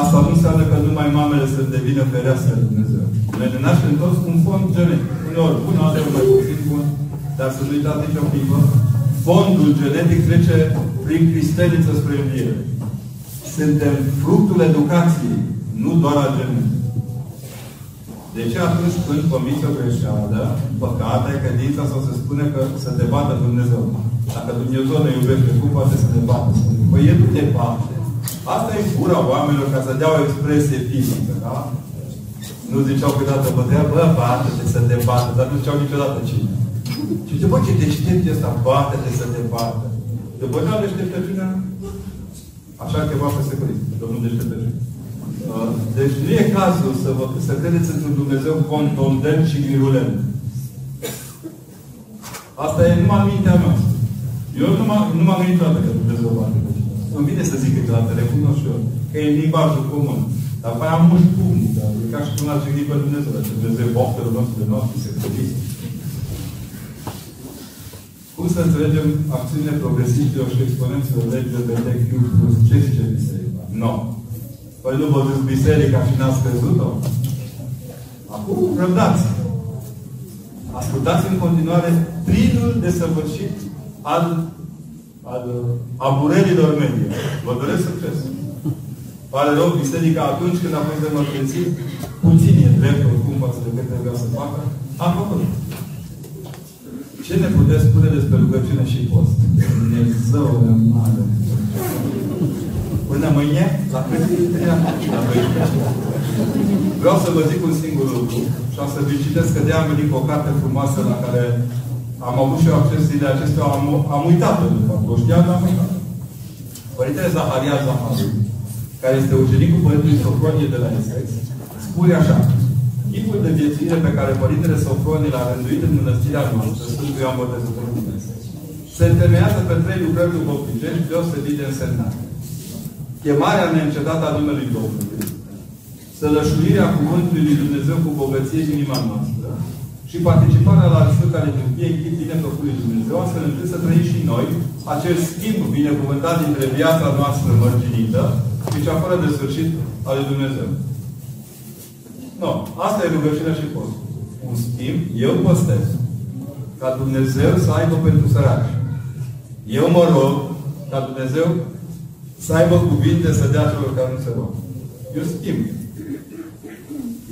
Asta nu înseamnă că numai mamele să devină ferească de Dumnezeu. Noi ne naștem toți cu un fond genetic. Uneori bun, alteori mai puțin bun. Dar să nu uitați nicio clipă. Fondul genetic trece prin cristeliță spre înviere. Suntem fructul educației, nu doar a genetic. De ce atunci când comiți o greșeală, păcat, ai credința sau se spune că să te bată Dumnezeu? Dacă Dumnezeu ne iubește, cum poate să te bată? Păi El nu te bate. Asta e fura oamenilor ca să dea o expresie fizică, da? Nu ziceau câteodată, bă, dea, bă, bate-te să te bată, dar nu ziceau niciodată cine. Și zice, bă, ce deștept e ăsta, bate-te să te bată. De băgea deșteptăciunea, așa chema pe securist, domnul deșteptăciune. Uh, deci nu e cazul să, vă, să credeți într-un Dumnezeu contondent și virulent. Asta e numai mintea noastră. Eu nu m-am gândit toată că Dumnezeu va pe Îmi vine să zic câteodată, recunosc și eu, că e limbajul comun. Dar pe aia am mulți pumni, dar e ca și cum l-ați jignit pe Dumnezeu, dar Dumnezeu boftelul nostru de noapte se căpiți. Cum să înțelegem acțiunile progresiștilor și exponenților legii LGBTQ+, ce zice biserica? Nu. No. Păi nu vă zic biserica și n-ați crezut-o? Acum răbdați. Ascultați în continuare plinul desăvârșit al, al aburelilor medie. Vă doresc succes. Pare rău, biserica atunci când a fost democrație, puțin e drept oricum față de cât trebuia să facă, a făcut. Ce ne puteți spune despre rugăciune și post? Dumnezeu mare! Până mâine, la cât la 12. Vreau să vă zic un singur lucru și o să vă citesc că de am venit cu o carte frumoasă la care am avut și eu acces zile acestea, am, am uitat-o, de fapt. O știam, dar am uitat. Părintele Zaharia Zaharu, care este ucenicul Părintele Sofronie de la Essex, spune așa. Tipul de viețuire pe care Părintele Sofronie l-a rânduit în mănăstirea noastră, Sfântul Ioan Botezătorul Dumnezeu, se întemeiază pe trei lucrări duhovnicești deosebit de însemnate. Chemarea neîncetată a numelui Domnului, sălășuirea Cuvântului Lui Dumnezeu cu bogăție în inima noastră și participarea la Sfânta Liturghie în chip bine făcut Lui Dumnezeu, astfel încât să trăim și noi acel schimb binecuvântat dintre viața noastră mărginită și cea fără de sfârșit a Lui Dumnezeu. Nu. Asta e rugăciunea și postul. Un schimb, eu postez. Ca Dumnezeu să aibă pentru săraci. Eu mă rog ca Dumnezeu să aibă cuvinte să dea celor care nu se rog. Eu schimb.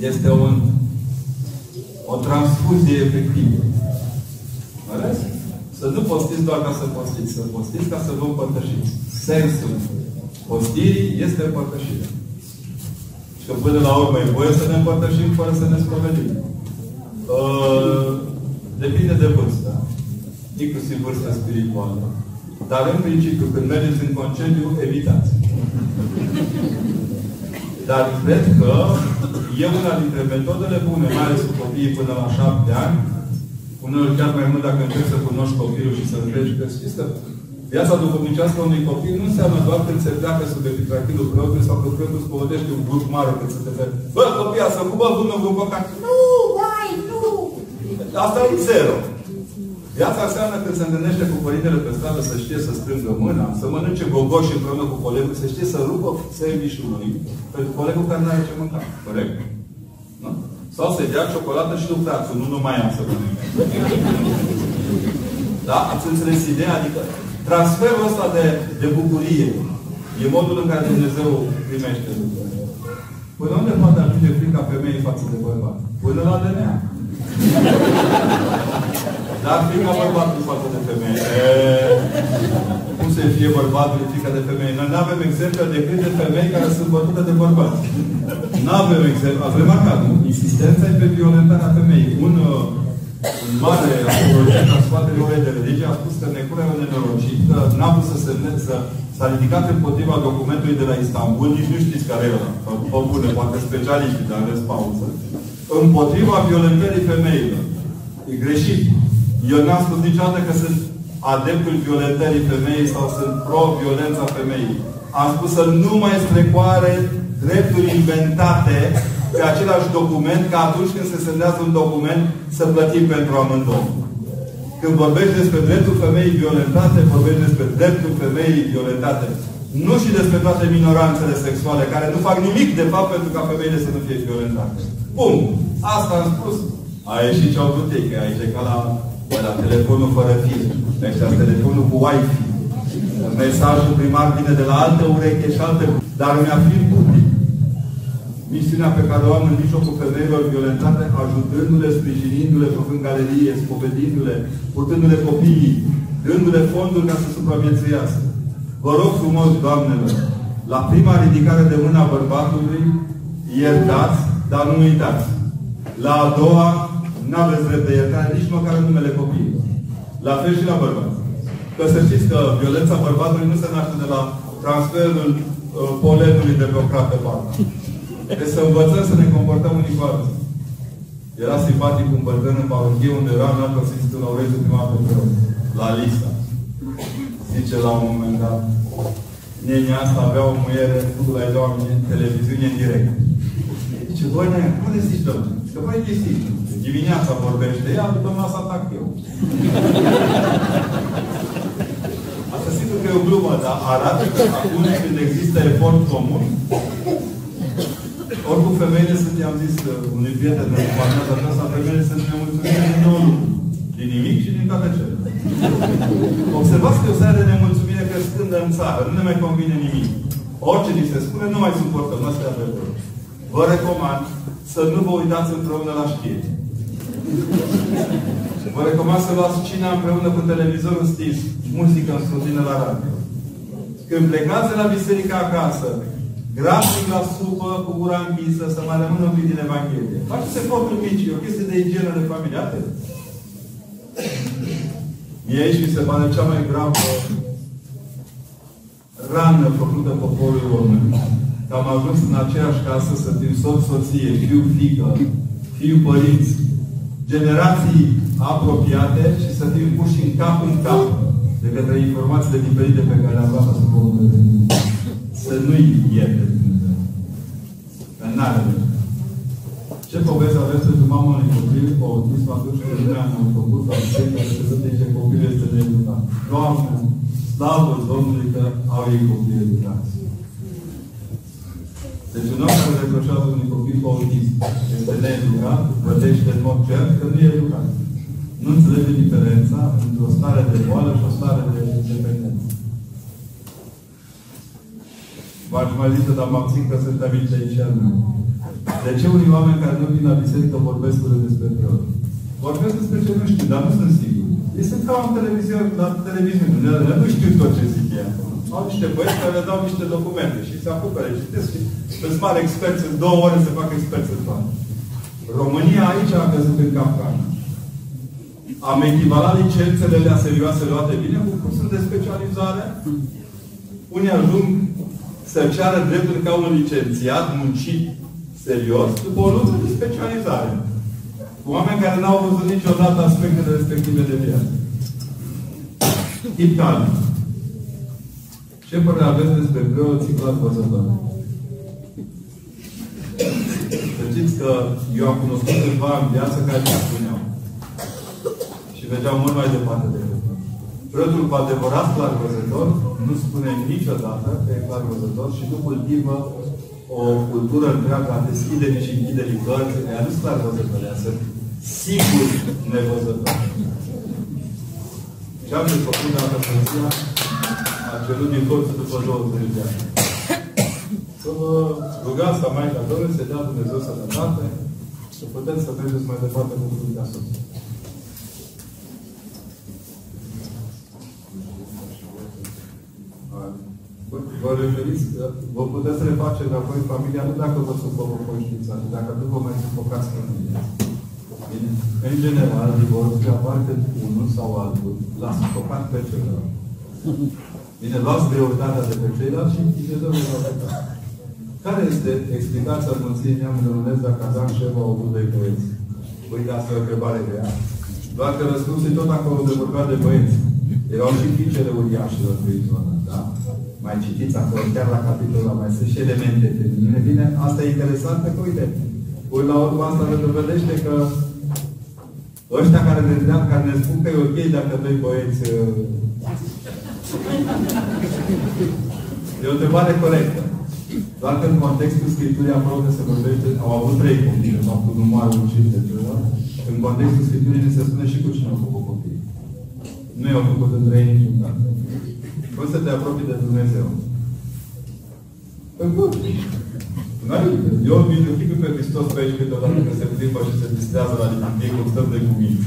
Este un, o transfuzie efectivă. Ales? Să nu postiți doar ca să postiți, să postiți ca să vă împărtășiți. Sensul postirii este împărtășirea. Și că până la urmă e voie să ne împărtășim fără să ne spovedim. Uh, depinde de vârstă. Inclusiv vârsta spirituală. Dar în principiu, când mergeți în concediu, evitați. Dar cred că e una dintre metodele bune, mai ales cu copiii până la șapte ani, uneori chiar mai mult dacă încerci să cunoști copilul și să întregi că știți că viața duhovnicească a unui copil nu înseamnă doar când se pleacă sub epitrakilul preotului sau că preotul spovedește un grup mare când se te vede. Bă, copia, să cu bă, vreun păcat. Nu, mai, nu! Asta e zero. Viața înseamnă când se întâlnește cu părintele pe stradă să știe să strângă mâna, să mănânce gogoși împreună cu colegul, să știe să rupă sandwich-ul pentru colegul care nu are ce mânca. Corect? Nu? Sau să dea ciocolată și lucrațul, nu numai am să mănânce. Da? Ați înțeles ideea? Adică transferul ăsta de, de bucurie e modul în care Dumnezeu primește lucrurile. Până unde poate ajunge frica femeii față de bărbat? Până la DNA. Dar frica bărbatului față de femeie. E, cum să fie bărbatul frica de femeie? Noi nu avem exemple decât de femei care sunt bătute de bărbați. Nu avem exemple. Ați remarcat, nu? Insistența e pe violentarea femeii. Un, uh, un mare apologist al spatele orei de religie a spus că Necura e un nenorocit, că n-a vrut să se să, s-a ridicat împotriva documentului de la Istanbul, nici nu știți care e ăla. O bune, poate specialiștii, dar aveți pauză. Împotriva violentării femeilor. E greșit. Eu n-am spus niciodată că sunt adeptul violentării femeii sau sunt pro-violența femeii. Am spus să nu mai strecoare drepturi inventate pe același document ca atunci când se semnează un document să plătim pentru amândouă. Când vorbești despre dreptul femeii violentate, vorbești despre dreptul femeii violentate. Nu și despre toate minoranțele sexuale, care nu fac nimic, de fapt, pentru ca femeile să nu fie violentate. Bun. Asta am spus. A ieșit ce au vrut ei, că aici e ca la la telefonul fără fir. Ăștia telefonul cu Wi-Fi. Mesajul primar vine de la altă ureche și altă... Dar mi-a fi public. Misiunea pe care o am în mijlocul femeilor violentate, ajutându-le, sprijinindu-le, făcând galerie, spovedindu-le, purtându-le copiii, dându-le fonduri ca să supraviețuiască. Vă rog frumos, doamnelor, la prima ridicare de mâna bărbatului, iertați, dar nu uitați. La a doua, nu aveți drept de iertare nici măcar în numele copiilor. La fel și la bărbați. Că să știți că violența bărbatului nu se naște de la transferul uh, polenului de pe o crapă parte. Deci să învățăm să ne comportăm unii cu alții. Era simpatic un bătrân în parochie unde era în altă Sfântul Laurențiu prima pe la lista. Zice la un moment dat, nenea asta avea o muiere, făcut la oameni televiziune în direct. Zice, băi, nea, unde zici, domnule? Că băi, chestii. Dimineața vorbește ea, după masă atac eu. Asta sigur că e o glumă, dar arată că acum când există efort comun, oricum femeile sunt, i-am zis uh, unui prieten în partea aceasta, femeile sunt nemulțumite din două lucruri. Din nimic și din toate cele. Observați că e o seară de nemulțumire crescândă în țară. Nu ne mai convine nimic. Orice ni se spune, nu mai suportăm. Asta e adevărul. Vă recomand să nu vă uitați împreună la știri. Vă recomand să luați cina împreună cu televizorul stins, muzică în la radio. Când plecați la biserică acasă, grabnic la supă, cu gura închisă, să mai rămână un pic din Evanghelie. Faceți eforturi mici, e o chestie de igienă de familie, atât. Mie aici mi se pare cea mai gravă rană făcută poporului român. Că am ajuns în aceeași casă să fim soț, soție, fiu, fică, fiu, părinți, generații apropiate și să fim puși în cap în cap de către informațiile diferite pe care le-am luat asupra omului. Să nu-i ierte Dumnezeu. Că n-are ce poveste aveți pentru mama unui copil cu autism atunci când nu am făcut la biserică să se zice copilul este needucat? Doamne, slavă Domnului că au ei copii educați. Deci un om care reproșează unui copil cu autism este needucat, plătește în mod cert că nu e educat. Nu înțelege diferența între o stare de boală și o stare de dependență. V-aș mai zice, dar mă abțin că sunt aminte aici al meu. De ce unii oameni care nu vin la biserică vorbesc despre preot? Vorbesc despre ce nu știu, dar nu sunt sigur. Ei sunt ca în televiziune, la televiziune. Nu știu tot ce zic ea. Au niște băieți care le dau niște documente și se apucă, le citesc și sunt mari experți în două ore se fac experți în toate. România aici a căzut în capcană. Am echivalat licențele la serioase luate bine cu cursuri de specializare. Unii ajung să ceară dreptul ca un licențiat muncit serios după o lună de specializare. Cu oameni care n-au văzut niciodată aspectele respective de viață. Italia. Ce părere aveți despre preoții clas văzător? Să știți că eu am cunoscut câțiva în viață care mi spuneau. Și vedeau mult mai departe decât Preotul cu adevărat clar văzător nu spune niciodată că e clar văzător și nu cultivă o cultură întreagă a deschiderii și închiderii cărți. Ea nu clar văzător, ea sunt sigur nevăzător. Ce am de făcut dacă Sfânția a cerut din forță după 20 de ani? Să vă rugați la Maica Domnului să dea Dumnezeu sănătate să puteți să mergeți mai departe cu Sfânta Soție. Vă referiți, vă puteți reface înapoi familia, nu dacă vă supără conștiința, ci dacă nu vă mai sufocați familia. Bine? În general, divorțul apar când unul sau altul l-a sufocat pe celălalt. Bine, luați greutatea de pe ceilalți și Dumnezeu vă va Care este explicația Mânției Neamului Românesc dacă Adam și Eva au avut doi băieți? Uite, asta e o întrebare grea. Doar că răspunsul e tot acolo de vorba de băieți. Erau și fiicele uriașilor pe zona, da? Mai citiți acolo, chiar la capitolul mai sunt și elemente feminine. Bine, asta e interesant, că uite, Până la urmă asta ne dovedește că ăștia care ne, care ne spun că e ok dacă doi băieți uh, E o întrebare corectă. Doar că în contextul Scripturii aproape se vorbește, au avut trei copii, în faptul nu mare ucit de celor. În contextul Scripturii se spune și cu cine au făcut copii. Nu i-au făcut între ei niciun caz. Cum să te apropii de Dumnezeu? Păi bun. Eu îmi identific pe Hristos pe aici câteodată când se plimbă și se distrează la liturghie cum stăm de cuvinte.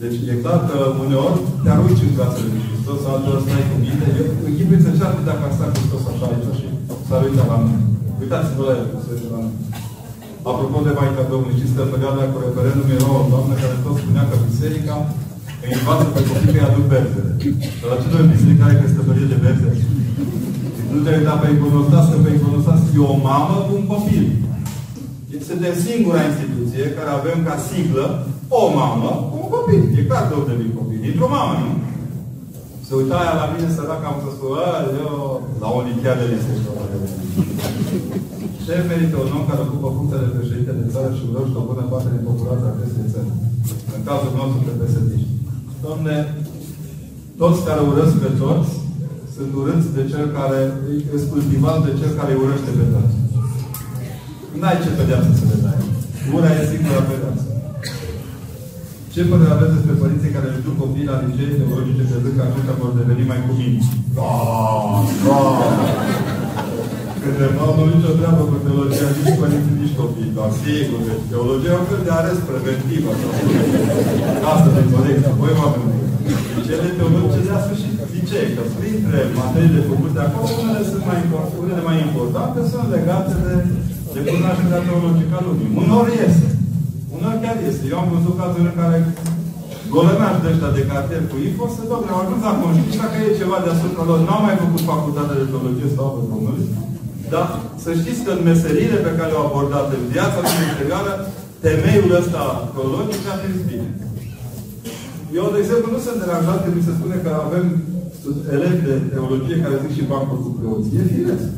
Deci e clar că uneori te arunci în brațele lui Hristos, alteori stai cu mine. Eu închipui să încearcă dacă ar sta Hristos așa aici și s-ar uita la mine. Uitați-vă la el, cum se la mine. Apropo de Maica Domnului, știți că în perioada cu referendum era o doamnă care tot spunea că biserica îi învață pe copii că îi aduc berzele. Dar la ce noi biserica are căsătorie de berze? Nu te uita pe iconostas, că pe iconostas e o mamă cu un copil. Suntem singura instituție care avem ca siglă o mamă cu un copil. E clar de unde vin copii. Dintr-o mamă, nu? Se uita aia la mine sărac, am să spun, eu, la o olimpiadă este Ce merită un om care ocupă funcția de președinte de țară și urăște o bună parte din populația acestei țări? În cazul nostru de psd Domne, toți care urăsc pe toți, sunt urâți de cel care, îi cultivat de cel care îi urăște pe toți. N-ai ce pedeapsă să le dai. Ura e singura pedeapsă. Ce părere aveți despre părinții care își duc copiii la licee teologice de că aceștia vor deveni mai cuminți? Da, da. Când nu au nicio treabă cu teologia, nici părinții, nici copii. Dar sigur, deci teologia e un fel de arest preventiv, așa Asta de corecție. Voi oameni cele teologice de sfârșit licee, că printre materiile făcute acolo, unele sunt mai, unele mai importante, sunt legate de, de cunoașterea teologică a lumii. Unor este. Unor chiar este. Eu am văzut cazuri în care golănași de ăștia de cartel cu info se doamne, au ajuns la conștient dacă e ceva deasupra lor, n-au mai făcut facultatea de teologie sau pe Domnului, dar să știți că în meseriile pe care le-au abordat în viața lor interioară, temeiul ăsta teologic a fost bine. Eu, de exemplu, nu sunt deranjat când mi se spune că avem elevi de teologie care zic și bancuri cu preoții. E firesc.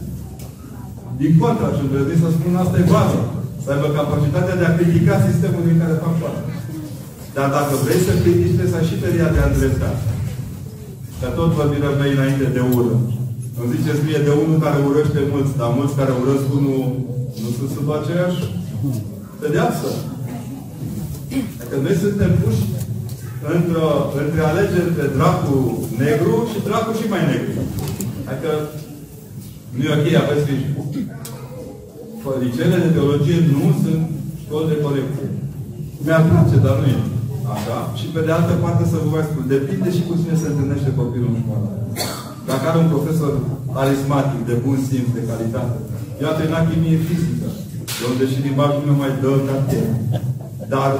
Din contra, și îndrăznit să spun, asta e baza. Să aibă capacitatea de a critica sistemul din care fac parte. Dar dacă vrei să critici, trebuie să ai și tăria de a îndrepta. Că tot vorbirea mea înainte de ură. Îmi ziceți mie de unul care urăște mulți, dar mulți care urăsc unul nu sunt sub aceeași pedeapsă. Dacă noi suntem puși între, între alegeri între dracu negru și dracu și mai negru. Adică nu e ok, aveți grijă. Liceele de teologie nu sunt școli de corecție. Mi-ar place, dar nu e. Așa? Și pe de altă parte să vă mai spun, depinde și cu cine se întâlnește copilul în școală. Dacă are un profesor arismatic, de bun simț, de calitate, eu am terminat chimie fizică, de unde și limbajul meu mai dă cartier. Dar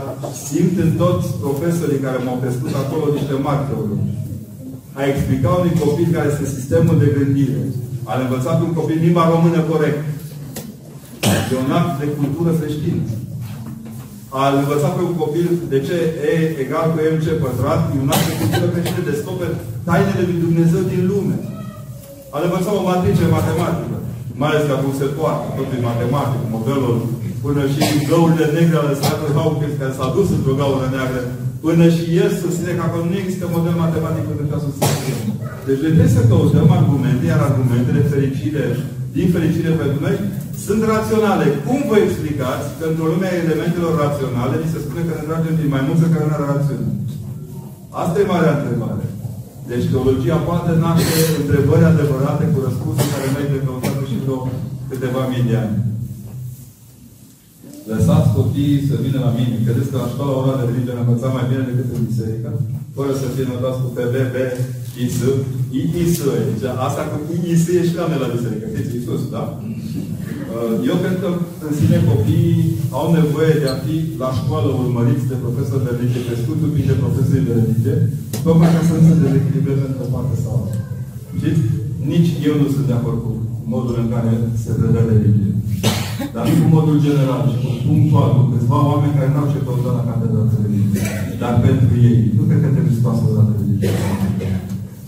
simt în toți profesorii care m-au crescut acolo niște mari teologi. A explica unui copil care este sistemul de gândire, a învăța pe un copil limba română corect. E un act de cultură creștină. A învăța pe un copil de ce E egal cu MC pătrat, e un act de cultură creștină, descoperi tainele lui Dumnezeu din lume. A învăța o matrice matematică, mai ales că acum se poate, totul e matematic, modelul până și găurile negre ale Sfântului Hawkins, care s-a dus într-o gaură neagră, până și el susține că acolo nu există model matematic pentru a susține. Deci trebuie să căutăm argumente, iar argumentele fericire, din fericire pentru noi, sunt raționale. Cum vă explicați că într-o lume a elementelor raționale ni se spune că ne tragem din mai mulți care nu are rațiune? Asta e marea întrebare. Deci teologia poate naște întrebări adevărate cu răspunsuri care noi de căutat și vreo câteva mii de ani. Lăsați copiii să vină la mine. Credeți că la școala ora de religie am învățat mai bine decât în biserică? Fără să fie notați cu PBB, IS, IIS. Deci asta cu IIS e și la mine la biserică. Știți, Iisus, da? Uh, eu cred că în sine copiii au nevoie de a fi la școală urmăriți de profesori de religie, crescuți un pic de profesori de religie, tocmai ca să nu se dezechilibreze într-o parte sau alta. Știți? Nici eu nu sunt de acord cu modul în care se predă religie. Dar nu cu modul general, ci cu punctual, cu câțiva oameni care n-au ce căuta la catedra de religie. Dar pentru ei, nu cred că trebuie să pasă la religie.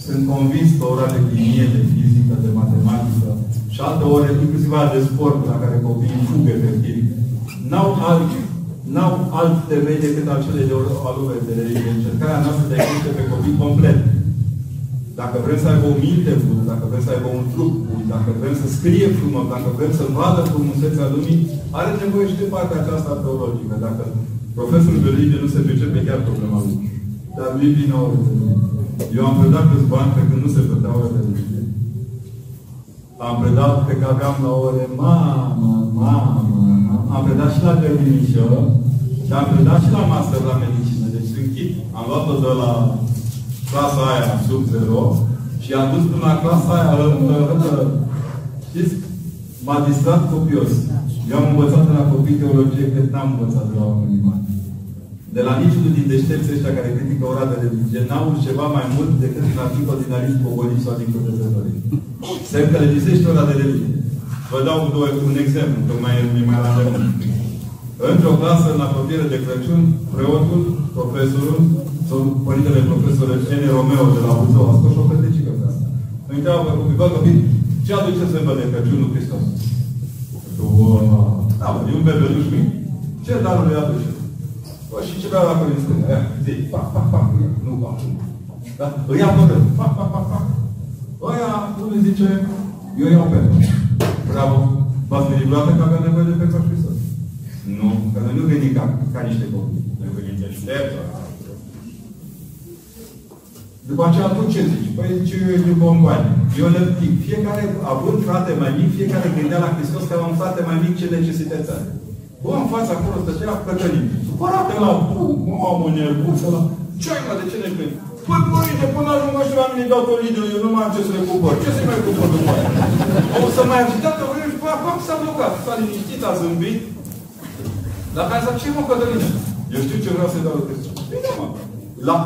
Sunt convins că ora de chimie, de fizică, de matematică și alte ore, inclusiv de sport, la care copiii fug efectiv, n-au alt, n-au alt temei decât acele de ore de religie. Încercarea noastră de a pe copii complet. Dacă vrem să aibă o minte bună, dacă vrem să aibă un trup bun, dacă vrem să scrie frumos, dacă vrem să vadă frumusețea lumii, are nevoie și de partea aceasta teologică. Dacă profesorul de religie nu se pricepe chiar problema lui. Dar nu vine o Eu am predat câțiva ani pe când nu se plătea ore de religie. Am predat pe că aveam la ore, mamă, mamă, am predat și la grădinișă și am predat și la master la medicină. Deci închid. Am luat-o de la clasa aia sub zero și am dus până la clasa aia Știți? M-a distrat copios. Eu am învățat de la copii teologie cât n-am învățat de la oamenii mari. De la niciunul din deștepții ăștia care critică ora de religie, n-au ceva mai mult decât un articol din Alice Pogolit sau din Cătăzătorii. Semn că le lipsește ora de religie. Vă dau un exemplu, că mai, mai la Într-o clasă, în apropiere de Crăciun, preotul profesorul, sau părintele profesor Ene Romeo de la Buzău, a scos o peticică pe asta. Îmi întreabă pe copii, bă, copii, ce aduceți să vă de Crăciunul Hristos? Da, mă, e un bebeluș mic. Ce darul îi aduce? Bă, și ce vrea la părinți spune? Aia, zi, pac, pac, pac, nu pac. Da? Îi ia pe pac, pac, pac, pac. Ăia, cum îi zice, eu iau pe Bravo. V-ați gândit vreodată că avea nevoie de pe Hristos? Nu, că noi nu gândim ca, ca niște copii. Noi gândim de șterță. După aceea, tu ce zici? Păi ce eu de bomboane. Eu le zic, fiecare, având frate mai mic, fiecare gândea la Hristos că am un frate mai mic ce necesități are. Bă, în fața acolo stătea Cătălin. Supărate la mamă nebun, la... Ce ai, mă, de ce ne gândi? Păi, părinte, până ajung ăștia la mine dau pe Lidl, eu nu mai am ce să le cumpăr. Ce să mai cumpăr după aia? O să mai agitat, că vrei și păi, s-a blocat. S-a liniștit, a zâmbit. Dar care zis, ce mă, Cătălin? Eu știu ce vreau să-i dau lui Hristos. Bine, mă. La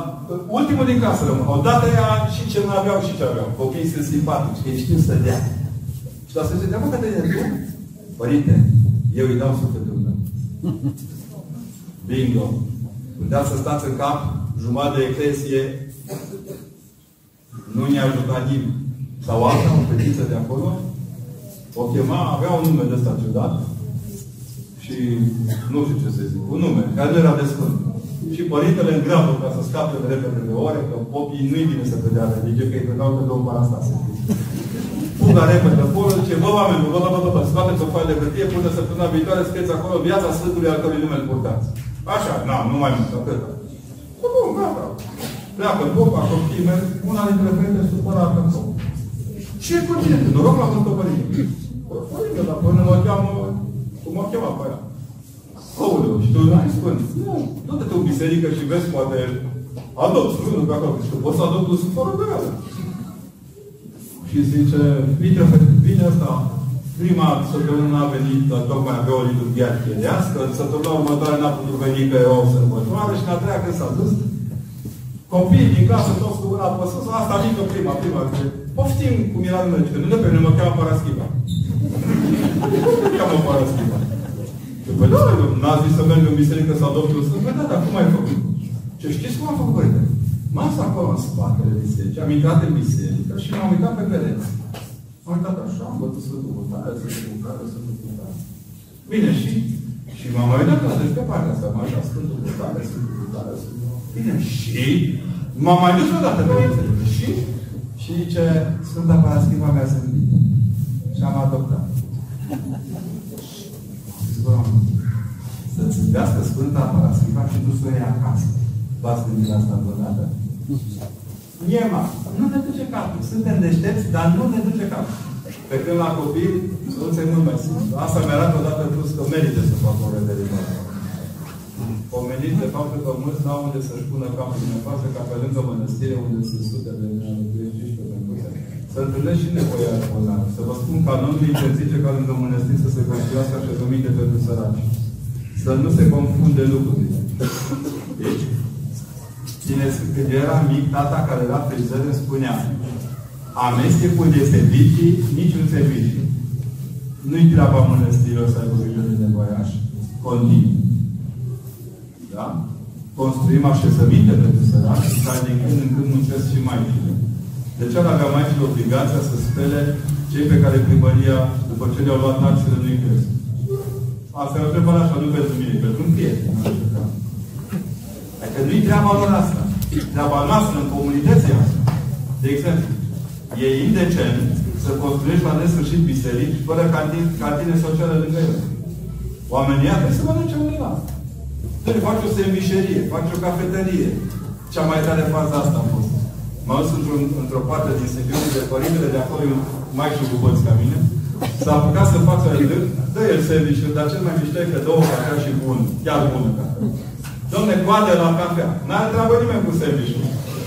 ultimul din casă rămân. Odată ea și ce nu aveau și ce aveau. Copiii sunt simpatici, că știu să dea. Și la să zice, mă, Cătălin, tu? Părinte, eu îi dau sufletul meu. <laughs> Bingo. Putea să stați în cap jumătate de eclesie, nu ne-a ajutat nimeni. Sau alta, o fetiță de acolo, o chema, avea un nume de ăsta ciudat, și nu știu ce să zic, un nume, care nu era de sfânt. Și părintele în grabă ca să scape de repede de ore, că popii nu-i bine să vedea religie, că îi credeau că două parastase. Fuga repede acolo, ce vă oameni, vă, vă, vă, vă, vă, scoate pe foaie de hârtie, până săptămâna viitoare scrieți acolo viața Sfântului al cărui nume îl purtați. Așa, na, nu mai mult, atât. Bun, gata. Pleacă popa, copiii mei, una dintre fete supărată în foc. Ce e cu tine? Noroc la Sfântul Părinte. Părinte, dar până mă cheamă, cum mă chema pe aia? Aoleu, și tu n-ai spun. Nu, du-te în biserică și vezi, poate adopt, nu, nu, acolo, și tu poți să adopți un fără de reală. Și zice, vine, vine asta, prima săptămână a venit, dar tocmai avea o liturghie archierească, săptămâna următoare n-a putut veni că e o sărbătoare și a treia când s-a dus, copiii din casă toți cu mâna pe sus, asta mică prima, prima, zice, poftim cum era numele, că nu de pe mine mă cheamă Paraschiva. Cum cheamă Paraschiva? Păi da, n-a zis să merg în biserică să adopt un sfânt? Păi da, dar cum ai făcut? Ce știți cum am făcut, părinte? M-am stat acolo în spatele bisericii, am intrat în biserică și m-am uitat pe pereți. M-am uitat așa, am bătut Sfântul Cutare, Sfântul Cutare, Sfântul Cutare. Bine, și? Și m-am mai uitat la deci pe partea asta, m-am așa, Sfântul Cutare, Sfântul Cutare, Sfântul Bine, și? M-am mai dus o dată pe biserică. Și? Și ce Sfânta Paraschiva mi-a zâmbit. Și am adoptat. Să-ți zâmbească Sfânta Paraschiva și tu să o iei acasă. V-ați gândit la asta vreodată? Iema, nu ne duce capul. Suntem deștepți, dar nu ne duce capul. Pe când la copil, soluția e mult mai simplă. Asta mi-a arată odată plus că merită să facă o revedere. Pomenit de faptul că mulți n-au unde să-și pună capul dumneavoastră ca pe lângă mănăstire unde sunt sute de greșiți pe mântuire. Să întâlnesc și nevoia bolnavă. Să vă spun că anul interzice ca lângă mănăstiri să se construiască așezăminte pentru săraci. Să nu se confunde lucrurile. Deci, Țineți, când eram mic, tata care era frizer îmi spunea amestecul de servicii, niciun serviciu. Nu-i treaba mănăstirilor să aibă grijă de nevoiași. Continuu. Da? Construim așezăminte pentru săraci, care din când în când muncesc și mai bine. De ce ar avea mai și obligația să spele cei pe care primăria, după ce le-au luat taxele, nu-i cresc? Asta e o întrebare așa, nu pentru mine, pentru un prieten. Adică nu-i treaba lor asta. Treaba noastră în comunităția asta. De exemplu, e indecent să construiești la nesfârșit biserici fără cantine, cantine sociale lângă ele. Oamenii ăia trebuie să mănânce undeva. Trebuie faci o semișerie, faci o cafetărie. Cea mai tare fază asta a fost. M-am dus într-o într parte din Sibiu, de părintele de acolo, mai știu cu băți ca mine, S-a apucat să facă el, dă el serviciu, dar cel mai mișto e că două cafea și bun, chiar bună cafea. Domne, coadă la cafea. N-are treabă nimeni cu serviciu.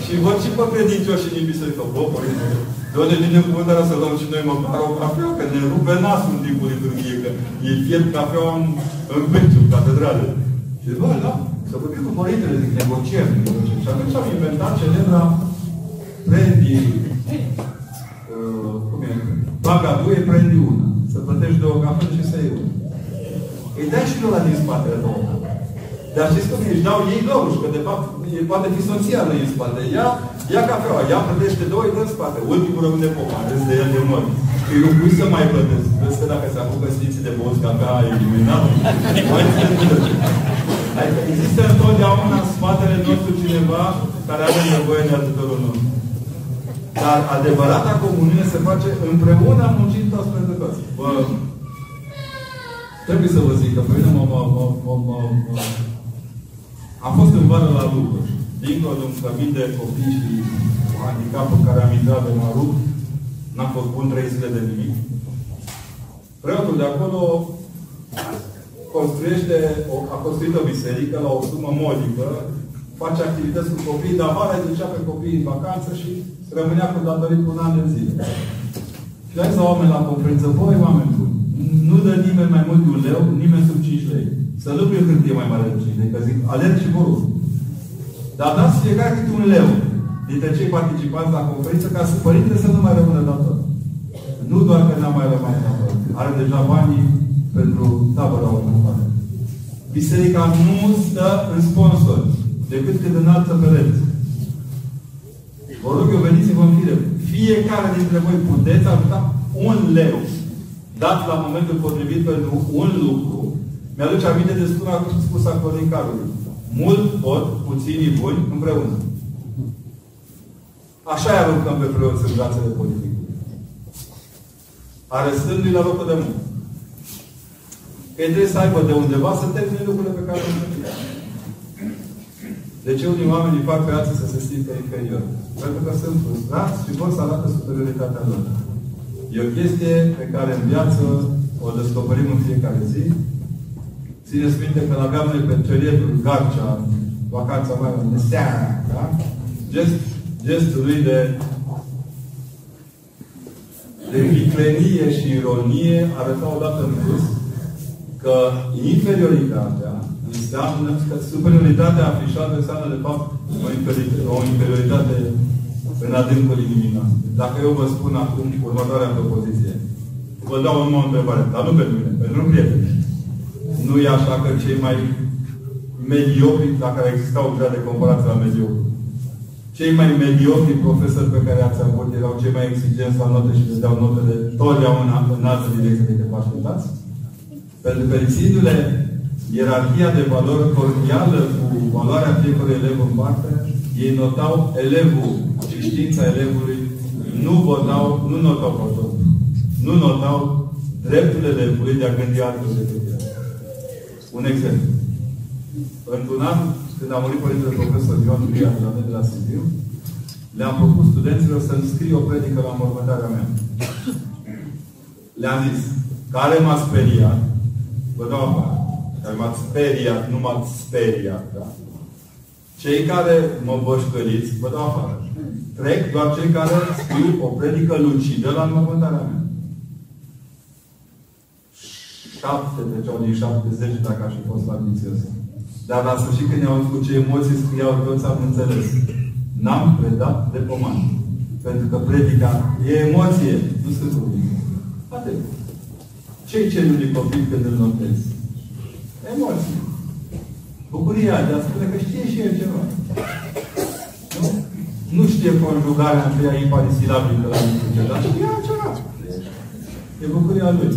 Și văd și pe credincioși din biserică. Bă, părinte, de unde vine cuvântarea să luăm și noi măcar o cafea, că ne rupe nasul în timpul liturgiei, că e fiert cafea în, în în catedrale. Și bă, da, să vorbim cu părintele, zic, negociem, negociem. Și atunci am inventat celebra prendi, uh, cum e, Paga due, prendi una. Să plătești două cafele și să iei una. Îi dai și la din spatele două Dar știți cum își dau ei lor, că de fapt e, poate fi soția lui în spate. Ia, ia cafeaua, ia plătește doi, dă în spate. Ultimul rămâne popa, râs de el de mor. Îi rugui să mai plătesc. Vezi că dacă se apucă sfinții de băut cafea eliminat, Adică <laughs> există întotdeauna în spatele nostru cineva care are nevoie de ajutorul nostru. Dar adevărata comuniune se face împreună muncind toți pentru toți. Bă, trebuie să vă zic că pe mine mă, mă, mă, mă, mă, mă, am fost în vară la lucruri. Dincolo de un cămin de copii și handicap în care am intrat de mă n-am fost bun trei zile de nimic. Preotul de acolo construiește, o, a construit o biserică la o sumă modică, face activități cu copii, dar vara îi ducea pe copii în vacanță și rămânea cu datorii un an de zile. Și a zis la oameni la conferință, voi oameni buni, nu dă nimeni mai mult de un leu, nimeni sub 5 lei. Să nu prin hârtie mai mare de 5 lei, că zic, alerg și vor Dar dați fiecare câte un leu dintre cei participanți la conferință ca să părinte să nu mai rămână dator. Nu doar că n-a mai rămas dator. Are deja banii pentru tabăra următoare. Biserica nu stă în sponsor, decât când înalță pereți. Vă rog eu, veniți-vă în fire. Fiecare dintre voi puteți ajuta un leu dat la momentul potrivit pentru un lucru. Mi-aduce aminte de spune acum spus Acorin Carului. Mult pot, puținii buni, împreună. Așa îi aruncăm pe preoți în brațele politică. Arestându-i la locul de muncă. Că trebuie să aibă de undeva să termine lucrurile pe care le întâmplă. De ce unii oameni fac pe alții să se simtă inferior? Pentru că sunt frustrați și vor să arată superioritatea lor. E o chestie pe care în viață o descoperim în fiecare zi. Țineți minte că aveam noi pe cerietul Garcea, vacanța mai de seara, da? Gest, gestul lui de de viclenie și ironie arăta odată în plus că inferioritatea înseamnă că superioritatea afișată înseamnă de fapt o inferioritate, o inferioritate în adâncul inimii noastre. Dacă eu vă spun acum următoarea propoziție, vă dau un o întrebare, dar nu pentru mine, pentru un prieten. Nu e așa că cei mai mediocri, dacă ar exista o grea de comparație la mediocri, cei mai mediocri profesori pe care ați avut erau cei mai exigenți la note și le dau notele totdeauna în altă direcție decât vă așteptați? Pentru că țindu-le ierarhia de valori cordială cu valoarea fiecărui elev în parte, ei notau elevul și știința elevului, nu votau, nu notau votul. Nu notau dreptul elevului de a gândi altfel decât el. Un exemplu. Într-un an, când a murit Părintele Profesor Ioan Iulian la de la Sibiu, le-am propus studenților să-mi scrie o predică la mormântarea mea. Le-am zis, care m-a speriat, vă dau afară. Care m-ați speriat, nu m-ați speriat, da? Cei care mă bășcăliți, vă dau afară. Trec doar cei care scriu o predică lucidă la înmormântarea mea. Șapte treceau din șapte, zece dacă aș fi fost ambițios. Dar la sfârșit când i-au cu ce emoții scriau toți, am înțeles. N-am predat de poman. Pentru că predica e emoție, nu sunt cuvinte. Atât. Ce-i ceri unui copil când îl notezi? Emoții. Bucuria de a spune că știe și el ceva. Nu? Nu știe conjugarea între ea imparisilabilă la niciun dar știe ceva. E bucuria lui.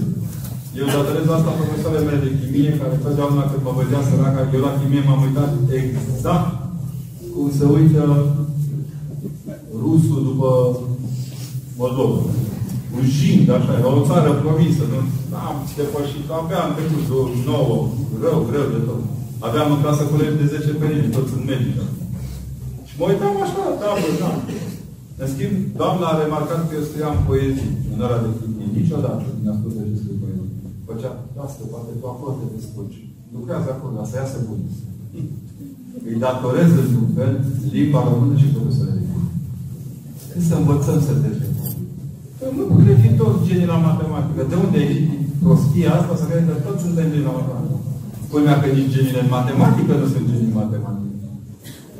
Eu datorez asta profesoarele mele de chimie, care totdeauna când mă vedea săraca, eu la chimie m-am uitat exact cum se uită rusul după Moldova fugind, așa, era o țară promisă, nu? Am depășit, aveam trecut nouă, rău, greu de tot. Aveam în clasă colegi de 10 perini, toți sunt medici. Și mă uitam așa la tablă, da. În schimb, doamna a remarcat că eu scriam poezii în ora de chimie. Niciodată mi-a spus de ce scriu poezii. Făcea, lasă, poate tu acolo te descurci. Lucrează acolo, dar să iasă bun. Îi datorez într-un fel limba română și profesorii. Când să învățăm să trecem. Nu putem fi toți genii la matematică. De unde e prostia asta să crede că toți suntem genii la matematică? Spunea că nici genii în matematică nu sunt genii în matematică.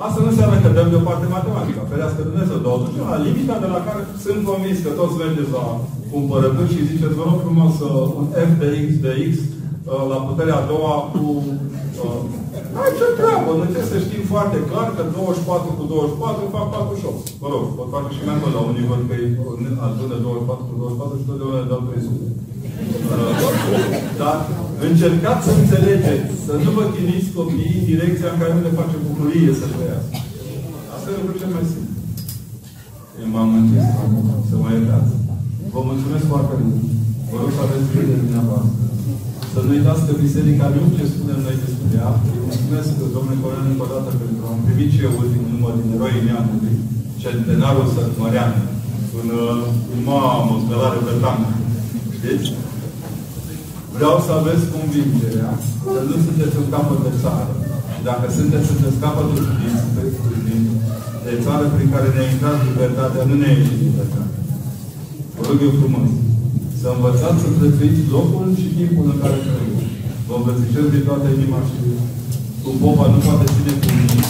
Asta nu înseamnă că dăm deoparte matematica. Ferească Dumnezeu. Dar totuși la limita de la care sunt convins că toți mergeți la cumpărături și ziceți, vă rog frumos, uh, un f de x de x uh, la puterea a doua cu uh, Ai ce treabă, nu trebuie să știm foarte clar că 24 cu 24 fac 48. Mă rog, pot face și mai mult la un nivel că e adună 24 cu 24 și totdeauna le dau 300. Dar încercați să înțelegeți, să nu vă chiniți copiii în direcția în care nu le face bucurie să trăiască. Asta e lucrul cel mai simplu. Eu m-am închis să mă iertați. Vă mulțumesc foarte mult. Vă rog să aveți grijă de dumneavoastră. Să nu uitați că biserica nu ce spunem noi despre ea. Îi mulțumesc, domnule Coronel, încă o dată, pentru că am primit și eu ultimul număr din eroii neamului, centenarul Sărmărean, un, un mamă, scălare pe tank. Știți? Vreau să aveți convingerea că nu sunteți un capăt de țară. Și dacă sunteți, sunteți capătul din, de țară prin care ne-a intrat libertatea, nu ne-a ieșit libertatea. Vă rog eu frumos să învățați să prețuiți locul și timpul în care trăiți. Vă îmbrățișez din toată inima și cu popa nu poate ține cu nimic.